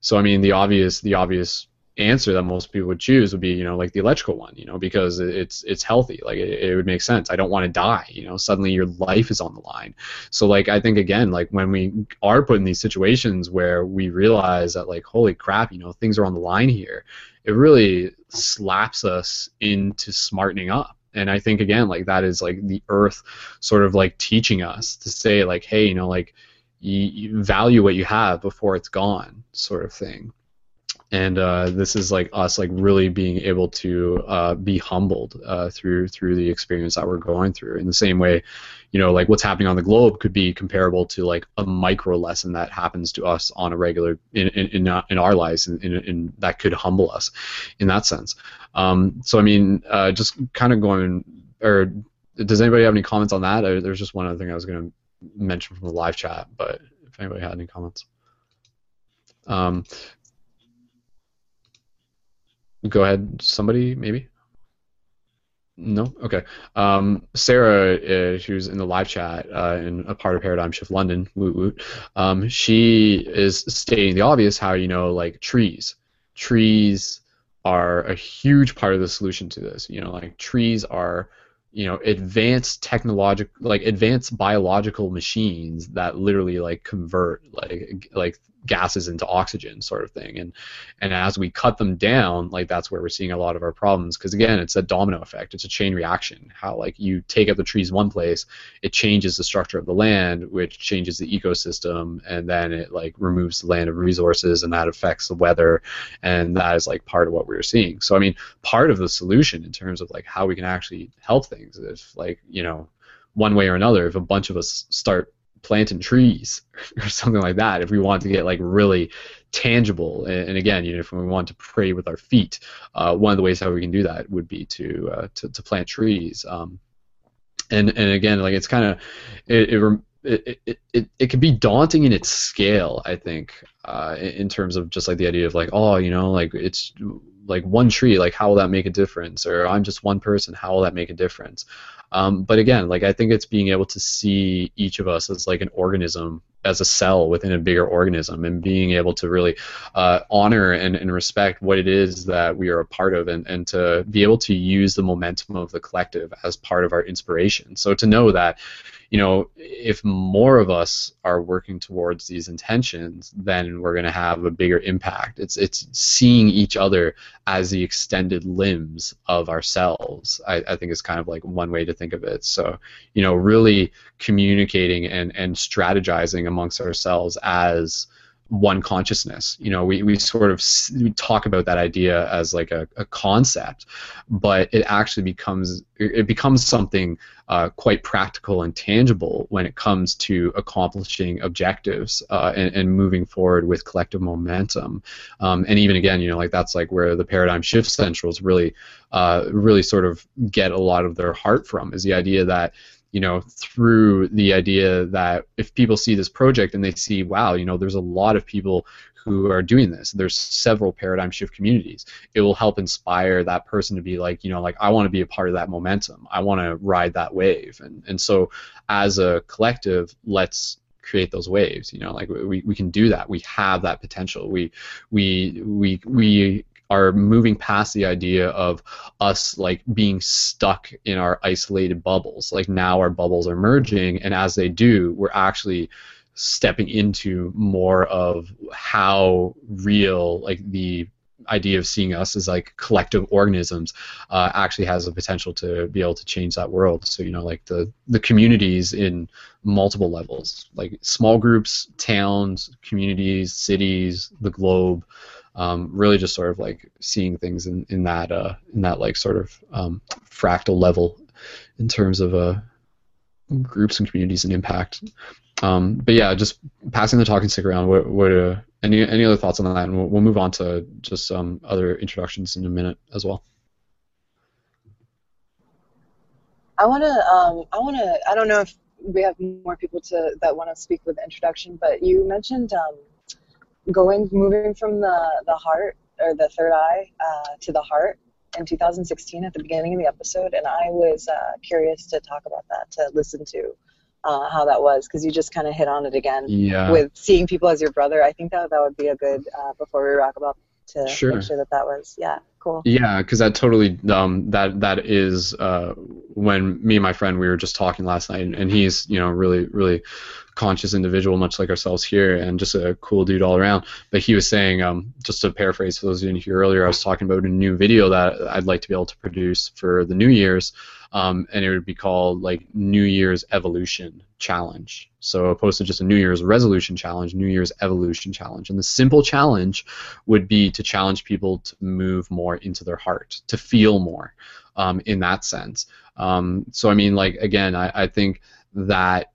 So I mean, the obvious, the obvious answer that most people would choose would be you know like the electrical one you know because it's it's healthy. Like it, it would make sense. I don't want to die you know suddenly your life is on the line. So like i think again like when we are put in these situations where we realize that like holy crap you know things are on the line here it really slaps us into smartening up. And i think again like that is like the earth sort of like teaching us to say like hey you know like you, you value what you have before it's gone sort of thing and uh, this is like us like really being able to uh, be humbled uh, through through the experience that we're going through. In the same way you know like what's happening on the globe could be comparable to like a micro lesson that happens to us on a regular in in, in, uh, in our lives and that could humble us in that sense. Um, so i mean uh, just kind of going or does anybody have any comments on that? There's just one other thing i was going to mention from the live chat but if anybody had any comments. Um, Go ahead, somebody maybe. No, okay. Um, Sarah, uh, who's in the live chat uh, and a part of Paradigm Shift London, woot woot. Um, she is stating the obvious: how you know, like trees, trees are a huge part of the solution to this. You know, like trees are you know advanced technological like advanced biological machines that literally like convert like like gases into oxygen sort of thing. And and as we cut them down like that's where we're seeing a lot of our problems. Because again it's a domino effect. It's a chain reaction. How like you take out the trees one place it changes the structure of the land which changes the ecosystem and then it like removes the land of resources and that affects the weather. And that is like part of what we're seeing. So i mean part of the solution in terms of like how we can actually help things if like you know one way or another if a bunch of us start planting trees or something like that if we want to get like really tangible. And, and again you know if we want to pray with our feet uh, one of the ways how we can do that would be to uh, to, to plant trees. Um, and and again like it's kind of it, it it, it, it, it can be daunting in its scale, I think, uh, in terms of just like the idea of like, oh, you know, like it's like one tree, like how will that make a difference? Or I'm just one person, how will that make a difference? Um, but again, like I think it's being able to see each of us as like an organism, as a cell within a bigger organism, and being able to really uh, honor and, and respect what it is that we are a part of, and, and to be able to use the momentum of the collective as part of our inspiration. So to know that, you know, if more of us are working towards these intentions, then we're going to have a bigger impact. It's it's seeing each other as the extended limbs of ourselves. I, I think is kind of like one way to think of it. So, you know, really communicating and and strategizing amongst ourselves as one consciousness. You know, we, we sort of we talk about that idea as like a, a concept, but it actually becomes it becomes something uh, quite practical and tangible when it comes to accomplishing objectives uh, and, and, moving forward with collective momentum. Um, and even again, you know, like that's like where the paradigm shift centrals really, uh, really sort of get a lot of their heart from is the idea that you know, through the idea that if people see this project and they see, wow, you know, there's a lot of people who are doing this. There's several paradigm shift communities. It will help inspire that person to be like, you know, like I want to be a part of that momentum. I want to ride that wave. And and so as a collective, let's create those waves. You know, like we, we can do that. We have that potential. We we we we are moving past the idea of us like being stuck in our isolated bubbles. Like now our bubbles are merging, and as they do, we're actually stepping into more of how real like the idea of seeing us as like collective organisms uh, actually has the potential to be able to change that world. So you know, like the the communities in multiple levels, like small groups, towns, communities, cities, the globe um, really just sort of like seeing things in, in that uh, in that like sort of um, fractal level in terms of uh, groups and communities and impact. Um, but yeah, just passing the talking stick around. What, what uh, any any other thoughts on that? And we'll, we'll move on to just some other introductions in a minute as well. I want to. Um, I want to. I don't know if we have more people to that want to speak with the introduction, but you mentioned um, going, moving from the the heart or the third eye uh, to the heart in 2016 at the beginning of the episode, and I was uh, curious to talk about that, to listen to uh, how that was, because you just kind of hit on it again Yeah. with seeing people as your brother. I think that that would be a good uh, before we rock about to Sure. make sure that that was yeah cool. Yeah, because that totally um, that that is uh, when me and my friend we were just talking last night, and, and he's you know really really conscious individual, much like ourselves here, and just a cool dude all around. But he was saying, um, just to paraphrase for those who didn't hear earlier, I was talking about a new video that I'd like to be able to produce for the New Year's, um, and it would be called like New Year's Evolution Challenge. So opposed to just a New Year's resolution challenge, New Year's Evolution Challenge, and the simple challenge would be to challenge people to move more into their heart, to feel more, um, in that sense. Um, so I mean, like again, I, I think that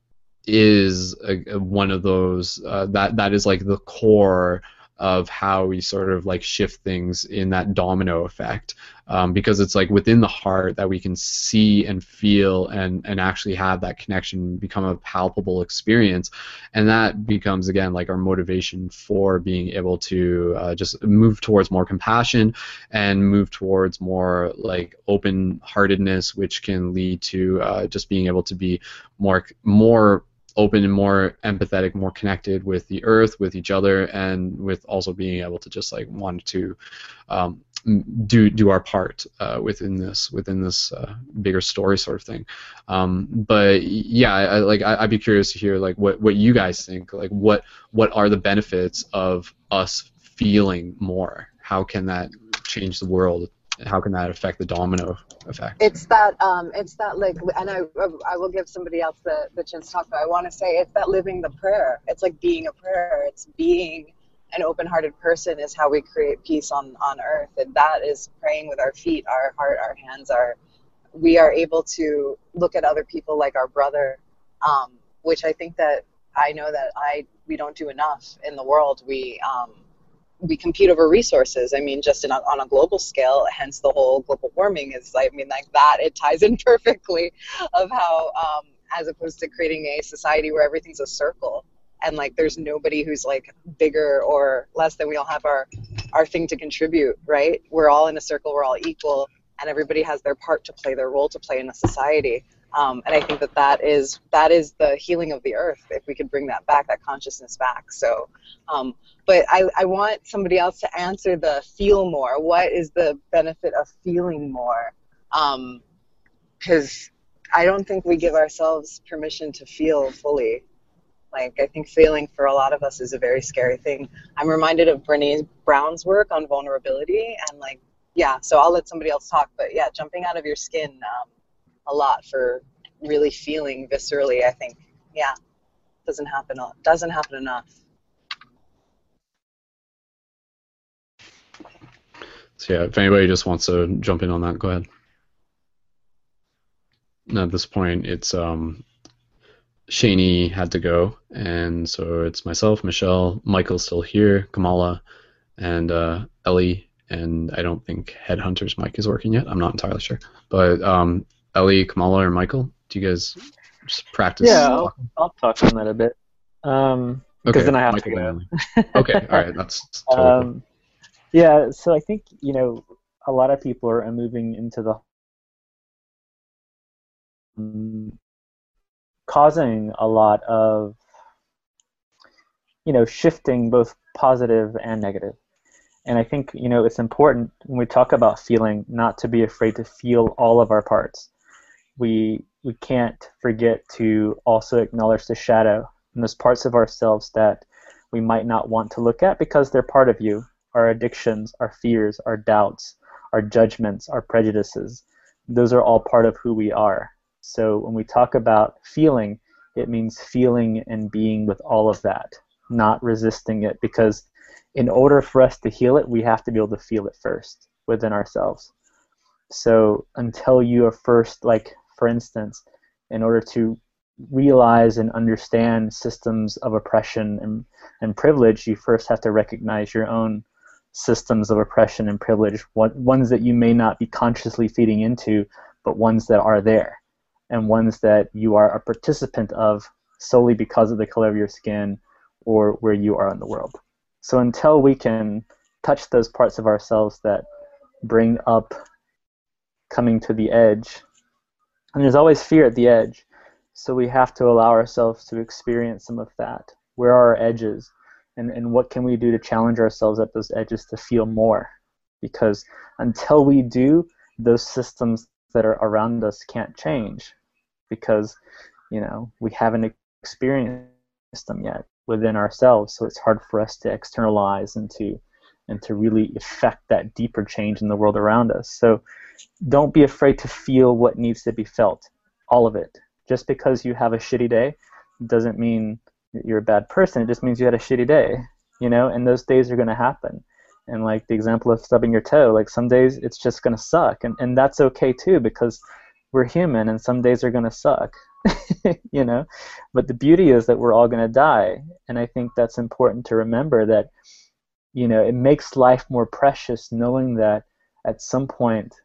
is a, a- one of those uh, that that is like the core of how we sort of like shift things in that domino effect. Um, because it's like within the heart that we can see and feel and and actually have that connection become a palpable experience. And that becomes again like our motivation for being able to uh, just move towards more compassion and move towards more like open heartedness which can lead to uh, just being able to be more more open and more empathetic more connected with the earth with each other and with also being able to just like want to um, do do our part uh, within this within this uh, bigger story sort of thing. Um, but yeah I, I, like I, I'd be curious to hear like what, what you guys think. Like what what are the benefits of us feeling more? How can that change the world how can that affect the domino effect It's that um, it's that like, and I I will give somebody else the the chance to talk. But I want to say it's that living the prayer. It's like being a prayer. It's being an open-hearted person is how we create peace on on earth, and that is praying with our feet, our heart, our hands. Our we are able to look at other people like our brother, um, which I think that I know that I we don't do enough in the world. We um, we compete over resources. I mean, just in on a global scale, hence the whole global warming is, I mean, like that, it ties in perfectly of how, um, as opposed to creating a society where everything's a circle and like there's nobody who's like bigger or less than we all have our, our thing to contribute, right? We're all in a circle, we're all equal, and everybody has their part to play, their role to play in a society. Um, and I think that that is that is the healing of the earth. If we could bring that back, that consciousness back. So, um, but I, I want somebody else to answer the feel more. What is the benefit of feeling more? Because I don't think we give ourselves permission to feel fully. Like I think feeling for a lot of us is a very scary thing. I'm reminded of Brene Brown's work on vulnerability and like yeah. So I'll let somebody else talk. But yeah, jumping out of your skin um, a lot for really feeling viscerally. I think yeah doesn't happen doesn't happen enough. So yeah, if anybody just wants to jump in on that, go ahead. And at this point, it's um, Shani had to go, and so it's myself, Michelle, Michael's still here, Kamala, and uh, Ellie, and I don't think Headhunter's mic is working yet. I'm not entirely sure, but um, Ellie, Kamala, or Michael, do you guys just practice? Yeah, I'll, I'll talk on that a bit. Um, because okay, then I have Michael to go. Okay, all right, that's totally cool. Um, yeah, so I think you know a lot of people are moving into the um, causing a lot of you know shifting both positive and negative. And I think you know it's important when we talk about feeling not to be afraid to feel all of our parts. We we can't forget to also acknowledge the shadow and those parts of ourselves that we might not want to look at because they're part of you our addictions, our fears, our doubts, our judgments, our prejudices. Those are all part of who we are. So when we talk about feeling, it means feeling and being with all of that, not resisting it, because in order for us to heal it, we have to be able to feel it first within ourselves. So until you are first, like for instance, in order to realize and understand systems of oppression and, and privilege, you first have to recognize your own systems of oppression and privilege, one, ones that you may not be consciously feeding into, but ones that are there. and ones that you are a participant of solely because of the color of your skin or where you are in the world. So until we can touch those parts of ourselves that bring up coming to the edge, and there's always fear at the edge, so we have to allow ourselves to experience some of that. Where are our edges? And, and what can we do to challenge ourselves at those edges to feel more? Because until we do, those systems that are around us can't change because you know we haven't experienced them yet within ourselves so it's hard for us to externalize and to and to really affect that deeper change in the world around us. So don't be afraid to feel what needs to be felt all of it. Just because you have a shitty day doesn't mean you're a bad person. It just means you had a shitty day you know and those days are going to happen. And like the example of stubbing your toe like some days it's just going to suck. And, and that's okay too because we're human and some days are going to suck you know. But the beauty is that we're all going to die. And i think that's important to remember that you know it makes life more precious knowing that at some point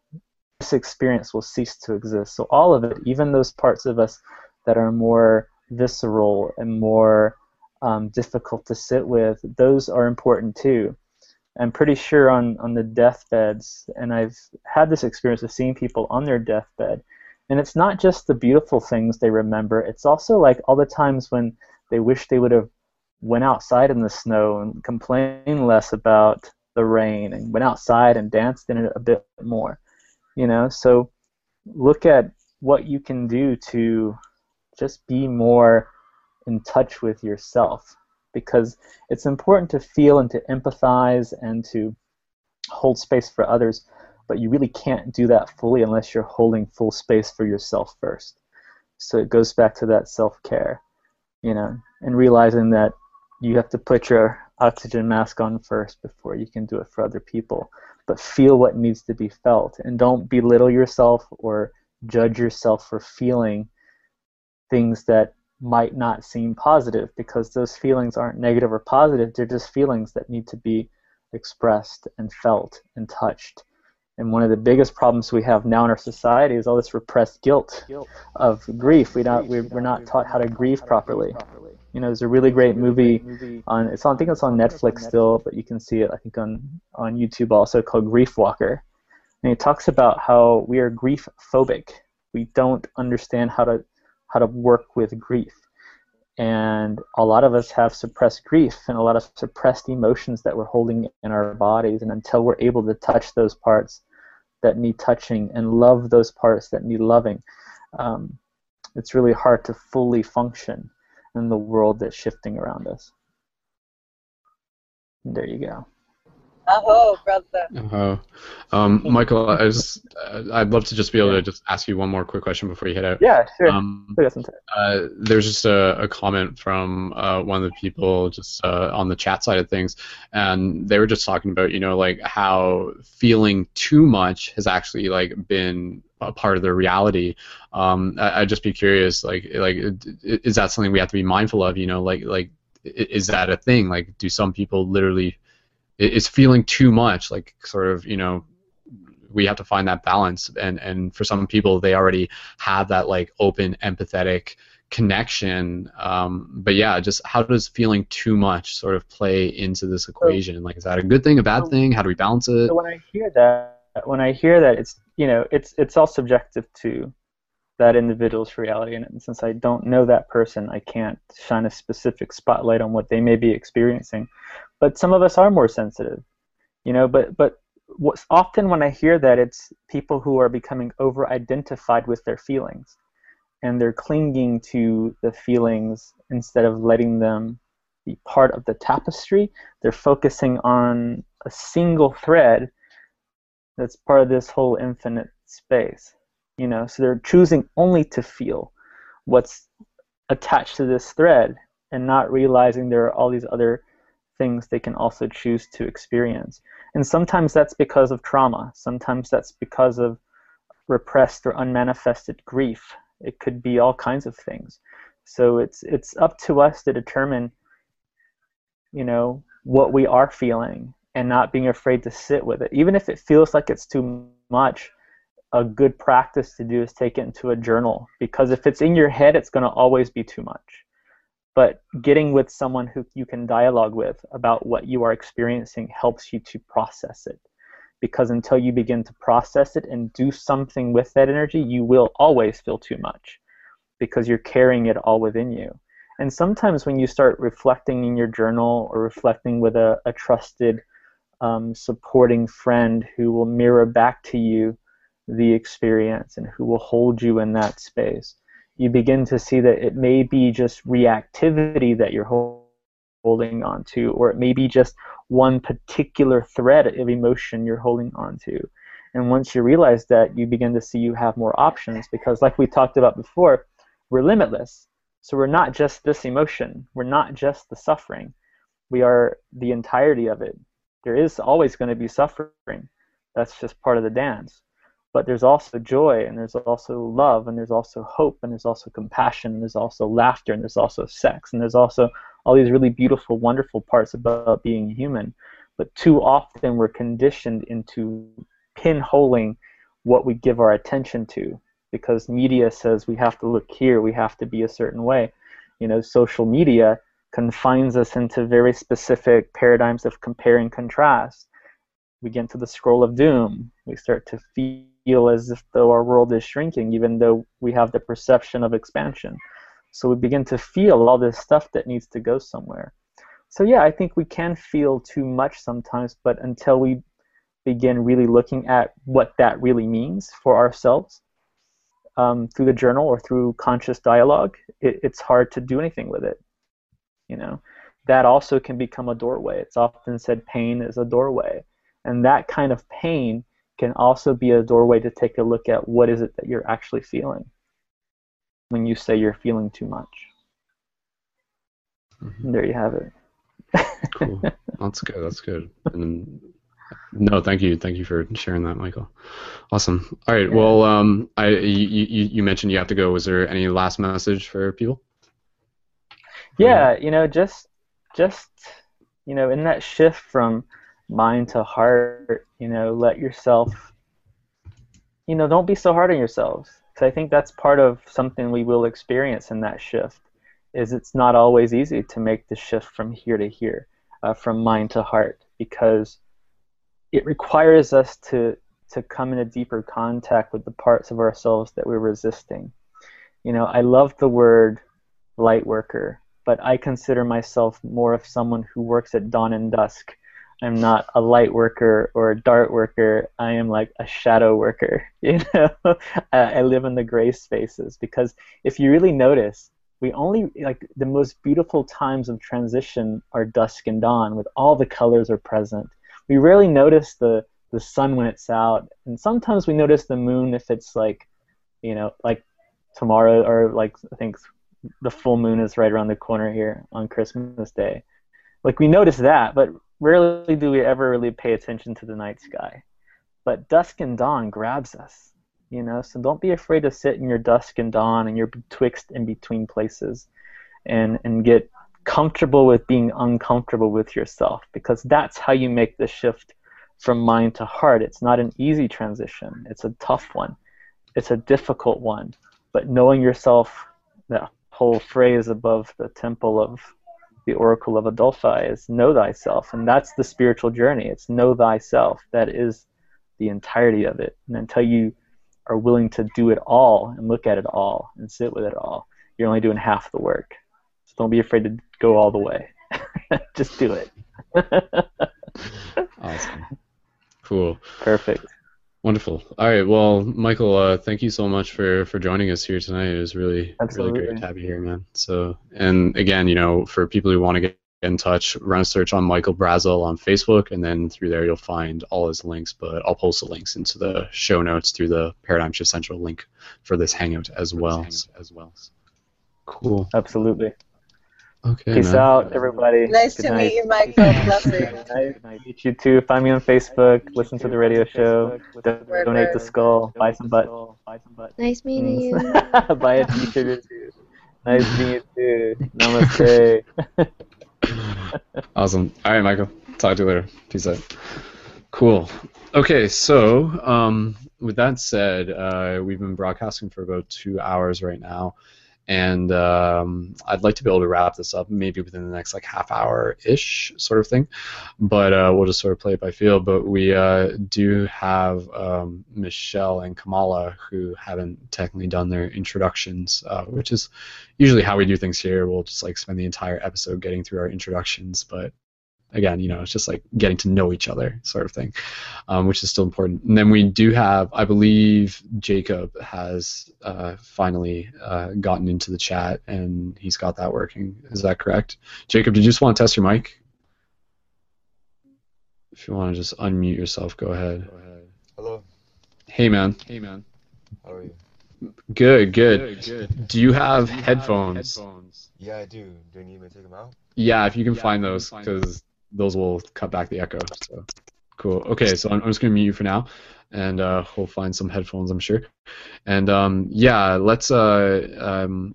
this experience will cease to exist. So all of it even those parts of us that are more visceral and more um, difficult to sit with those are important too. I'm pretty sure on, on the deathbeds, and I've had this experience of seeing people on their deathbed, and it's not just the beautiful things they remember, it's also like all the times when they wish they would have went outside in the snow and complained less about the rain and went outside and danced in it a bit more. You know, so look at what you can do to just be more in touch with yourself because it's important to feel and to empathize and to hold space for others, but you really can't do that fully unless you're holding full space for yourself first. So it goes back to that self-care, you know, and realizing that you have to put your oxygen mask on first before you can do it for other people. But feel what needs to be felt and don't belittle yourself or judge yourself for feeling things that might not seem positive because those feelings aren't negative or positive. They're just feelings that need to be expressed and felt and touched. And one of the biggest problems we have now in our society is all this repressed guilt of grief. We don't, we're, we're not taught how to grieve properly. You know, there's a really great movie on it's on I think it's on Netflix still, but you can see it I think on on YouTube also called Griefwalker. And it talks about how we are grief phobic. We don't understand how to how to work with grief. And a lot of us have suppressed grief and a lot of suppressed emotions that we're holding in our bodies. And until we're able to touch those parts that need touching and love those parts that need loving, um, it's really hard to fully function in the world that's shifting around us. There you go. Aho, brother. Aho. Um, Michael, I was, uh, I'd love to just be able to just ask you one more quick question before you head out. Yeah, sure. Um, uh, there's just a, a comment from uh, one of the people just uh, on the chat side of things, and they were just talking about, you know, like how feeling too much has actually like been a part of their reality. Um, I, would just be curious, like, like, is that something we have to be mindful of? You know, like, like, is that a thing? Like, do some people literally is feeling too much like sort of you know we have to find that balance. And and for some people they already have that like open empathetic connection. Um, but yeah just how does feeling too much sort of play into this equation? Like is that a good thing a bad thing? How do we balance it? So when i hear that when i hear that it's you know it's it's all subjective to that individual's reality. And since i don't know that person i can't shine a specific spotlight on what they may be experiencing. But some of us are more sensitive you know but but what's often when i hear that it's people who are becoming over identified with their feelings. And they're clinging to the feelings instead of letting them be part of the tapestry. They're focusing on a single thread that's part of this whole infinite space you know so they're choosing only to feel what's attached to this thread and not realizing there are all these other things they can also choose to experience. And sometimes that's because of trauma. Sometimes that's because of repressed or unmanifested grief. It could be all kinds of things. So it's it's up to us to determine, you know, what we are feeling and not being afraid to sit with it. Even if it feels like it's too much, a good practice to do is take it into a journal because if it's in your head, it's going to always be too much. But getting with someone who you can dialogue with about what you are experiencing helps you to process it. Because until you begin to process it and do something with that energy, you will always feel too much because you're carrying it all within you. And sometimes when you start reflecting in your journal or reflecting with a, a trusted, um, supporting friend who will mirror back to you the experience and who will hold you in that space, you begin to see that it may be just reactivity that you're holding on to, or it may be just one particular thread of emotion you're holding on to. And once you realize that, you begin to see you have more options because, like we talked about before, we're limitless. So we're not just this emotion, we're not just the suffering, we are the entirety of it. There is always going to be suffering. That's just part of the dance but there's also joy and there's also love and there's also hope and there's also compassion and there's also laughter and there's also sex and there's also all these really beautiful wonderful parts about being human. But too often we're conditioned into pinholing what we give our attention to because media says we have to look here we have to be a certain way. You know social media confines us into very specific paradigms of compare and contrast we get into the scroll of doom we start to feel as if though our world is shrinking, even though we have the perception of expansion. So we begin to feel all this stuff that needs to go somewhere. So yeah, I think we can feel too much sometimes, but until we begin really looking at what that really means for ourselves um, through the journal or through conscious dialogue, it, it's hard to do anything with it. You know, that also can become a doorway. It's often said pain is a doorway, and that kind of pain can also be a doorway to take a look at what is it that you're actually feeling when you say you're feeling too much. Mm-hmm. There you have it. cool. That's good. That's good. And no, thank you. Thank you for sharing that, Michael. Awesome. All right. Well, um, I you, you you mentioned you have to go. Was there any last message for people? Yeah, you know, just just you know, in that shift from mind to heart, you know, let yourself, you know, don't be so hard on yourselves. Because I think that's part of something we will experience in that shift, is it's not always easy to make the shift from here to here, uh, from mind to heart, because it requires us to to come in a deeper contact with the parts of ourselves that we're resisting. You know, I love the word light worker, but I consider myself more of someone who works at dawn and dusk I'm not a light worker or a dark worker. I am like a shadow worker. You know, I live in the gray spaces because if you really notice, we only like the most beautiful times of transition are dusk and dawn, with all the colors are present. We rarely notice the the sun when it's out, and sometimes we notice the moon if it's like, you know, like tomorrow or like I think the full moon is right around the corner here on Christmas Day. Like we notice that, but rarely do we ever really pay attention to the night sky. But dusk and dawn grabs us, you know. So don't be afraid to sit in your dusk and dawn and your betwixt and between places, and and get comfortable with being uncomfortable with yourself because that's how you make the shift from mind to heart. It's not an easy transition. It's a tough one. It's a difficult one. But knowing yourself, that whole phrase above the temple of the oracle of Adolphi is know thyself, and that's the spiritual journey. It's know thyself. That is the entirety of it. And until you are willing to do it all and look at it all and sit with it all, you're only doing half the work. So don't be afraid to go all the way. Just do it. awesome. Cool. Perfect. Wonderful. All right. Well, Michael, uh, thank you so much for, for joining us here tonight. It was really Absolutely. really great to have you here, man. So, and again, you know, for people who want to get in touch, run a search on Michael Brazell on Facebook, and then through there you'll find all his links. But I'll post the links into the show notes through the Paradigm Shift Central link for this hangout as well. As well. Cool. Absolutely. Okay. Peace man. out, everybody. Nice Good to night. meet you, Michael. Blessings. Good night. Meet you too. Find me on Facebook. Listen to the radio show. Donate the skull. Buy some butt. Nice meeting you. Buy a t-shirt too. Nice meeting you too. Namaste. awesome. All right, Michael. Talk to you later. Peace out. Cool. Okay, so um, with that said, uh, we've been broadcasting for about two hours right now, and um, I'd like to be able to wrap this up maybe within the next like half hour ish sort of thing, but uh, we'll just sort of play it by feel. But we uh, do have um, Michelle and Kamala who haven't technically done their introductions, uh, which is usually how we do things here. We'll just like spend the entire episode getting through our introductions, but again, you know, it's just like getting to know each other, sort of thing, um, which is still important. And then we do have, I believe, Jacob has uh, finally uh, gotten into the chat and he's got that working. Is that correct? Jacob, did you just want to test your mic? If you want to just unmute yourself, go ahead. Hello. Hey, man. Hey, man. How are you? Good, good. good. Do you have do you headphones? Have headphones? Yeah, I do. Do you need me to take them out? Yeah, if you can yeah, find those, because those will cut back the echo. So cool. Okay, so I'm, I'm just gonna mute you for now, and uh, we'll find some headphones, I'm sure. And um, yeah, let's uh, um,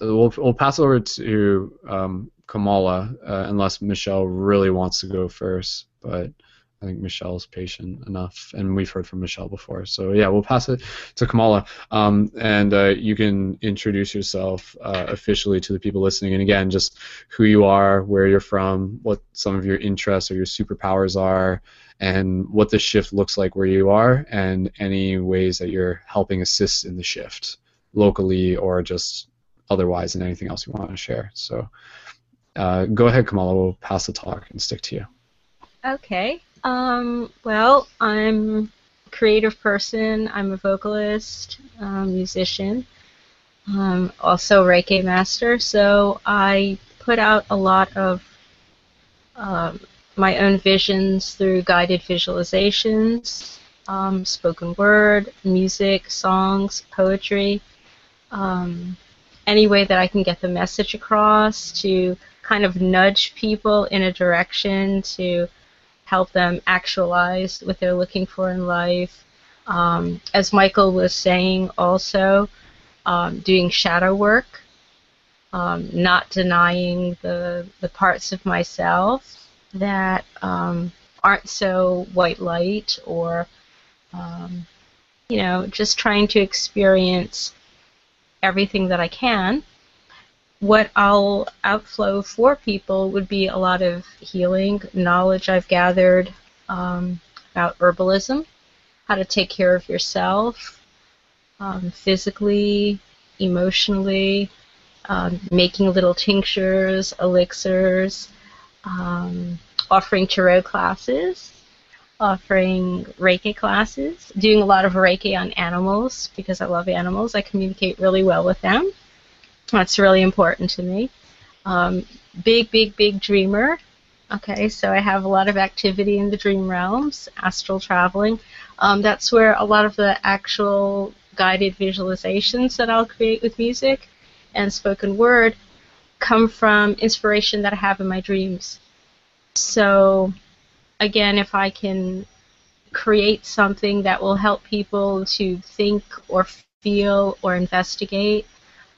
we'll we'll pass over to um, Kamala uh, unless Michelle really wants to go first, but. I think Michelle's patient enough, and we've heard from Michelle before. So yeah, we'll pass it to Kamala, um, and uh, you can introduce yourself uh, officially to the people listening. And again, just who you are, where you're from, what some of your interests or your superpowers are, and what the shift looks like where you are, and any ways that you're helping assist in the shift locally or just otherwise, and anything else you want to share. So uh, go ahead, Kamala. We'll pass the talk and stick to you. Okay. Um, well, I'm a creative person. I'm a vocalist, um, musician, um, also Reiki master. So I put out a lot of um, my own visions through guided visualizations, um, spoken word, music, songs, poetry. Um, any way that I can get the message across to kind of nudge people in a direction to help them actualize what they're looking for in life. Um, as Michael was saying, also um, doing shadow work, um, not denying the the parts of myself that um, aren't so white light, or um, you know, just trying to experience everything that I can what I'll outflow for people would be a lot of healing knowledge I've gathered um, about herbalism, how to take care of yourself um, physically, emotionally, um, making little tinctures, elixirs, um, offering tarot classes, offering Reiki classes, doing a lot of Reiki on animals because I love animals. I communicate really well with them. That's really important to me. Um, big, big, big dreamer. Okay, so I have a lot of activity in the dream realms, astral traveling. Um, that's where a lot of the actual guided visualizations that I'll create with music and spoken word come from inspiration that I have in my dreams. So, again, if I can create something that will help people to think or feel or investigate,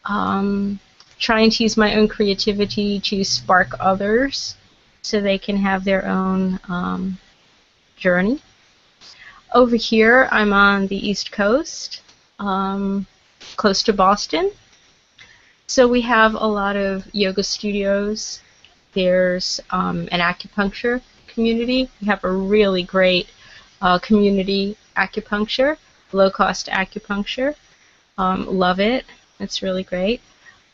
um, trying to use my own creativity to spark others so they can have their own um, journey. Over here, I'm on the East Coast, um, close to Boston. So we have a lot of yoga studios. There's um, an acupuncture community. We have a really great uh, community acupuncture, low cost acupuncture. Um, love it. It's really great.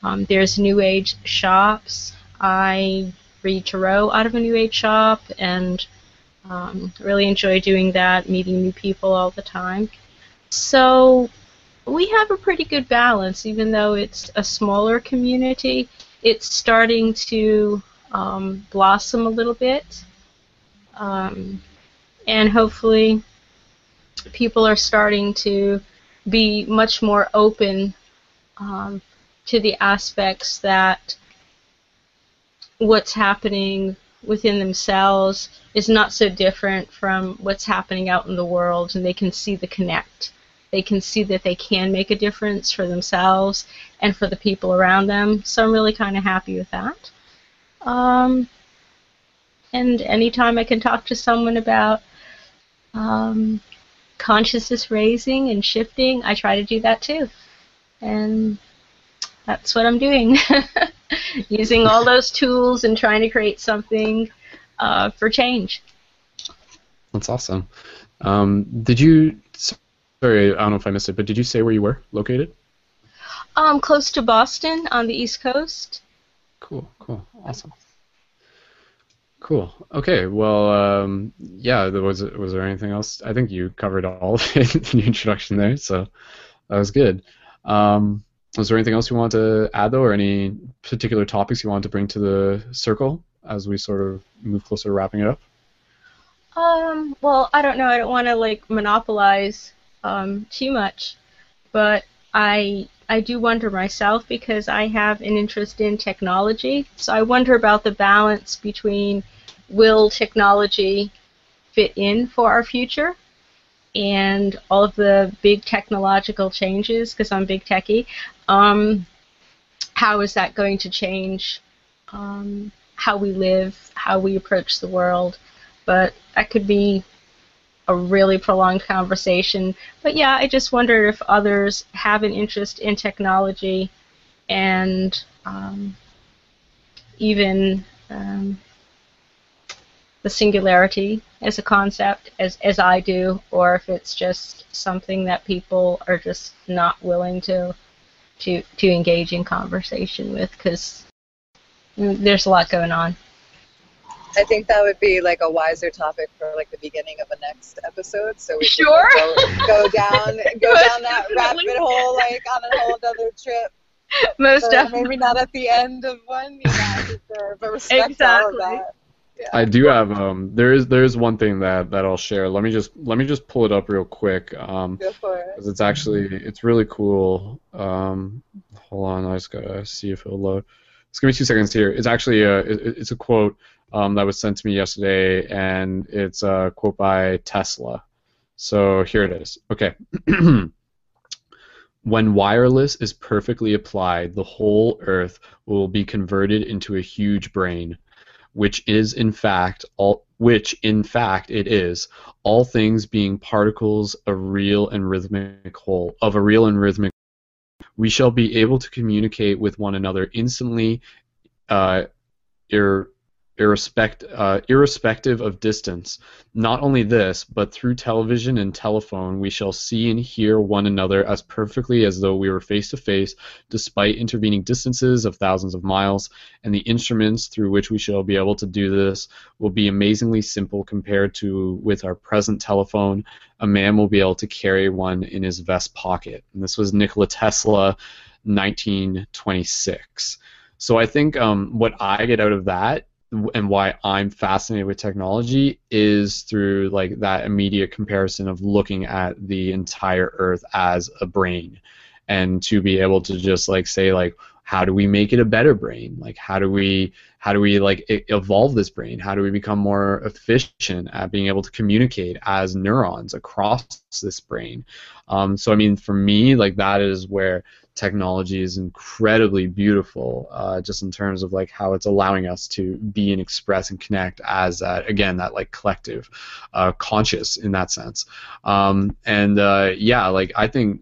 Um, there's New Age shops. I read tarot out of a New Age shop and um, really enjoy doing that, meeting new people all the time. So we have a pretty good balance, even though it's a smaller community. It's starting to um, blossom a little bit, um, and hopefully, people are starting to be much more open um, to the aspects that what's happening within themselves is not so different from what's happening out in the world, and they can see the connect. They can see that they can make a difference for themselves and for the people around them. So I'm really kind of happy with that. Um, And anytime I can talk to someone about um, consciousness raising and shifting, I try to do that too. And that's what I'm doing. Using all those tools and trying to create something uh, for change. That's awesome. Um, did you? Sorry, I don't know if I missed it, but did you say where you were located? Um, close to Boston on the East Coast. Cool, cool, awesome. Cool. Okay. Well, um, yeah. There was was there anything else? I think you covered all of it in the introduction there, so that was good. Um, was there anything else you want to add, though, or any particular topics you want to bring to the circle as we sort of move closer to wrapping it up? Um, well, I don't know. I don't want to like monopolize um, too much, but I I do wonder myself because I have an interest in technology. So I wonder about the balance between will technology fit in for our future and all of the big technological changes because I'm big techie. Um, how is that going to change um, how we live, how we approach the world? But that could be a really prolonged conversation. But yeah, I just wonder if others have an interest in technology and um, even um, the singularity as a concept as, as I do, or if it's just something that people are just not willing to to, to engage in conversation with because there's a lot going on. I think that would be like a wiser topic for like the beginning of a next episode. So we sure. could like, go, go down go down that rabbit hole like on a whole other trip. Most so definitely. Maybe not at the end of one, you know, but respect all of Exactly. that. I do have um there is there is one thing that that I'll share. Let me just let me just pull it up real quick. Um Go for it. 'cause it's actually it's really cool. Um hold on, I just gotta see if it'll load. Just give me two seconds here. It's actually a it, it's a quote um, that was sent to me yesterday, and it's a quote by Tesla. So here it is. Okay. when wireless is perfectly applied, the whole Earth will be converted into a huge brain which is in fact all which in fact it is all things being particles of real and rhythmic whole of a real and rhythmic we shall be able to communicate with one another instantly uh, irrespect, uh, irrespective of distance. Not only this, but through television and telephone, we shall see and hear one another as perfectly as though we were face to face, despite intervening distances of thousands of miles. And the instruments through which we shall be able to do this will be amazingly simple compared to with our present telephone. A man will be able to carry one in his vest pocket. And this was Nikola Tesla, 1926. So I think um, what I get out of that and why I'm fascinated with technology is through like that immediate comparison of looking at the entire Earth as a brain, and to be able to just like say like how do we make it a better brain? Like how do we how do we like evolve this brain? How do we become more efficient at being able to communicate as neurons across this brain? Um, so i mean for me like that is where technology is incredibly beautiful uh, just in terms of like how it's allowing us to be and express and connect as that again that like collective uh, conscious in that sense. Um, and uh, yeah like i think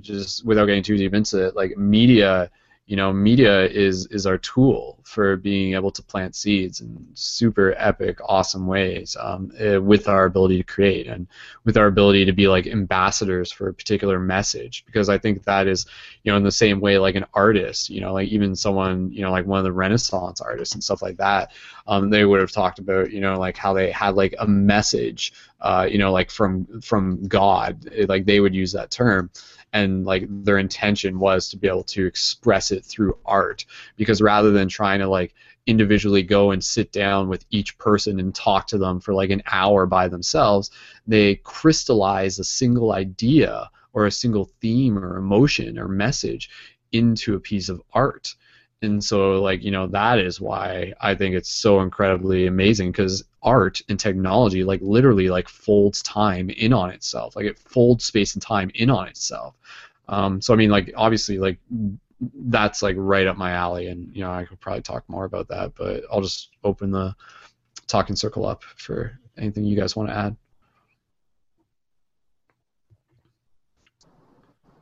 just without getting too deep into it like media you know media is is our tool for being able to plant seeds in super epic awesome ways um, eh, with our ability to create and with our ability to be like ambassadors for a particular message. Because i think that is you know in the same way like an artist you know like even someone you know like one of the renaissance artists and stuff like that um, they would have talked about you know like how they had like a message uh, you know like from from god. Eh, like they would use that term and like their intention was to be able to express it through art. Because rather than trying to like individually go and sit down with each person and talk to them for like an hour by themselves they crystallize a single idea or a single theme or emotion or message into a piece of art and so like you know that is why i think it's so incredibly amazing because art and technology like literally like folds time in on itself like it folds space and time in on itself um, so i mean like obviously like that's like right up my alley and you know i could probably talk more about that but i'll just open the talking circle up for anything you guys want to add.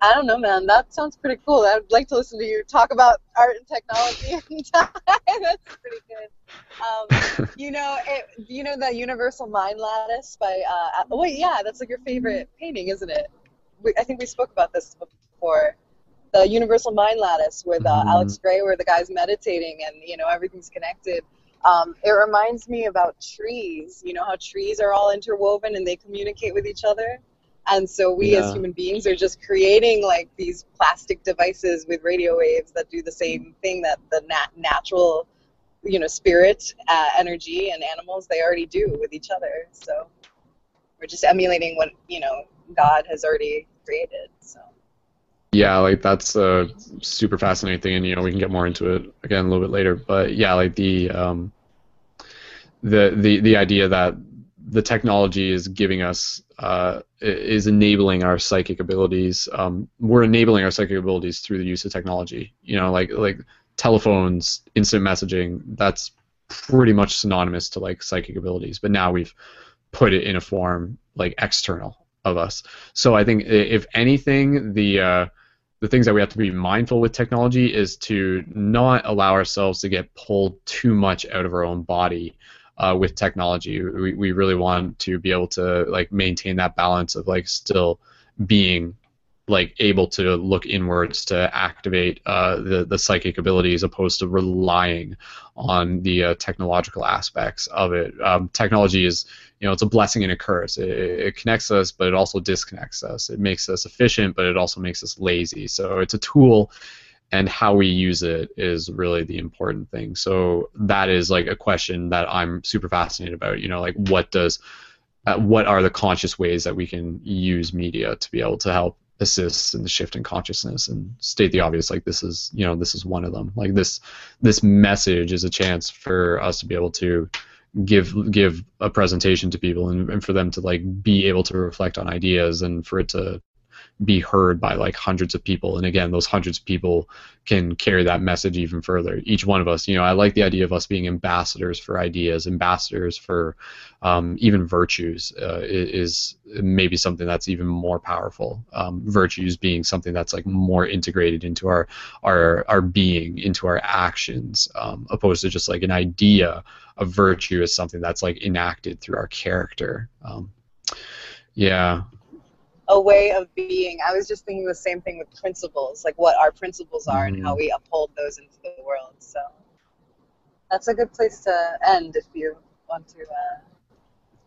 I don't know, man. That sounds pretty cool. I'd like to listen to you talk about art and technology and time. That's pretty good. Um, you know, it, you know the Universal Mind Lattice by. Uh, oh wait, yeah, that's like your favorite painting, isn't it? We, I think we spoke about this before. The Universal Mind Lattice with uh, Mhm. Alex Grey, where the guy's meditating and you know everything's connected. Um, it reminds me about trees. You know how trees are all interwoven and they communicate with each other. And so we as human beings are just creating like these plastic devices with radio waves that do the same thing that the nat- natural, you know, spirit, uh, energy, and animals they already do with each other. So we're just emulating what you know God has already created. So Yeah, like that's a super fascinating thing, and you know we can get more into it again a little bit later. But yeah, like the um, the the the idea that the technology is giving us uh, is enabling our psychic abilities. Um, we're enabling our psychic abilities through the use of technology. You know, like like telephones, instant messaging. That's pretty much synonymous to like psychic abilities. But now we've put it in a form like external of us. So I think if anything, the uh, the things that we have to be mindful with technology is to not allow ourselves to get pulled too much out of our own body uh, with technology. We, we really want to be able to like maintain that balance of like still being like able to look inwards to activate uh, the the psychic abilities, opposed to relying on the uh, technological aspects of it. Um, technology is you know it's a blessing and a curse. It, it connects us, but it also disconnects us. It makes us efficient, but it also makes us lazy. So it's a tool, and how we use it is really the important thing. So that is like a question that I'm super fascinated about. You know, like what does uh, what are the conscious ways that we can use media to be able to help assist in the shift in consciousness and state the obvious like this is you know this is one of them like this this message is a chance for us to be able to give give a presentation to people and, and for them to like be able to reflect on ideas and for it to be heard by like hundreds of people. And again those hundreds of people can carry that message even further. Each one of us you know i like the idea of us being ambassadors for ideas ambassadors for um, even virtues uh, is maybe something that's even more powerful. Um, virtues being something that's like more integrated into our our our being into our actions um, opposed to just like an idea of virtue is something that's like enacted through our character. Um, yeah a way of being. I was just thinking the same thing with principles, like what our principles are and how Mhm. we uphold those into the world. So that's a good place to end if you want to. Uh,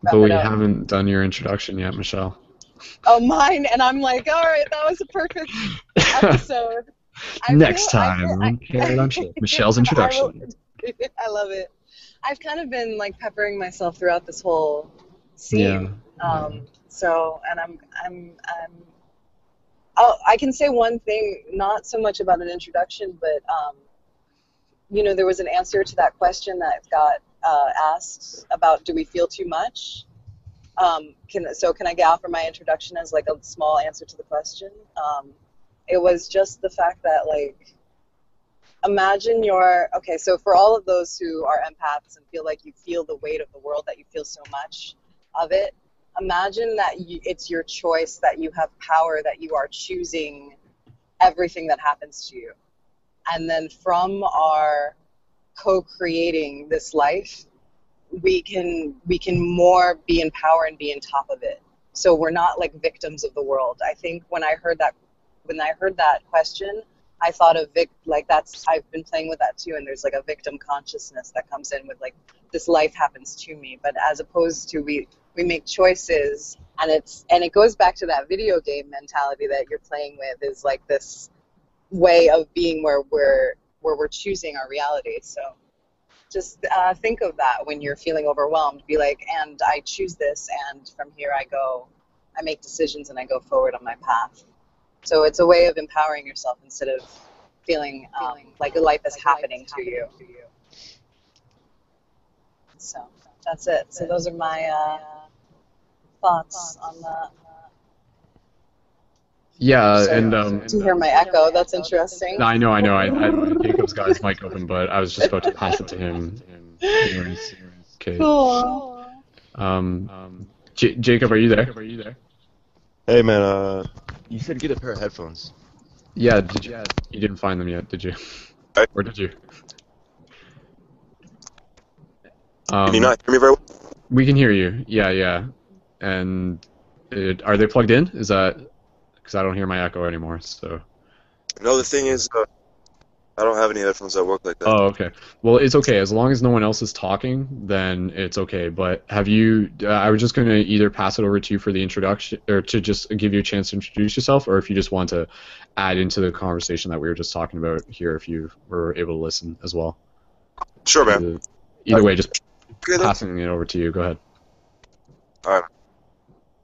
but we haven't done your introduction yet michelle Oh, mine, and I'm like, all right, that was a perfect episode. I next feel- time I- sure. michelle's introduction I love it. I've kind of been like peppering myself throughout this whole scene. Um, so, and I'm, I'm, I'm. Oh, I can say one thing, not so much about an introduction, but um, you know, there was an answer to that question that got uh, asked about do we feel too much. Um, can so can I offer my introduction as like a small answer to the question? Um, it was just the fact that like imagine your okay so for all of those who are empaths and feel like you feel the weight of the world that you feel so much of it imagine that you, it's your choice that you have power that you are choosing everything that happens to you. And then from our co-creating this life we can we can more be in power and be in top of it. So we're not like victims of the world. I think when i heard that when i heard that question i thought of vic like that's i've been playing with that too and there's like a victim consciousness that comes in with like this life happens to me. But as opposed to we we make choices and it's and it goes back to that video game mentality that you're playing with is like this way of being where we're where we're choosing our reality. So just uh, think of that when you're feeling overwhelmed. Be like and i choose this and from here i go i make decisions and i go forward on my path so it's a way of empowering yourself instead of feeling um, like life is happening to you so that's it so those are my uh, thoughts on that yeah So- and um to hear my echo that's interesting No, I know, I know. I, I Jacob's got his mic open, but I was just about to pass it to him. Okay. Cool. Um, J- Jacob, are you there? Are you there? Hey man, uh, you said get a pair of headphones. Yeah. Did you? You didn't find them yet, did you? I- Or did you? Can you Um, not hear me very well? We can hear you. Yeah, yeah. And it, are they plugged in? Is that because I don't hear my echo anymore? So. No, the thing is, uh, I don't have any headphones that work like that. Oh, okay. Well, it's okay as long as no one else is talking. Then it's okay. But have you? Uh, I was just going to either pass it over to you for the introduction, or to just give you a chance to introduce yourself, or if you just want to add into the conversation that we were just talking about here, if you were able to listen as well. Sure, man. Either, either way, just Okay, then. passing it over to you. Go ahead. All right.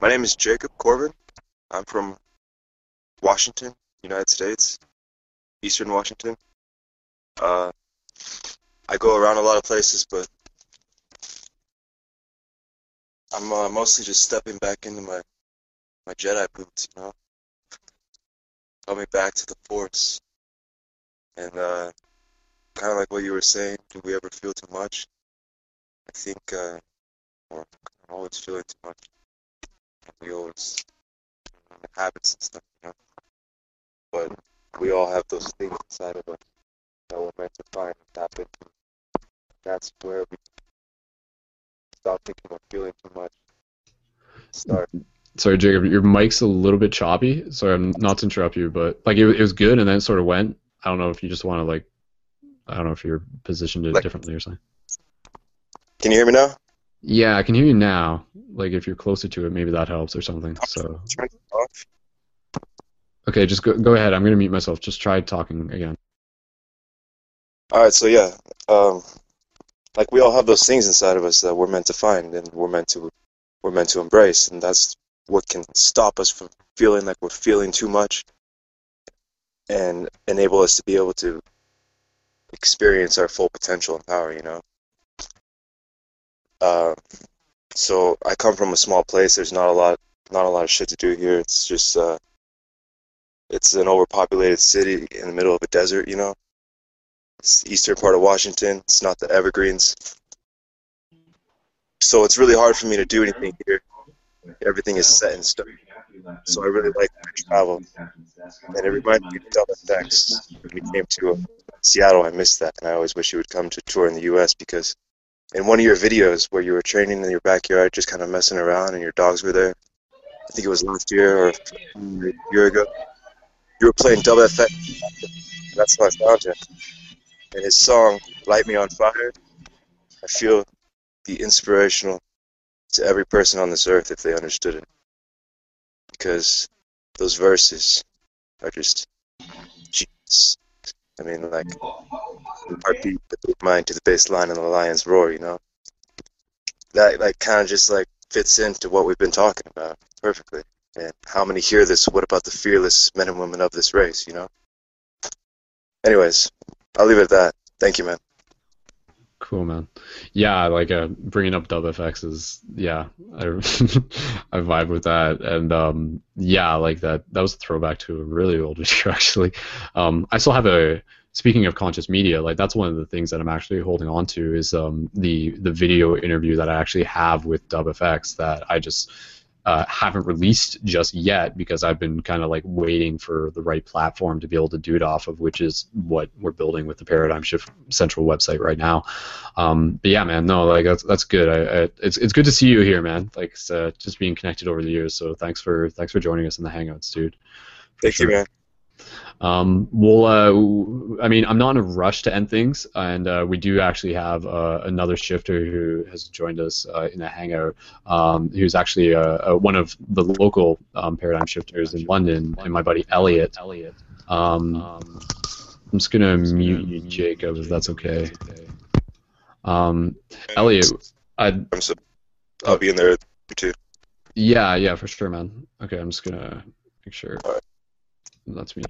My name is Jacob Corbin. I'm from Washington, United States, Eastern Washington. Uh, I go around a lot of places, but I'm uh, mostly just stepping back into my my Jedi boots, you know, coming back to the Force, and uh, kind of like what you were saying. Do we ever feel too much? I think, uh, I'm always feeling too much we always habits and stuff, you know. But we all have those things inside of us that we're meant to find and tap into. That's where we stop thinking about feeling too much. Start. Sorry, Jacob. Your mic's a little bit choppy. Sorry, I'm not to interrupt you, but like it, it was good, and then it sort of went. I don't know if you just want to like. I don't know if you're positioned it Like- differently or something. Can you hear me now? Yeah, I can hear you now. Like if you're closer to it, maybe that helps or something. So Turn it off. okay, just go go ahead. I'm gonna mute myself. Just try talking again. All right, so yeah, um, like we all have those things inside of us that we're meant to find and we're meant to we're meant to embrace, and that's what can stop us from feeling like we're feeling too much, and enable us to be able to experience our full potential and power. You know. Uh, so I come from a small place. There's not a lot, not a lot of shit to do here. It's just, uh, it's an overpopulated city in the middle of a desert. You know. It's eastern part of Washington. It's not the Evergreens. So it's really hard for me to do anything here. Everything is set in stone. So I really like to travel. And it reminded me of Dub FX. When we came to uh, Seattle, I missed that. And I always wish you would come to tour in the U.S. because in one of your videos where you were training in your backyard, just kind of messing around, and your dogs were there, I think it was last year or a year ago, you were playing Dub FX. That's how I found you and his song "Light Me on Fire," I feel be inspirational to every person on this earth if they understood it, because those verses are just genius. I mean, like from heartbeat, the mind to the bass line and the lion's roar. You know, that like kind of just like fits into what we've been talking about perfectly. And how many hear this? What about the fearless men and women of this race? You know. Anyways, I'll leave it at that. Thank you, man. Cool, man. Yeah, like uh, bringing up Dub FX is yeah, I I vibe with that, and um, yeah, like that that was a throwback to a really old video actually. Um, I still have a speaking of conscious media, like that's one of the things that I'm actually holding on to is um the the video interview that I actually have with Dub FX that I just uh, haven't released just yet because I've been kind of like waiting for the right platform to be able to do it off of, which is what we're building with the Paradigm Shift Central website right now. Um, but yeah, man, no, like that's that's good. I, I, it's it's good to see you here, man. Like uh, just being connected over the years. So thanks for thanks for joining us in the Hangouts, dude. Thank you, man. Um, we'll, uh, I mean, I'm not in a rush to end things, and uh, we do actually have uh, another shifter who has joined us uh, in a hangout. Um, who's actually uh, uh, one of the local um, paradigm shifters in London, and my buddy Elliot. Elliot. Um, I'm just gonna mute you, Jacob, if that's okay. Um, Elliot, I I'm so, I'll be in there too. yeah, yeah, for sure, man. Okay, I'm just gonna make sure that's me.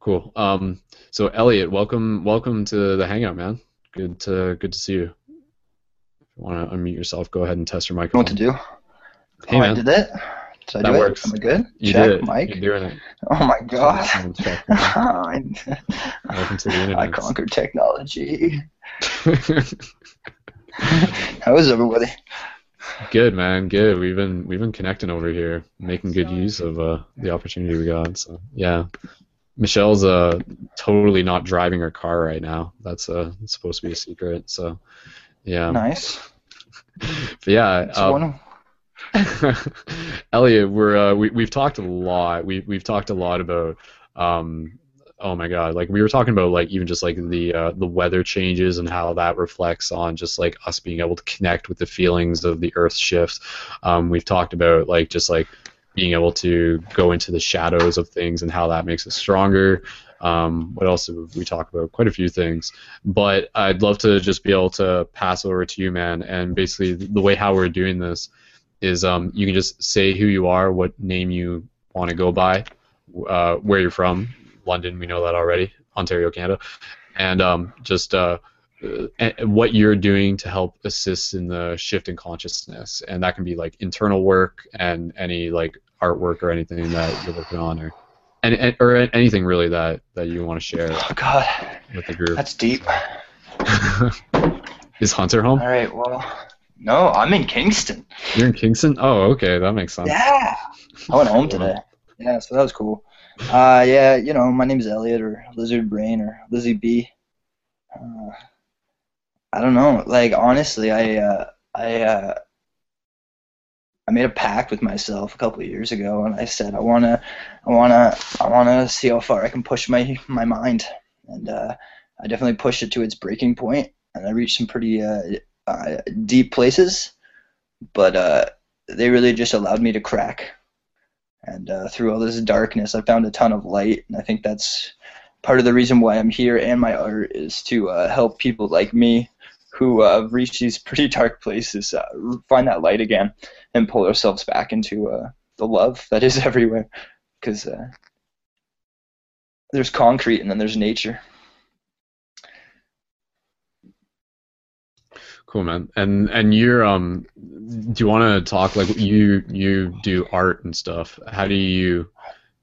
Cool. Um, so Elliot, welcome, welcome to the hangout, man. Good to good to see you. If you want to unmute yourself, go ahead and test your know microphone. what to do. Hey, oh, man. I did it. Did I That do works. it? Am I good? You Check, did it. Mike. You're doing it. Oh my god. Welcome to the internet. I conquered technology. How is everybody? Good man, good. We've been we've been connecting over here, making good use of uh, the opportunity we got. So yeah, Michelle's uh totally not driving her car right now. That's uh supposed to be a secret. So yeah, Nice. but yeah. It's um, one- Elliot, we're uh, we we've talked a lot. We we've talked a lot about um oh my god, like we were talking about like even just like the uh, the weather changes and how that reflects on just like us being able to connect with the feelings of the Earth shift. Um, we've talked about like just like being able to go into the shadows of things and how that makes us stronger. Um, what else did we talk about? Quite a few things. But I'd love to just be able to pass over to you, man. And basically, the way how we're doing this is um, you can just say who you are, what name you want to go by, uh, where you're from. London, we know that already. Ontario, Canada, and um, just uh, uh, what you're doing to help assist in the shift in consciousness, and that can be like internal work and any like artwork or anything that you're working on, or and, and or anything really that that you want to share Oh God, with the group. that's deep. Is Hunter home? All right, well, no, I'm in Kingston. You're in Kingston. Oh, okay, that makes sense. Yeah, I went home today. Yeah, so that was cool. Uh, yeah, you know, my name is Elliot or Lizard Brain or Lizzie B. Uh, I don't know. Like honestly, I uh, I uh, I made a pact with myself a couple of years ago, and I said I wanna I wanna I wanna see how far I can push my my mind, and uh, I definitely pushed it to its breaking point, and I reached some pretty uh, uh, deep places, but uh, they really just allowed me to crack. And uh, through all this darkness, I found a ton of light, and I think that's part of the reason why I'm here. And my art is to uh, help people like me who uh, have reached these pretty dark places uh, find that light again and pull ourselves back into uh, the love that is everywhere. Because uh, there's concrete and then there's nature. Cool, man. And and you're um, do you want to talk like you you do art and stuff? How do you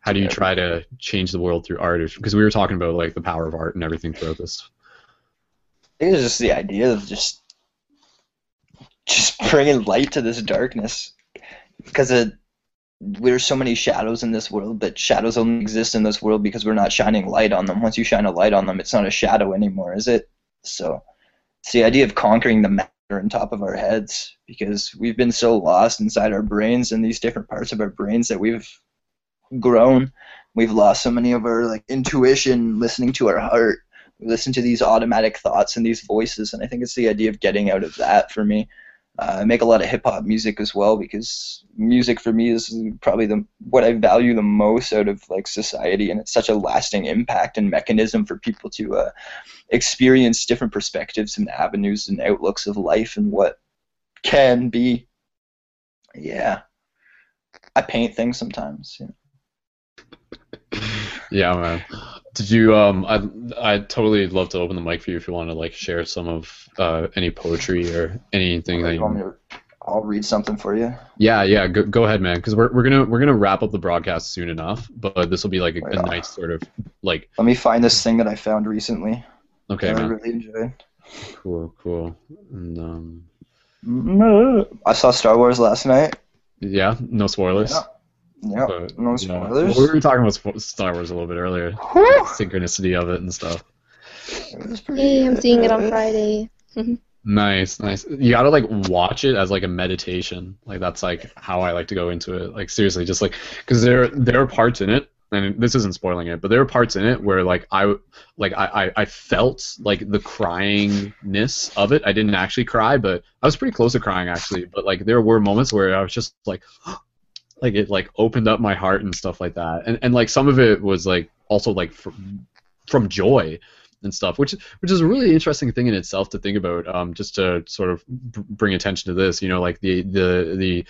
how do you try to change the world through art? Because we were talking about like the power of art and everything throughout this. Think it's just the idea of just just bringing light to this darkness. Because it, there's so many shadows in this world but shadows only exist in this world because we're not shining light on them. Once you shine a light on them it's not a shadow anymore is it? So it's the idea of conquering the matter on top of our heads because we've been so lost inside our brains and these different parts of our brains that we've grown. We've lost so many of our like intuition listening to our heart listen to these automatic thoughts and these voices and i think it's the idea of getting out of that for me uh, I make a lot of hip hop music as well because music for me is probably the what I value the most out of like society, and it's such a lasting impact and mechanism for people to uh, experience different perspectives and avenues and outlooks of life and what can be. Yeah, I paint things sometimes. You know. Yeah, man. Did you um? I I totally love to open the mic for you if you want to like share some of uh any poetry or anything that You want me to- I'll read something for you. Yeah, yeah. Go, go ahead, man. Because we're, we're gonna we're gonna wrap up the broadcast soon enough, but this will be like a, a nice sort of like. Let me find this thing that I found recently. Okay, that I man. really enjoyed. Cool, cool. And um, I saw Star Wars last night. yeah, no spoilers. Yeah. Yep. But, no yeah. spoilers. We were talking about Star Wars a little bit earlier, synchronicity of it and stuff. It was pretty Yay, I'm seeing it on. Friday. Mm-hmm. Nice, nice. You gotta like watch it as like a meditation. Like that's like how I like to go into it. Like seriously, just like because there there are parts in it, and this isn't spoiling it, but there are parts in it where like I like I I, I felt like the cryingness of it. I didn't actually cry, but I was pretty close to crying actually. But like there were moments where I was just like. Like it like opened up my heart and stuff like that, and and like some of it was like also like from, from joy, and stuff, which which is a really interesting thing in itself to think about. Um, just to sort of b- bring attention to this, you know, like the the the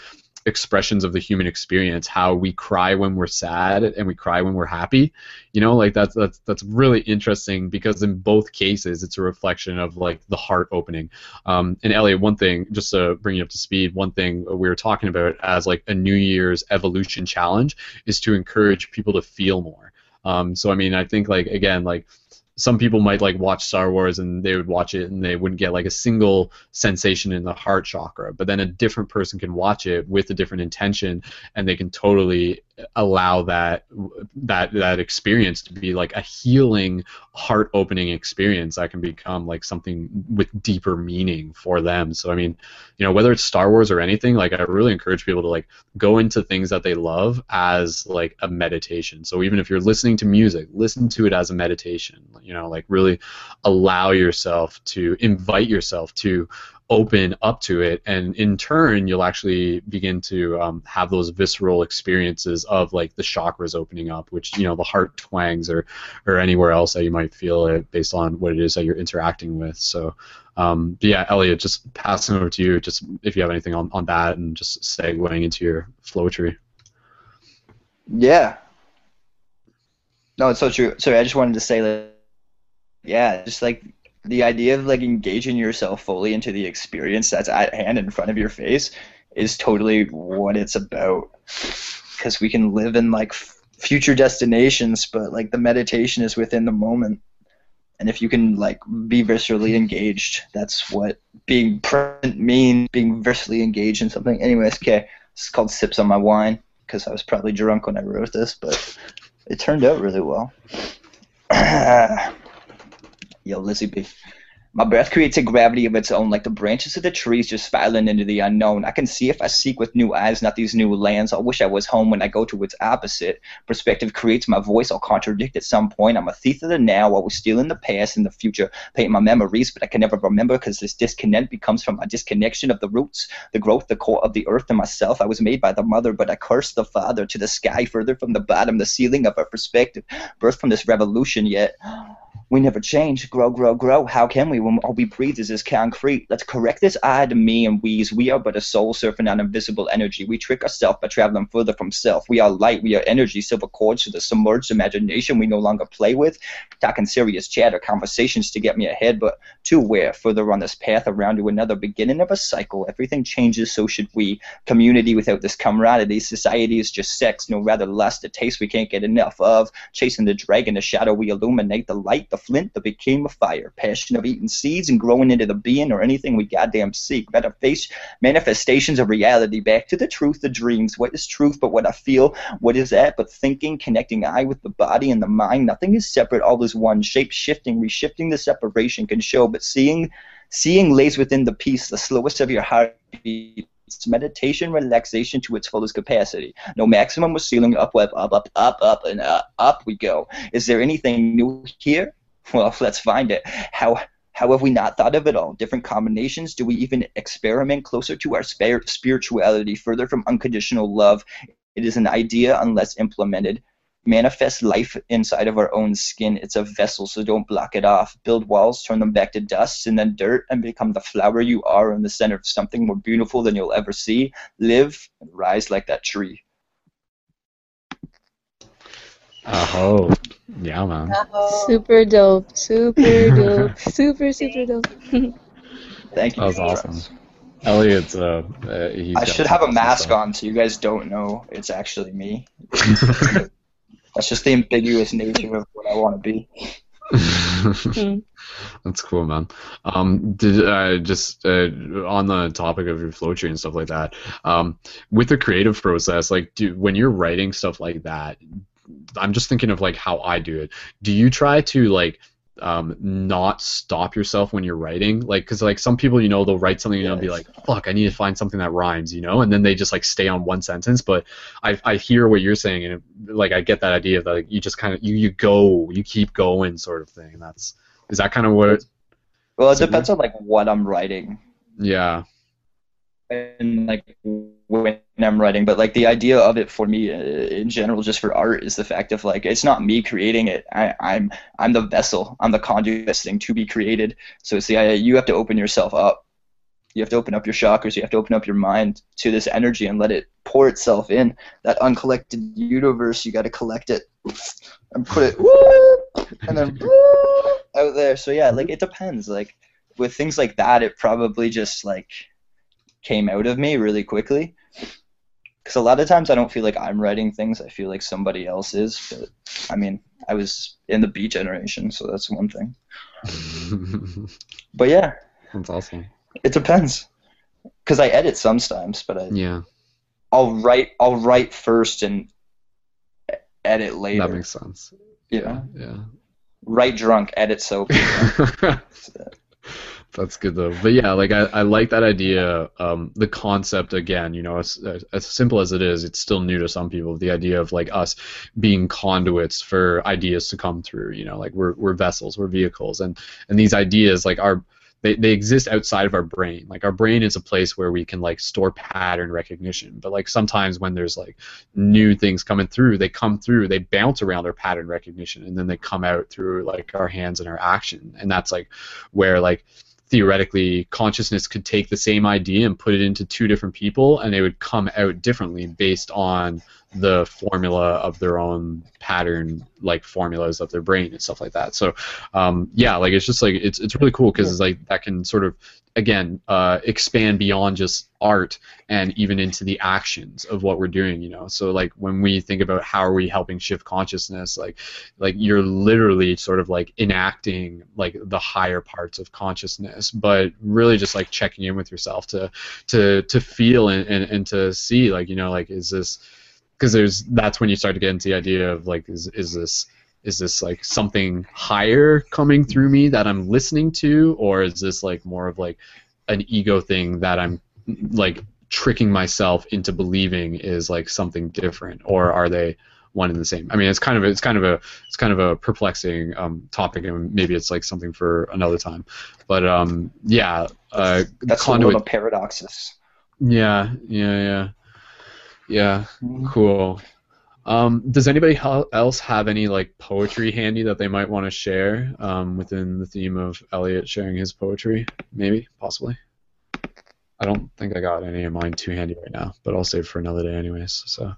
expressions of the human experience, how we cry when we're sad and we cry when we're happy. You know, like that's that's that's really interesting because in both cases it's a reflection of like the heart opening. Um, and Elliot, one thing just to bring you up to speed, one thing we were talking about as like a New Year's evolution challenge is to encourage people to feel more. Um, so I mean, I think like again, like some people might like watch Star Wars and they would watch it and they wouldn't get like a single sensation in the heart chakra. But then a different person can watch it with a different intention and they can totally allow that that that experience to be like a healing heart opening experience that can become like something with deeper meaning for them. So i mean you know whether it's star wars or anything like i really encourage people to like go into things that they love as like a meditation. So even if you're listening to music listen to it as a meditation you know like really allow yourself to invite yourself to open up to it and in turn you'll actually begin to um, have those visceral experiences of like the chakras opening up which you know the heart twangs or or anywhere else that you might feel it based on what it is that you're interacting with so um, yeah elliot just passing over to you just if you have anything on, on that and just segueing into your flow tree Yeah. No, it's so true. Sorry, I just wanted to say that. Yeah, just like the idea of like engaging yourself fully into the experience that's at hand in front of your face is totally what it's about. Because we can live in like f- future destinations, but like the meditation is within the moment. And if you can like be viscerally engaged, that's what being present means. Being viscerally engaged in something. Anyways, okay, it's called sips on my wine because I was probably drunk when I wrote this, but it turned out really well. Yo, Lizzie B. My breath creates a gravity of its own, like the branches of the trees just filing into the unknown. I can see if I seek with new eyes, not these new lands. I wish I was home when I go to its opposite. Perspective creates my voice. I'll contradict at some point. I'm a thief of the now, while we're stealing the past and the future, paint my memories, but I can never remember because this disconnect becomes from my disconnection of the roots, the growth, the core of the earth and myself. I was made by the mother, but I curse the father to the sky, further from the bottom, the ceiling of our perspective, birth from this revolution yet. We never change, grow, grow, grow. How can we when all we breathe is this concrete? Let's correct this I to me and we's. We are but a soul surfing on invisible energy. We trick ourselves by traveling further from self. We are light, we are energy, silver cords to the submerged imagination we no longer play with. Talking serious chatter, conversations to get me ahead, but to where? Further on this path around to another beginning of a cycle. Everything changes, so should we. Community without this camaraderie. Society is just sex, no rather lust, a taste we can't get enough of. Chasing the dragon, the shadow we illuminate, the light, the flint that became a fire. Passion of eating seeds and growing into the being or anything we goddamn seek. Manifest, manifestations of reality. Back to the truth, the dreams. What is truth but what I feel? What is that but thinking, connecting I with the body and the mind? Nothing is separate, all is one. Shape shifting, reshifting the separation can show, but seeing seeing lays within the peace, the slowest of your heartbeat. Meditation, relaxation to its fullest capacity. No maximum was ceiling, up, up, up, up, up, up, and up, up we go. Is there anything new here? Well, let's find it. How how have we not thought of it all? Different combinations? Do we even experiment closer to our spirituality, further from unconditional love? It is an idea unless implemented. Manifest life inside of our own skin. It's a vessel, so don't block it off. Build walls, turn them back to dust and then dirt, and become the flower you are in the center of something more beautiful than you'll ever see. Live and rise like that tree. oh yeah man Oh, Super dope. Super dope. Super super dope. Thank you. that was awesome elliot's uh, uh he's I should have a mask stuff. on so you guys don't know it's actually me. That's just the ambiguous nature of what I want to be. That's cool, man. Um, did uh, just uh, on the topic of your flow tree and stuff like that. Um, with the creative process, like, do when you're writing stuff like that, I'm just thinking of like how I do it. Do you try to like um, not stop yourself when you're writing? Like, because like some people, you know, they'll write something and they'll be like, "Fuck, I need to find something that rhymes," you know, and then they just like stay on one sentence. But I I hear what you're saying, and like I get that idea that like, you just kind of you you go, you keep going, sort of thing. That's is that kind of what? Well, it depends on like what I'm writing Yeah. and like when I'm writing, but like the idea of it for me uh, in general, just for art, is the fact of like it's not me creating it. I, I'm I'm the vessel. I'm the conduit this thing to be created. So it's the idea you have to open yourself up. You have to open up your chakras. You have to open up your mind to this energy and let it pour itself in. That uncollected universe, you got to collect it and put it and then out there. So yeah, like it depends. Like with things like that, it probably just like came out of me really quickly. Because a lot of times I don't feel like I'm writing things. I feel like somebody else is. But I mean, I was in the beat generation, so that's one thing. But yeah, That's awesome. it depends. Cause I edit sometimes, but I Yeah, I'll write I'll write first and edit later. that makes sense. know, Yeah. write drunk, edit sober. That's good though. But yeah, like I, I like that idea. Um, the concept again, you know, as, as simple as it is, it's still new to some people. The idea of like us being conduits for ideas to come through. You know, like we're we're vessels, we're vehicles, and and these ideas like are they, they exist outside of our brain. Like our brain is a place where we can like store pattern recognition. But like sometimes when there's like new things coming through, they come through, they bounce around our pattern recognition, and then they come out through like our hands and our action. And that's like where like theoretically consciousness could take the same idea and put it into two different people and it would come out differently based on the formula of their own pattern like formulas of their brain and stuff like that. So um, yeah like it's just like it's, it's really cool because it's like that can sort of again uh, expand beyond just art and even into the actions of what we're doing you know? So like when we think about how are we helping shift consciousness like like you're literally sort of like enacting like the higher parts of consciousness but really just like checking in with yourself to to to feel and, and, and to see like you know like is this because there's that's when you start to get into the idea of like is is this is this like something higher coming through me that I'm listening to? Or is this like more of like an ego thing that I'm like tricking myself into believing is like something different? Or are they one and the same? I mean it's kind of it's kind of a it's kind of a perplexing um, topic and maybe it's like something for another time. But um yeah uh That's conduit of paradoxes. yeah yeah yeah yeah cool um, does anybody else have any like poetry handy that they might want to share um, within the theme of Elliot sharing his poetry? Maybe, possibly. I don't think I got any of mine too handy right now, but I'll save for another day, anyways. So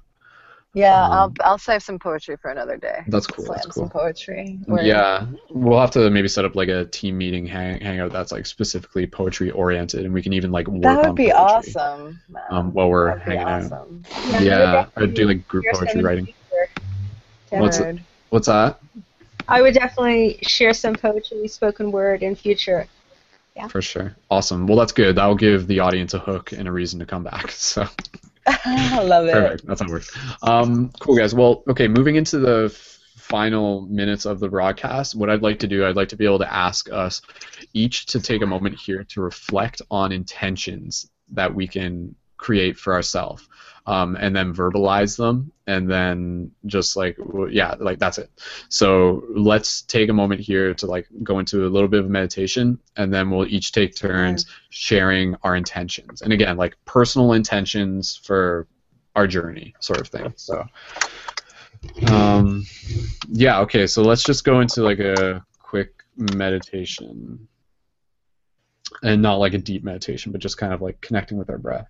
Yeah, Um, I'll I'll save some poetry for another day. That's cool, Slam that's cool. some poetry. Or- yeah, we'll have to maybe set up like a team meeting hang- hangout that's like specifically poetry oriented, and we can even like work That would on be poetry, awesome. man. um, while we're hanging out. awesome. Yeah, I'd do like group poetry writing. What's. What's that? I would definitely share some poetry, spoken word in future. Yeah. For sure. Awesome. Well, that's good. That'll give the audience a hook and a reason to come back. So I love it. perfect. That's how it works. Um, cool, guys. Well, okay. Moving into the final minutes of the broadcast, what I'd like to do, I'd like to be able to ask us each to take a moment here to reflect on intentions that we can create for ourselves. Um, and then verbalize them, and then just like yeah, like that's it. So let's take a moment here to like go into a little bit of meditation, and then we'll each take turns sharing our intentions. And again, like personal intentions for our journey, sort of thing. So, um, yeah, okay. So let's just go into like a quick meditation, and not like a deep meditation, but just kind of like connecting with our breath.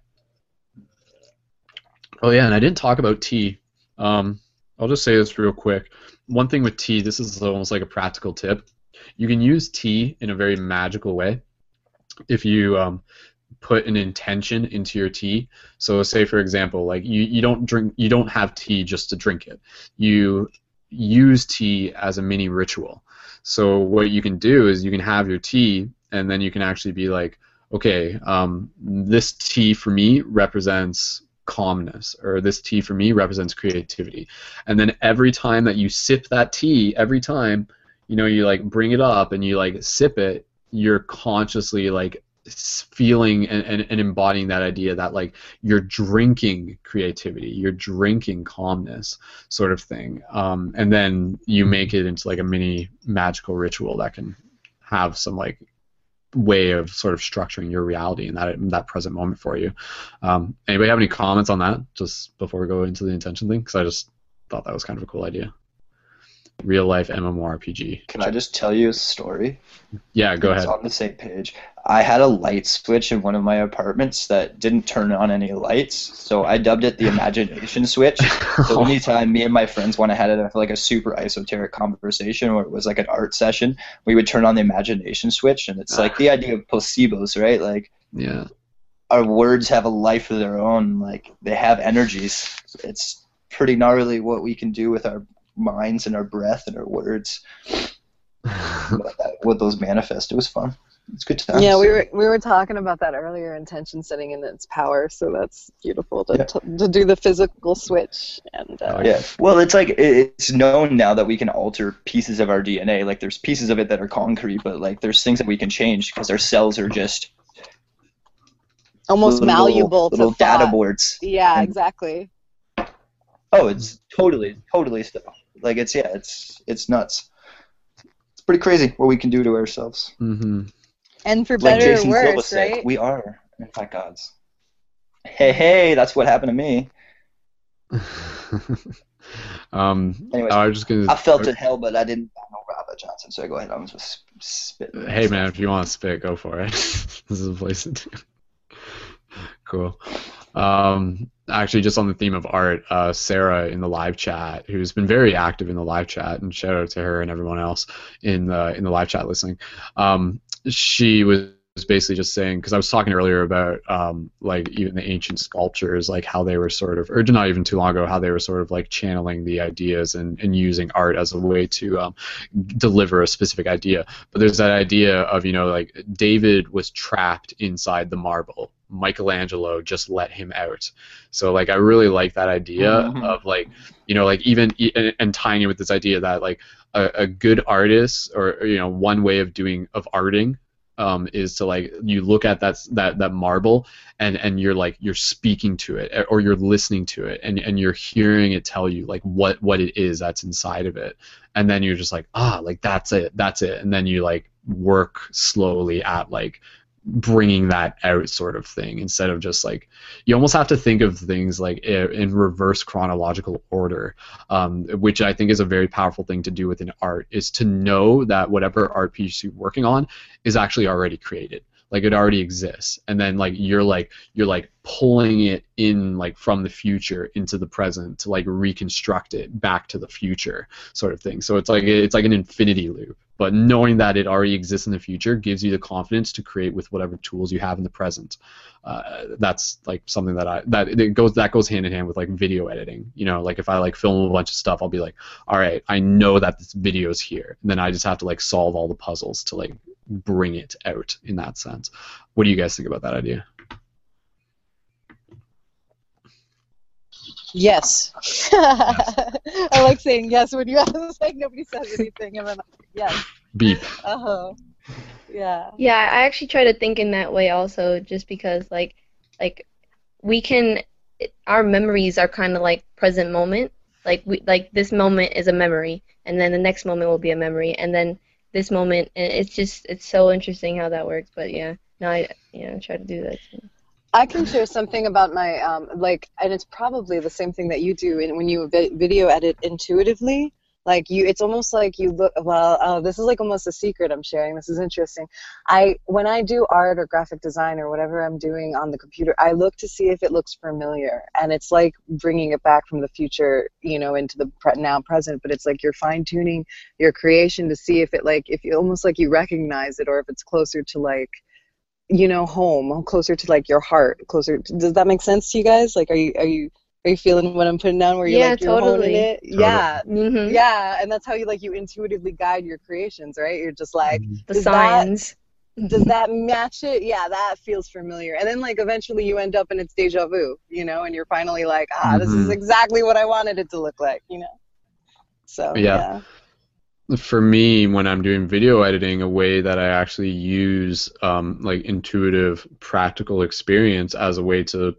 Oh yeah, and I didn't talk about tea. Um, I'll just say this real quick. One thing with tea, this is almost like a practical tip. You can use tea in a very magical way if you um, put an intention into your tea. So say for example, like you, you don't drink you don't have tea just to drink it. You use tea as a mini ritual. So what you can do is you can have your tea and then you can actually be like, okay, um, this tea for me represents calmness or this tea for me represents creativity. And then every time that you sip that tea, every time, you know, you like bring it up and you like sip it, you're consciously like feeling and, and, and embodying that idea that like you're drinking creativity you're drinking calmness sort of thing um, and then you make it into like a mini magical ritual that can have some like way of sort of structuring your reality in that in that present moment for you. Um, anybody have any comments on that just before we go into the intention thing? Because i just thought that was kind of a cool idea real life mmorpg Can I just tell you a story? yeah go It's ahead on the same page. I had a light switch in one of my apartments that didn't turn on any lights, so I dubbed it the imagination switch. So anytime me and my friends want to have like a super esoteric conversation or it was like an art session, we would turn on the imagination switch, and it's like the ah. idea of placebos, right? Like yeah our words have a life of their own. Like they have energies. It's pretty gnarly what we can do with our minds and our breath and our words. what those manifest. It was fun. It's good times. Yeah, we were we were talking about that earlier, intention setting and its power. So that's beautiful to Yeah. to, to do the physical switch and uh, Yeah. Well, it's like it's known now that we can alter pieces of our DNA. Like there's pieces of it that are concrete, but like there's things that we can change because our cells are just almost little, malleable little to data thought. boards. Yeah, And- exactly. Oh, it's totally, totally stuff. Like it's yeah, it's it's nuts. It's pretty crazy what we can do to ourselves. Mm-hmm. And for Like better Jason or Silva worse, said, right? we are in fact gods. Hey, hey, that's what happened to me. um, Anyways, I was just gonna. I felt in hell, but I didn't I know Robert Johnson, so I go ahead. I'm just spit. Hey man, if you want to spit, go for it. this is a place to do. Cool. Um, actually, just on the theme of art, uh, Sarah in the live chat, who's been very active in the live chat, and shout out to her and everyone else in the in the live chat listening. Um, she was basically just saying because I was talking earlier about um, like even the ancient sculptures, like how they were sort of, or not even too long ago, how they were sort of like channeling the ideas and, and using art as a way to um, deliver a specific idea. But there's that idea of you know like David was trapped inside the marble. Michelangelo just let him out. So like I really like that idea Mhm. of like you know like even and, and tying it with this idea that like a, a good artist or or, you know one way of doing of arting um, is to like you look at that that that marble and and you're like you're speaking to it or you're listening to it and and you're hearing it tell you like what what it is that's inside of it and then you're just like ah like that's it that's it and then you like work slowly at like bringing that out sort of thing instead of just like you almost have to think of things like in reverse chronological order um, which i think is a very powerful thing to do within art is to know that whatever art piece you're working on is actually already created. Like it already exists. And then like you're like you're like pulling it in like from the future into the present to like reconstruct it back to the future sort of thing. So it's like it's like an infinity loop but knowing that it already exists in the future gives you the confidence to create with whatever tools you have in the present. Uh, that's like something that i that it goes that goes hand in hand with like video editing. You know like if i like film a bunch of stuff i'll be like all right i know that this video is here. And then i just have to like solve all the puzzles to like bring it out in that sense. What do you guys think about that idea Yes. I like saying yes when you ask. Like nobody says anything, and then like, yes. beep Uh huh. Yeah. Yeah, I actually try to think in that way also, just because like, like, we can, our memories are kind of like present moment. Like we, like this moment is a memory, and then the next moment will be a memory, and then this moment, and it's just, it's so interesting how that works. But yeah, no, I, yeah, I try to do that. Too. I can share something about my um, like, and it's probably the same thing that you do in, when you video edit intuitively. Like you, it's almost like you look. Well, uh, this is like almost a secret I'm sharing. This is interesting. I when I do art or graphic design or whatever I'm doing on the computer, I look to see if it looks familiar, and it's like bringing it back from the future, you know, into the pre- now present. But it's like you're fine tuning your creation to see if it like if you almost like you recognize it or if it's closer to like you know home closer to like your heart closer does that make sense to you guys? Like are you are you are you feeling what i'm putting down where you're Yeah, like you're honing totally. it? Totally. yeah. Hmm yeah and that's how you like you intuitively guide your creations right? You're just like The does that- signs. does that match it? Yeah that feels familiar. And then like eventually you end up and it's deja vu you know and you're finally like ah this is Mhm. exactly what i wanted it to look like you know? So Yeah. yeah for me when i'm doing video editing a way that i actually use um, like intuitive practical experience as a way to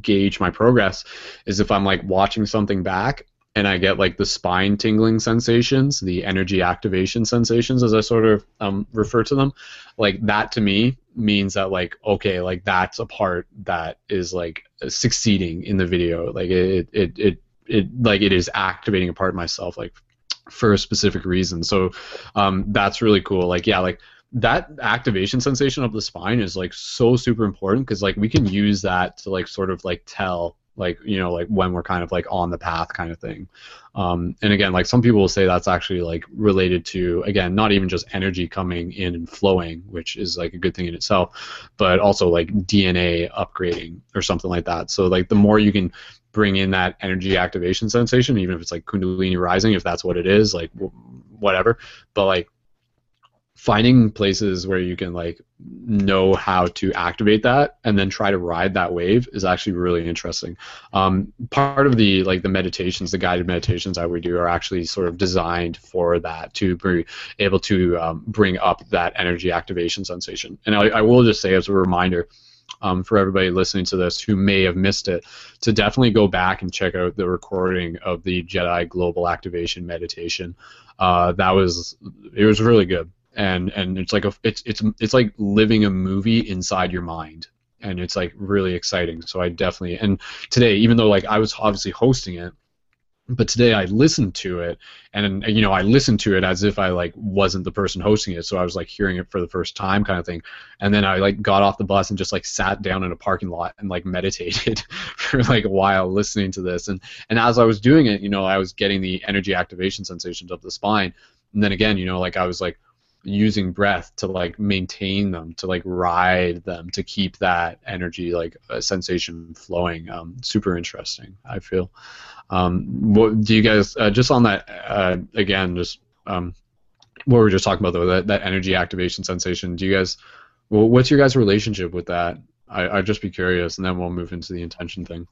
gauge my progress is if i'm like watching something back and i get like the spine tingling sensations the energy activation sensations as i sort of um, refer to them. Like that to me means that like okay like that's a part that is like succeeding in the video. Like it it it, it like it is activating a part of myself like for a specific reason. So um, that's really cool. Like yeah, like that activation sensation of the spine is like so super important because like we can use that to like sort of like tell like you know like when we're kind of like on the path kind of thing um, and again like some people will say that's actually like related to again not even just energy coming in and flowing which is like a good thing in itself but also like dna upgrading or something like that so like the more you can bring in that energy activation sensation, even if it's like Kundalini rising, if that's what it is, like whatever. But like finding places where you can like know how to activate that and then try to ride that wave is actually really interesting um, part of the like the meditations the guided meditations that we do are actually sort of designed for that to be able to um, bring up that energy activation sensation and I, I will just say as a reminder um, for everybody listening to this who may have missed it, to definitely go back and check out the recording of the Jedi Global Activation Meditation. Uh, that was it was really good. And and it's like a it's it's it's like living a movie inside your mind. And it's like really exciting. So i definitely and today even though like i was obviously hosting it but today i listened to it and you know i listened to it as if i like wasn't the person hosting it. So i was like hearing it for the first time kind of thing. And then i like got off the bus and just like sat down in a parking lot and like meditated for like a while listening to this. And and as i was doing it you know i was getting the energy activation sensations of the spine. And then again you know like i was like using breath to like maintain them to like ride them to keep that energy like sensation flowing um, super interesting i feel. Um, what do you guys uh, just on that uh, again just um, what we were just talking about though that, that energy activation sensation do you guys well, what's your guys relationship with that? I, i'd just be curious and then we'll move into the intention thing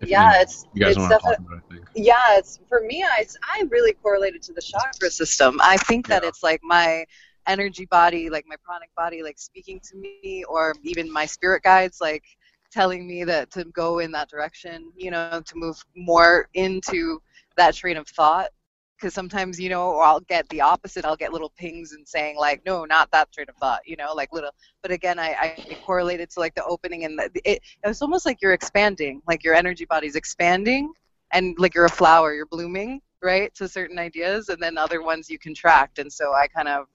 if yeah, you, it's you guys it's want to talk about it, yeah. It's for me. I I really correlated to the chakra system. I think that Yeah. it's like my energy body, like my pranic body, like speaking to me, or even my spirit guides, like telling me that to go in that direction. You know, to move more into that train of thought. Because sometimes, you know, I'll get the opposite. I'll get little pings and saying like, no, not that train of thought. You know, like little. But again, I, I correlated to like the opening and the, it. It's almost like you're expanding, like your energy body's expanding, and like you're a flower, you're blooming, right, to certain ideas, and then other ones you contract. And so I kind of,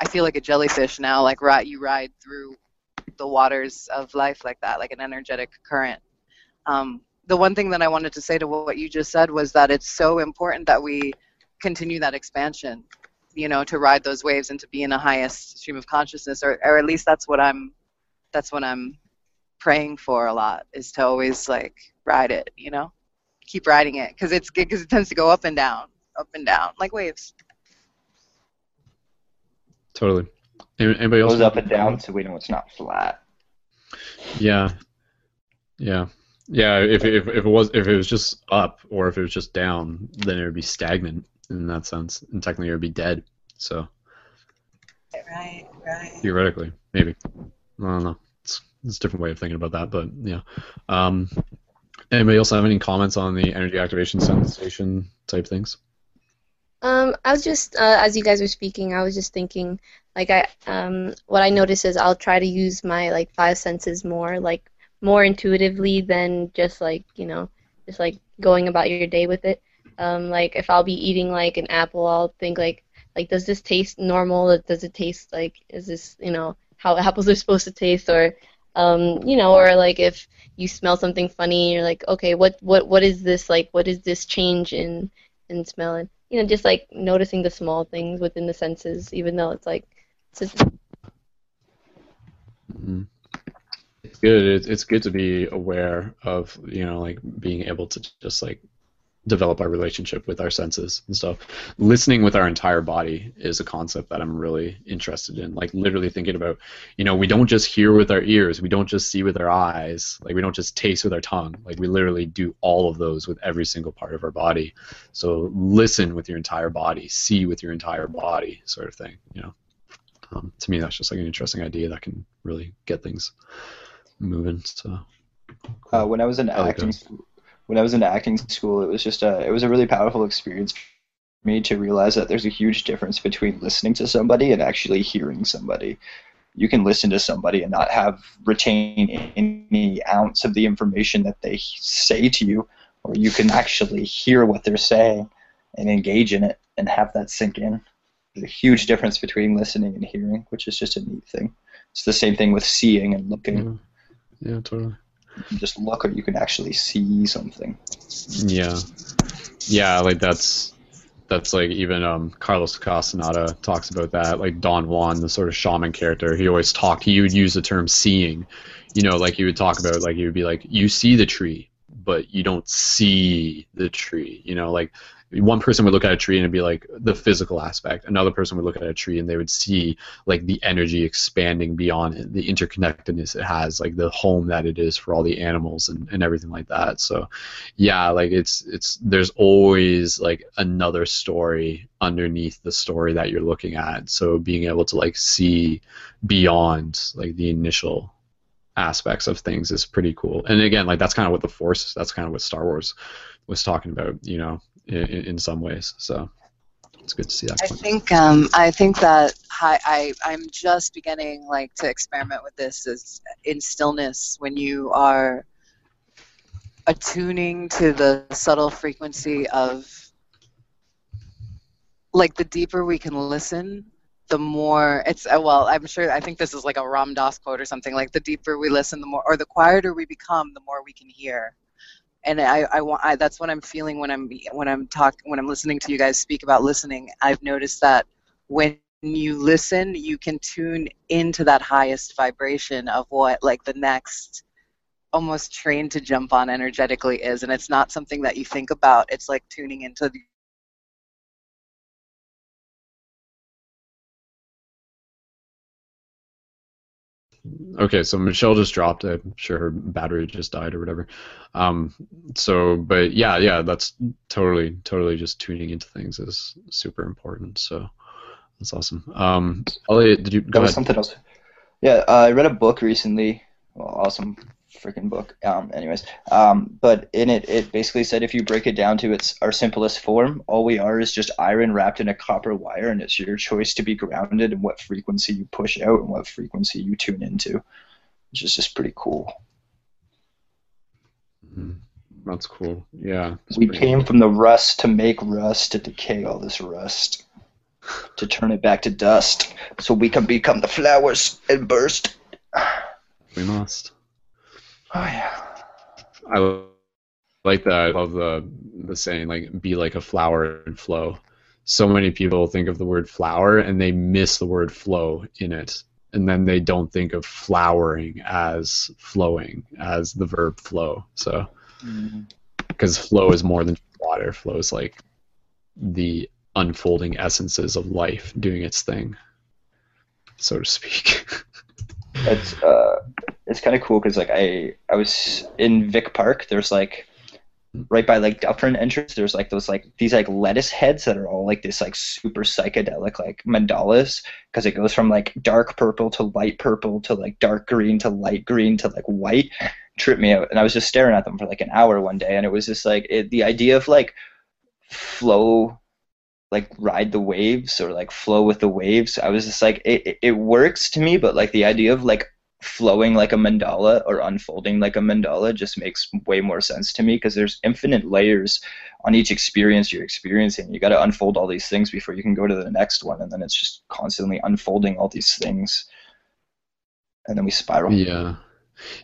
I feel like a jellyfish now. Like right, you ride through the waters of life like that, like an energetic current. Um, the one thing that I wanted to say to what you just said was that it's so important that we continue that expansion, you know, to ride those waves and to be in the highest stream of consciousness, or, or at least that's what I'm, that's what I'm praying for a lot is to always like ride it, you know, keep riding it because it's because it tends to go up and down, up and down like waves. totally anybody else goes up and down so we know it's not flat. Yeah. Yeah. Yeah, if, if, if it was if it was just up or if it was just down, then it would be stagnant in that sense, and technically it would be dead. So Right, right. theoretically, maybe I don't know. It's, it's a different way of thinking about that, but yeah. Um, anybody else have any comments on the energy activation sensation type things? Um, I was just uh, as you guys were speaking, I was just thinking like I um what I notice is I'll try to use my like five senses more like more intuitively than just like you know just like going about your day with it. Um, like if I'll be eating like an apple, I'll think like like does this taste normal? Does it taste like is this you know how apples are supposed to taste or um you know or like if you smell something funny, you're like okay what what what is this like what is this change in in smell and you know just like noticing the small things within the senses even though it's like it's just Mhm. It's good. It's, it's good to be aware of you know like being able to just like develop our relationship with our senses and stuff. Listening with our entire body is a concept that I'm really interested in. Like literally thinking about, you know, we don't just hear with our ears, we don't just see with our eyes, like we don't just taste with our tongue. Like we literally do all of those with every single part of our body. So listen with your entire body, see with your entire body, sort of thing. You know, um, to me that's just like an interesting idea that can really get things moving. So. Uh, when I was in I acting, when I was in acting school, it was just a it was a really powerful experience for me to realize that there's a huge difference between listening to somebody and actually hearing somebody. You can listen to somebody and not have retain any ounce of the information that they say to you, or you can actually hear what they're saying and engage in it and have that sink in. There's a huge difference between listening and hearing, which is just a neat thing. It's the same thing with seeing and looking. Yeah, totally. Just look or you can actually see something. Yeah, yeah, like that's that's like even um, Carlos Castaneda talks about that. Like Don Juan, the sort of shaman character, he always talked. He would use the term seeing. You know, like he would talk about like he would be like, you see the tree, but you don't see the tree. You know, like one person would look at a tree and it'd be like the physical aspect. Another person would look at a tree and they would see like the energy expanding beyond it, the interconnectedness it has, like the home that it is for all the animals and, and everything like that. So yeah, like it's it's there's always like another story underneath the story that you're looking at. So being able to like see beyond like the initial aspects of things is pretty cool. And again, like that's kind of what the Force, that's kind of what Star Wars was talking about, you know, in, in some ways. So it's good to see that. I think um, I think that I, I I'm just beginning like to experiment with this is in stillness when you are attuning to the subtle frequency of like the deeper we can listen the more it's uh, well i'm sure i think this is like a ram dass quote or something like the deeper we listen the more or the quieter we become the more we can hear and I, I want I, that's what I'm feeling when I'm when I'm talk when I'm listening to you guys speak about listening. I've noticed that when you listen, you can tune into that highest vibration of what like the next almost train to jump on energetically is, and it's not something that you think about. It's like tuning into Okay, so Michelle just dropped. I'm sure her battery just died or whatever. Um, so, but yeah, yeah, that's totally, totally just tuning into things is super important. So that's awesome. Um, Elliot, did you? Go that was ahead. something else. Yeah, uh, I read a book recently. Well, awesome freaking book. Um, anyways, um, but in it, it basically said if you break it down to its our simplest form, all we are is just iron wrapped in a copper wire, and it's your choice to be grounded and what frequency you push out and what frequency you tune into, which is just pretty cool. Mm-hmm. That's cool. Yeah. That's we came cool. from the rust to make rust to decay all this rust, to turn it back to dust, so we can become the flowers and burst. We must. Oh yeah. I like that. I love the the saying like be like a flower and flow. So many people think of the word flower and they miss the word flow in it. And then they don't think of flowering as flowing, as the verb flow. So, because mm-hmm. flow is more than water. Flow is like the unfolding essences of life doing its thing, so to speak. It's uh, it's kind of cool because like I I was in Vic Park. There's like right by like Dufferin entrance. There's like those like these like lettuce heads that are all like this like super psychedelic like mandalas because it goes from like dark purple to light purple to like dark green to light green to like white. Tripped me out, and I was just staring at them for like an hour one day, and it was just like it, the idea of like flow like ride the waves or like flow with the waves. I was just like it, it works to me, but like the idea of like flowing like a mandala or unfolding like a mandala just makes way more sense to me because there's infinite layers on each experience you're experiencing. You got to unfold all these things before you can go to the next one, and then it's just constantly unfolding all these things, and then we spiral. Yeah,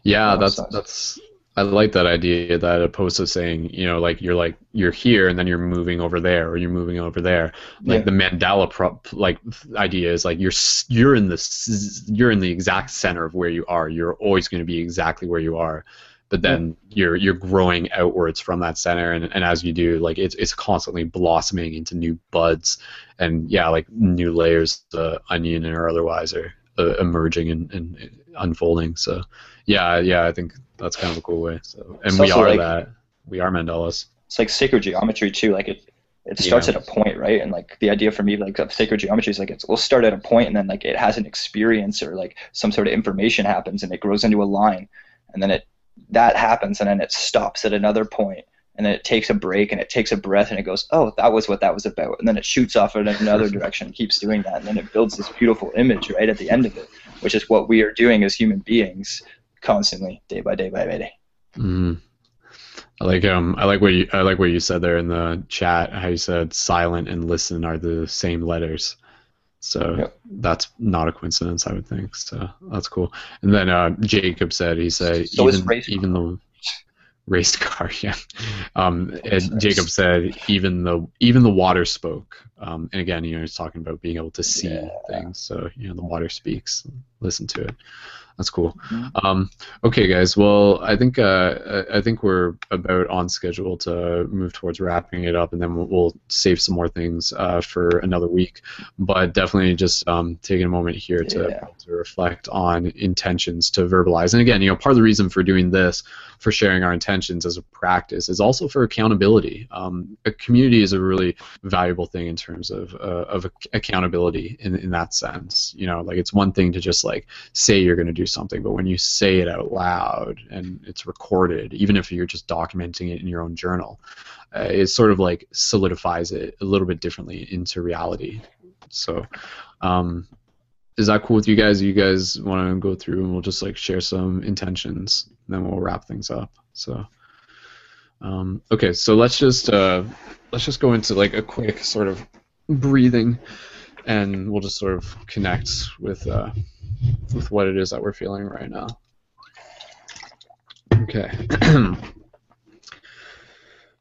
yeah, that's that's I like that idea that opposed to saying, you know, like you're like you're here and then you're moving over there or you're moving over there. Like yeah. the mandala prop, like idea is like you're you're in the you're in the exact center of where you are. You're always going to be exactly where you are. But then yeah. you're you're growing outwards from that center and, and as you do, like it's it's constantly blossoming into new buds and yeah, like new layers, the onion or otherwise are uh, emerging and, and unfolding. So yeah, yeah, I think that's kind of a cool way. So, and it's we are like, that. We are mandalas. It's like sacred geometry too. Like it, it starts yeah. at a point, right? And like the idea for me, like of sacred geometry is like it's we'll start at a point, and then like it has an experience or like some sort of information happens, and it grows into a line, and then it that happens, and then it stops at another point, and then it takes a break, and it takes a breath, and it goes, oh, that was what that was about, and then it shoots off in another direction, keeps doing that, and then it builds this beautiful image right at the end of it, which is what we are doing as human beings constantly, day by day by day. Mm-hmm. I like um I like what you I like what you said there in the chat. How you said silent and listen are the same letters. So yep. that's not a coincidence, I would think. So that's cool. And then uh, Jacob said he said so even even the race car, yeah. Um, and Jacob said even the even the water spoke. Um, and again, you know, he's talking about being able to see yeah. things. So you know, the water speaks. listen to it. That's cool. Um, okay, guys. Well, I think uh, I think we're about on schedule to move towards wrapping it up, and then we'll, we'll save some more things uh, for another week. But definitely just um, taking a moment here to, Yeah. to reflect on intentions to verbalize. And again, you know, part of the reason for doing this, for sharing our intentions as a practice, is also for accountability. Um, a community is a really valuable thing in terms of uh, of accountability in in that sense. You know, like it's one thing to just like say you're going to do something, but when you say it out loud and it's recorded, even if you're just documenting it in your own journal, uh, it sort of like solidifies it a little bit differently into reality. So, um, is that cool with you guys? You guys want to go through and we'll just like share some intentions, and then we'll wrap things up. So, um, okay, so let's just uh, let's just go into like a quick sort of breathing, and we'll just sort of connect with uh, with what it is that we're feeling right now. Okay.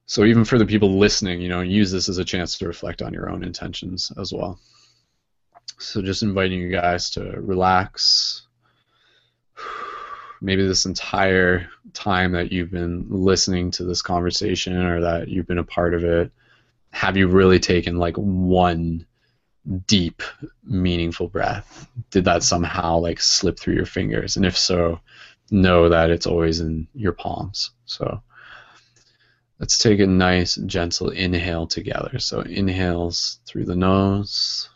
so even for the people listening, you know, use this as a chance to reflect on your own intentions as well. So just inviting you guys to relax. Maybe this entire time that you've been listening to this conversation or that you've been a part of it, have you really taken like one deep, meaningful breath? Did that somehow like slip through your fingers? And if so, know that it's always in your palms. So let's take a nice, gentle inhale together. So inhales through the nose.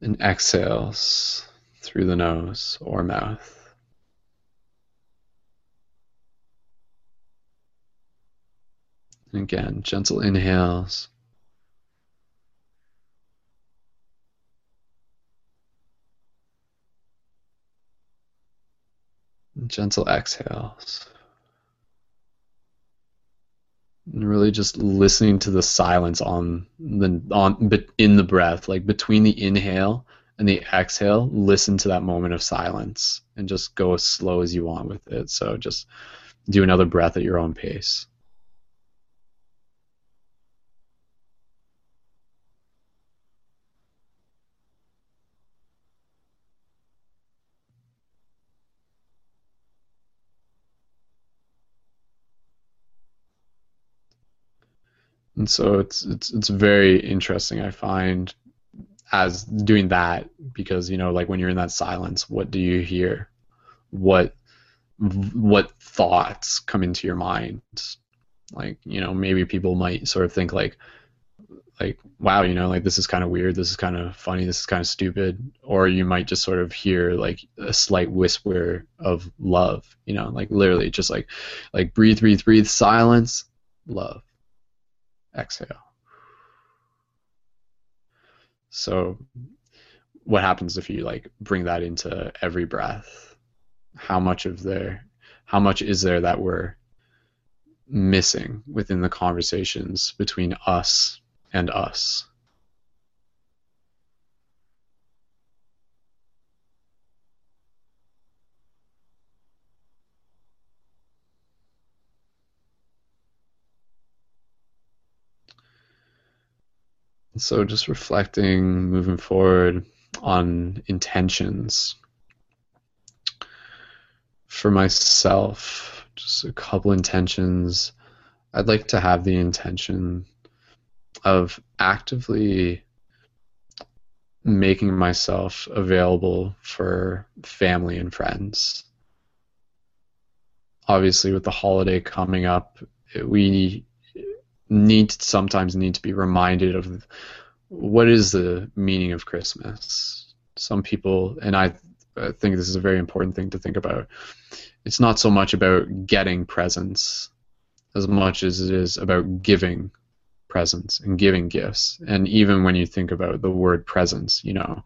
And exhales through the nose or mouth. Again, gentle inhales. Gentle exhales. And really just listening to the silence on the on but in the breath, like between the inhale and the exhale, listen to that moment of silence and just go as slow as you want with it. So just do another breath at your own pace. And so it's it's it's very interesting I find as doing that because you know like when you're in that silence what do you hear? What what thoughts come into your mind? Like you know maybe people might sort of think like like wow you know like this is kind of weird this is kind of funny this is kind of stupid. Or you might just sort of hear like a slight whisper of love you know like literally just like like breathe breathe breathe silence love exhale. So what happens if you like bring that into every breath? How much of there how much is there that we're missing within the conversations between us and us so just reflecting moving forward on intentions. For myself just a couple intentions. I'd like to have the intention of actively making myself available for family and friends. Obviously with the holiday coming up we need sometimes need to be reminded of what is the meaning of Christmas. Some people, and I, I think this is a very important thing to think about. It's not so much about getting presents as much as it is about giving presents and giving gifts. And even when you think about the word presents, you know,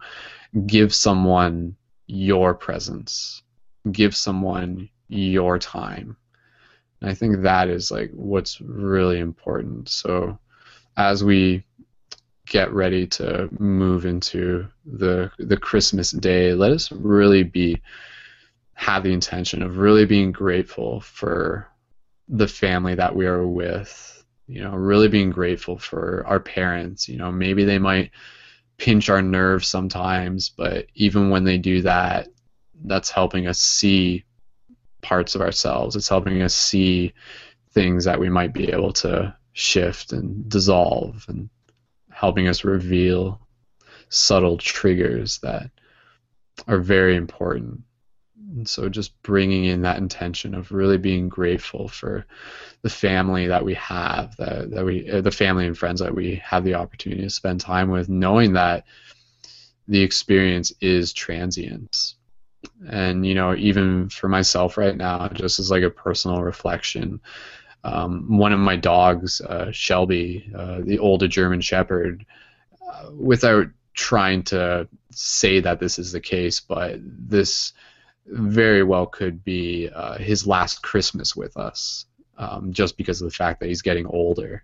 give someone your presence, give someone your time. And I think that is like what's really important. So as we get ready to move into the the Christmas day, let us really be have the intention of really being grateful for the family that we are with You know, really being grateful for our parents. You know, maybe they might pinch our nerves sometimes, but even when they do that, that's helping us see parts of ourselves. It's helping us see things that we might be able to shift and dissolve and helping us reveal subtle triggers that are very important. And so just bringing in that intention of really being grateful for the family that we have, that, that we, uh, the family and friends that we have the opportunity to spend time with, knowing that the experience is transient. And, you know, even for myself right now, just as like a personal reflection, um, one of my dogs, uh, Shelby, uh, the older German Shepherd, uh, without trying to say that this is the case, but this very well could be uh, his last Christmas with us, um, just because of the fact that he's getting older.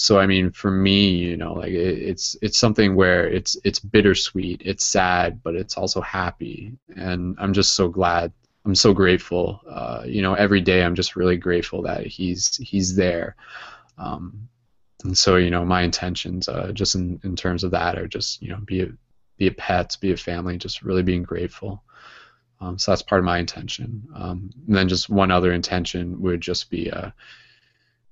So I mean, for me, you know, like it, it's it's something where it's it's bittersweet, it's sad, but it's also happy, and I'm just so glad I'm so grateful. Uh, you know, every day I'm just really grateful that he's he's there. Um, and so you know, my intentions, uh, just in, in terms of that, are just you know, be it be it pets, be a family, just really being grateful. Um, so that's part of my intention. Um, and then just one other intention would just be uh,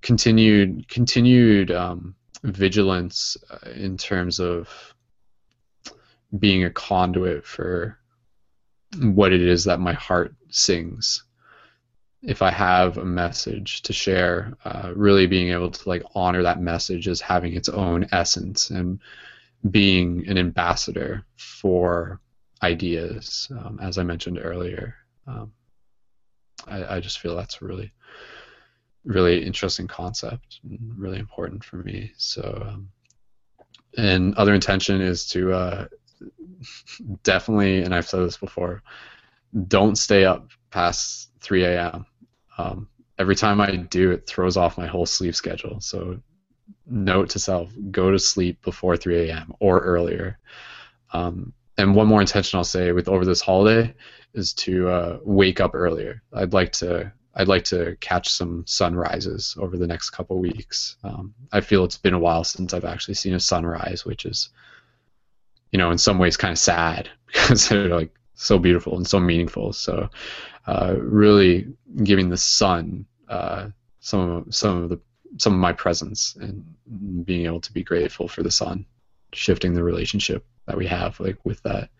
continued continued um, vigilance uh, in terms of being a conduit for what it is that my heart sings if I have a message to share, uh, really being able to like honor that message as having its own essence and being an ambassador for ideas, um, as I mentioned earlier. Um, I, I, just feel that's really, really interesting concept really important for me. So, um, and other intention is to uh, definitely, and I've said this before, don't stay up past 3 a.m. Um, every time I do, it throws off my whole sleep schedule. So, note to self: go to sleep before 3 a.m. or earlier. Um, and one more intention I'll say with over this holiday is to uh, wake up earlier. I'd like to I'd like to catch some sunrises over the next couple weeks. Um, I feel it's been a while since I've actually seen a sunrise, which is, you know, in some ways kind of sad because they're like so beautiful and so meaningful. So, uh, really giving the sun uh, some of some of the some of my presence and being able to be grateful for the sun, shifting the relationship that we have like with that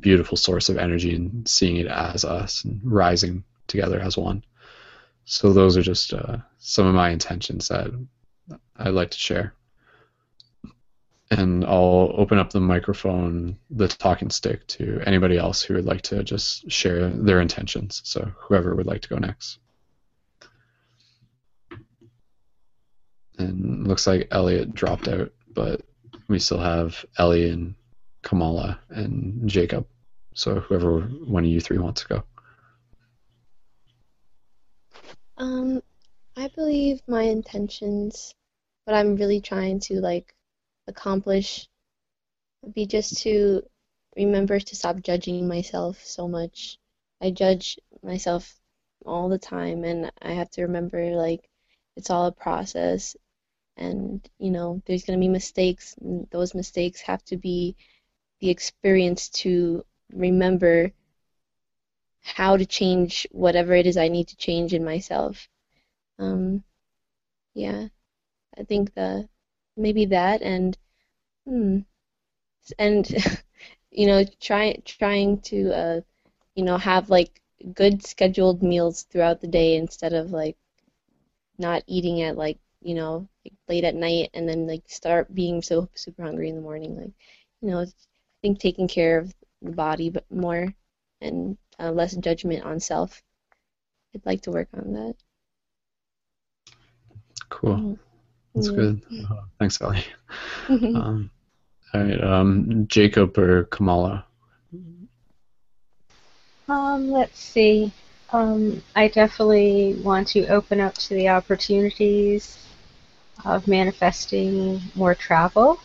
beautiful source of energy and seeing it as us and rising together as one. So those are just uh, some of my intentions that I'd like to share and I'll open up the microphone, the talking stick, to anybody else who would like to just share their intentions. So whoever would like to go next. And looks like Elliot dropped out, but we still have Ellie and Kamala and Jacob. So whoever one of you three wants to go. Um, I believe my intentions, what I'm really trying to like accomplish would be just to remember to stop judging myself so much. I judge myself all the time, and I have to remember like it's all a process, and you know there's gonna be mistakes. And those mistakes have to be the experience to remember how to change whatever it is I need to change in myself. Um, yeah, I think the maybe that and hmm, and you know try trying to uh, you know have like good scheduled meals throughout the day instead of like not eating at like you know late at night and then like start being so super hungry in the morning like you know I think taking care of the body but more and uh, less judgment on self I'd like to work on that cool mm-hmm. That's good. Uh, thanks, Ellie. um, all right, um, Jacob or Kamala? Um, let's see. Um, I definitely want to open up to the opportunities of manifesting more travel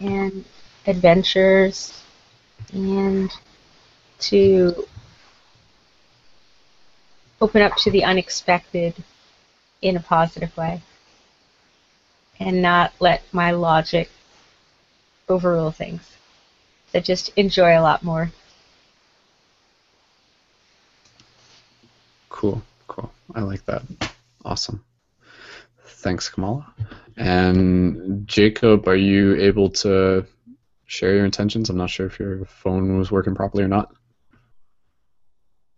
and adventures and to open up to the unexpected in a positive way. and not let my logic overrule things. So just enjoy a lot more. Cool, cool. I like that. Awesome. Thanks, Kamala. And Jacob, are you able to share your intentions? I'm not sure if your phone was working properly or not.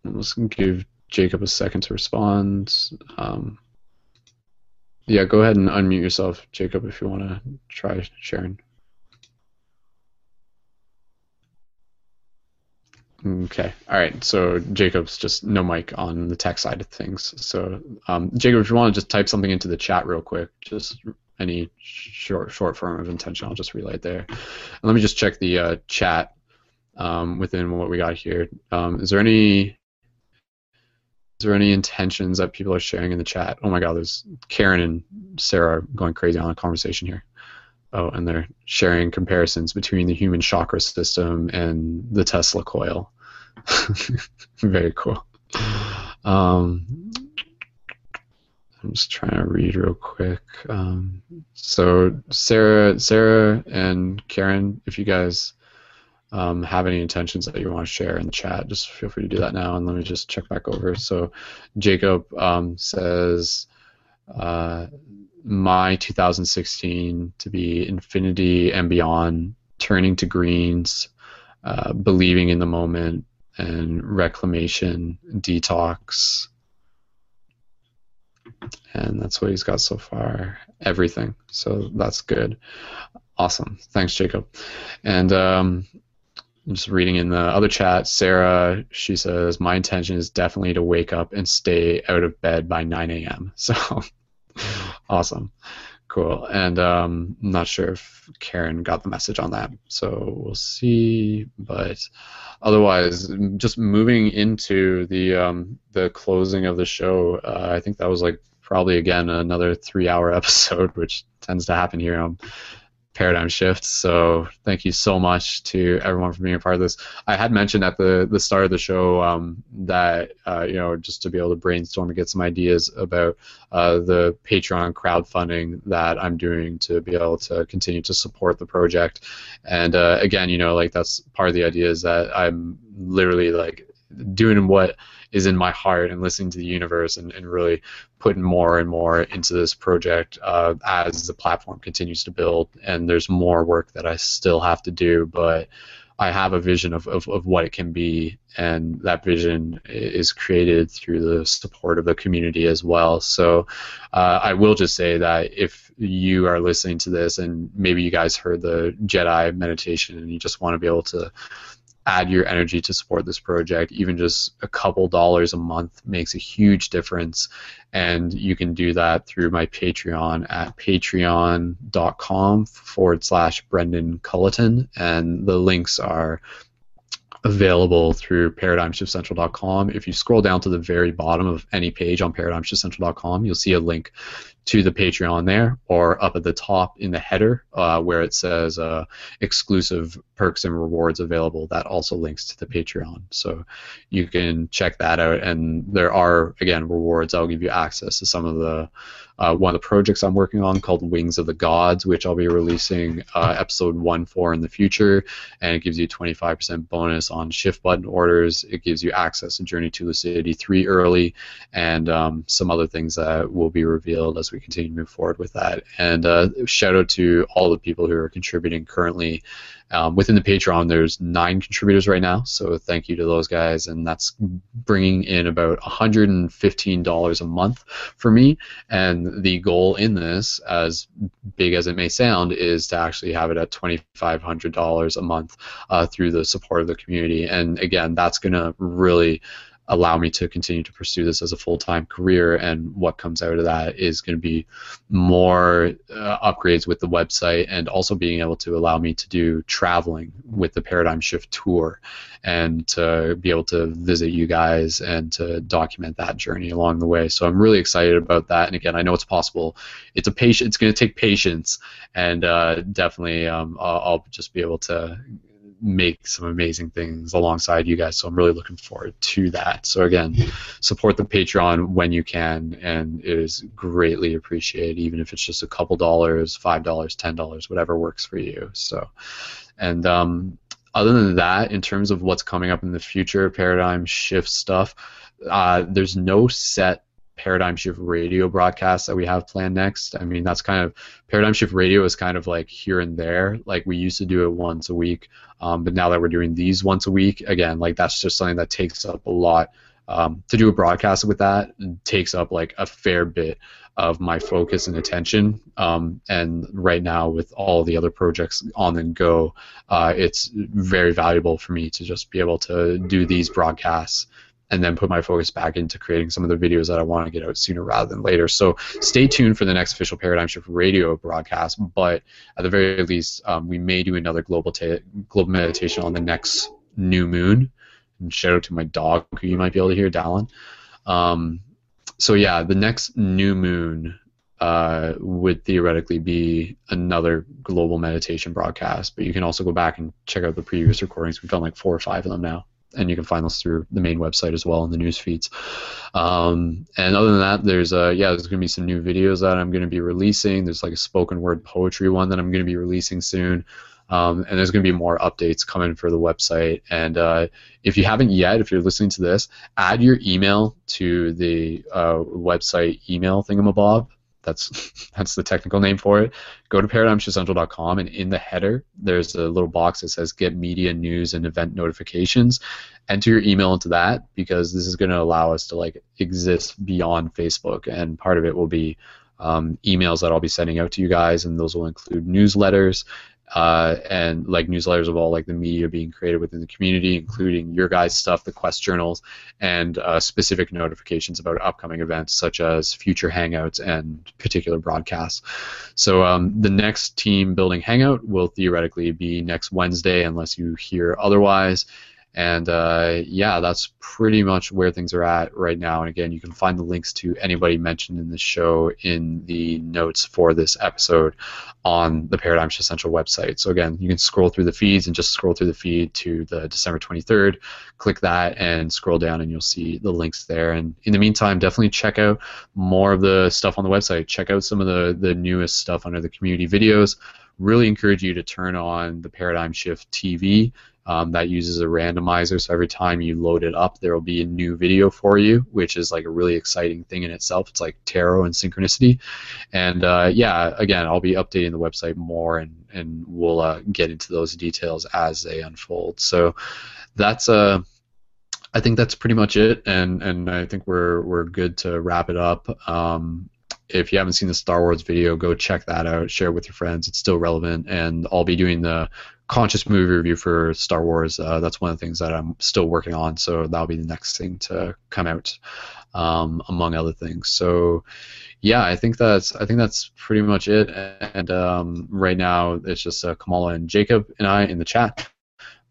Let's give Jacob a second to respond. Um, yeah, go ahead and unmute yourself, Jacob, if you want to try sharing. Okay. All right. So Jacob's just no mic on the tech side of things. So um, Jacob, if you want to just type something into the chat real quick, just any short short form of intention, I'll just relay it there. And let me just check the uh, chat um, within what we got here. Um, is there any there any intentions that people are sharing in the chat? Oh my God, there's Karen and Sarah going crazy on a conversation here. Oh, and they're sharing comparisons between the human chakra system and the Tesla coil. Very cool. Um, I'm just trying to read real quick. Um, so Sarah, Sarah, and Karen, if you guys um, have any intentions that you want to share in the chat, just feel free to do that now. And let me just check back over. So Jacob um, says. Uh, my 2016 to be infinity and beyond, turning to greens, uh, believing in the moment, and reclamation, detox. And that's what he's got so far. Everything. So that's good. Awesome. Thanks, Jacob. And um, just reading in the other chat, Sarah, she says, My intention is definitely to wake up and stay out of bed by 9 a.m. So awesome. Cool. And um, I'm not sure if Karen got the message on that, so we'll see. But otherwise, just moving into the um, the closing of the show, uh, I think that was like probably again another three-hour episode, which tends to happen here on paradigm shift. So thank you so much to everyone for being a part of this. I had mentioned at the the start of the show um, that uh, you know just to be able to brainstorm and get some ideas about uh, the Patreon crowdfunding that I'm doing to be able to continue to support the project. And uh, again, you know, like that's part of the idea is that I'm literally like doing what is in my heart and listening to the universe and, and really putting more and more into this project uh, as the platform continues to build. And there's more work that I still have to do, but I have a vision of, of, of what it can be, and that vision is created through the support of the community as well. So uh, I will just say that if you are listening to this and maybe you guys heard the Jedi meditation and you just want to be able to add your energy to support this project. Even just a couple dollars a month makes a huge difference. And you can do that through my Patreon at patreon.com forward slash Brendon Culliton. And the links are available through paradigmshiftcentral.com. If you scroll down to the very bottom of any page on paradigmshiftcentral.com, you'll see a link to the Patreon there, or up at the top in the header uh, where it says uh, exclusive perks and rewards available. That also links to the Patreon. So you can check that out. And there are, again, rewards. I'll give you access to some of the uh, one of the projects I'm working on called Wings of the Gods, which I'll be releasing uh, episode one for in the future, and it gives you 25% bonus on shift button orders. It gives you access to Journey to Lucidity 3 early, and um, some other things that will be revealed as we continue to move forward with that. And uh, shout out to all the people who are contributing currently. Um, within the Patreon, there's nine contributors right now, so thank you to those guys, and that's bringing in about $115 a month for me. And the goal in this, as big as it may sound, is to actually have it at $2,500 a month uh, through the support of the community. And again, that's going to really allow me to continue to pursue this as a full-time career and what comes out of that is going to be more uh, upgrades with the website and also being able to allow me to do traveling with the paradigm shift tour and to be able to visit you guys and to document that journey along the way. So i'm really excited about that. And again i know it's possible. It's a patient it's going to take patience. And uh, definitely um, I'll, I'll just be able to make some amazing things alongside you guys. So I'm really looking forward to that. So again, support the Patreon when you can, and it is greatly appreciated, even if it's just a couple dollars, five dollars, ten dollars, whatever works for you. So, and um, other than that, in terms of what's coming up in the future, paradigm shift stuff, uh, there's no set paradigm shift radio broadcast that we have planned next. I mean, that's kind of paradigm shift radio is kind of like here and there. Like we used to do it once a week, um, but now that we're doing these once a week, again, like that's just something that takes up a lot. Um, to do a broadcast with that takes up like a fair bit of my focus and attention. Um, and right now, with all the other projects on and go, uh, it's very valuable for me to just be able to do these broadcasts and then put my focus back into creating some of the videos that I want to get out sooner rather than later. So stay tuned for the next official Paradigm Shift radio broadcast. But at the very least, um, we may do another global ta- global meditation on the next new moon. And shout out to my dog, who you might be able to hear, Dallin. Um, so yeah, the next new moon uh, would theoretically be another global meditation broadcast. But you can also go back and check out the previous recordings. We've done like four or five of them now and you can find those through the main website as well in the news feeds. Um, and other than that, there's uh, yeah, there's gonna be some new videos that I'm gonna be releasing. There's like a spoken word poetry one that I'm gonna be releasing soon. Um, and there's going to be more updates coming for the website. And uh, if you haven't yet, if you're listening to this, add your email to the uh, website email thingamabob. That's that's the technical name for it. Go to paradigmshiftcentral.com and in the header there's a little box that says get media news and event notifications. Enter your email into that because this is going to allow us to like exist beyond Facebook and part of it will be um, emails that I'll be sending out to you guys and those will include newsletters uh, and like newsletters of all like the media being created within the community, including your guys' stuff, the Quest journals, and uh, specific notifications about upcoming events such as future hangouts and particular broadcasts. So um, the next team building hangout will theoretically be next Wednesday, unless you hear otherwise. And uh, yeah, that's pretty much where things are at right now. And again, you can find the links to anybody mentioned in the show in the notes for this episode on the Paradigm Shift Central website. So again, you can scroll through the feeds and just scroll through the feed to the December 23rd. Click that and scroll down, and you'll see the links there. And in the meantime, definitely check out more of the stuff on the website. Check out some of the the newest stuff under the community videos really encourage you to turn on the Paradigm Shift TV um, that uses a randomizer, so every time you load it up, there will be a new video for you, which is like a really exciting thing in itself. It's like tarot and synchronicity, and uh, yeah, again, I'll be updating the website more, and and we'll uh, get into those details as they unfold. So that's uh, I think that's pretty much it, and and I think we're we're good to wrap it up. Um, if you haven't seen the Star Wars video, go check that out. Share it with your friends. It's still relevant, and I'll be doing the conscious movie review for Star Wars. Uh, that's one of the things that I'm still working on, so that'll be the next thing to come out, um, among other things. So, yeah, I think that's I think that's pretty much it. And um, right now, it's just uh, Kamala and Jacob and I in the chat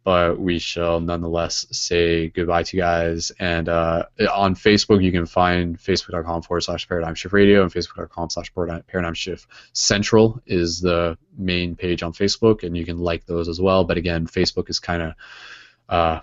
but we shall nonetheless say goodbye to you guys. And uh, on Facebook, you can find facebook.com forward slash paradigm shift radio and facebook.com slash paradigm shift central is the main page on Facebook, and you can like those as well. But again, Facebook is kind of uh,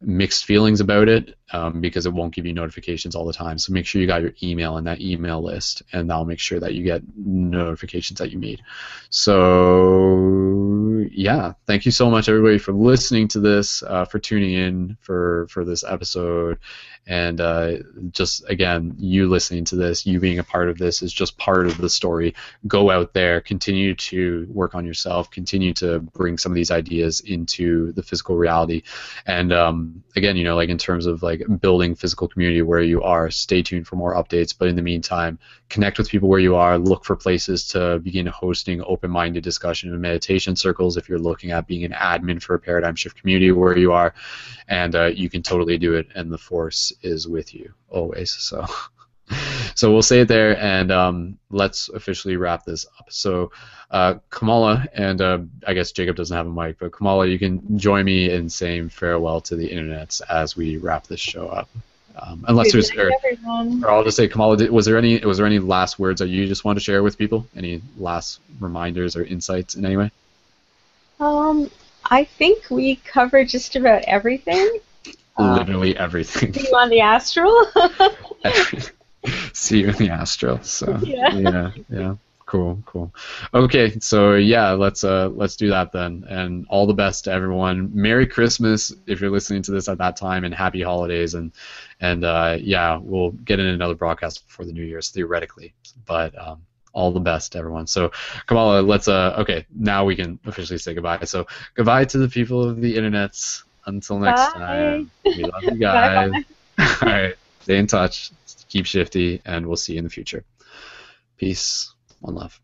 mixed feelings about it um, because it won't give you notifications all the time. So make sure you got your email in that email list, and that'll make sure that you get notifications that you need. So yeah, thank you so much everybody for listening to this, uh, for tuning in for for this episode, and uh, just again, you listening to this, you being a part of this is just part of the story. Go out there, continue to work on yourself, continue to bring some of these ideas into the physical reality, and um, again, you know, like in terms of like building physical community where you are. Stay tuned for more updates. But in the meantime, connect with people where you are. Look for places to begin hosting open-minded discussion and meditation circles. If you're looking at being an admin for a paradigm shift community where you are, and uh, you can totally do it. And the force is with you always. So. so we'll say it there, and um, let's officially wrap this up. So, uh, Kamala, and uh, I guess Jacob doesn't have a mic, but Kamala, you can join me in saying farewell to the internets as we wrap this show up. Um, unless there's, or, or, I'll just say, Kamala, was there any was there any last words that you just want to share with people? Any last reminders or insights in any way? Um, I think we covered just about everything. Literally everything. See you on the astral. See you in the astral. So Yeah. yeah, yeah. Cool, cool. Okay, so yeah, let's uh let's do that then. And all the best to everyone. Merry Christmas if you're listening to this at that time, and happy holidays. And and uh, yeah, we'll get in another broadcast before the New Year's theoretically. But um, all the best to everyone. So Kamala, let's uh okay now we can officially say goodbye. So goodbye to the people of the internets. Until next Bye. time, we love you guys. Bye-bye. all right, stay in touch, keep shifty, and we'll see you in the future. Peace. One love.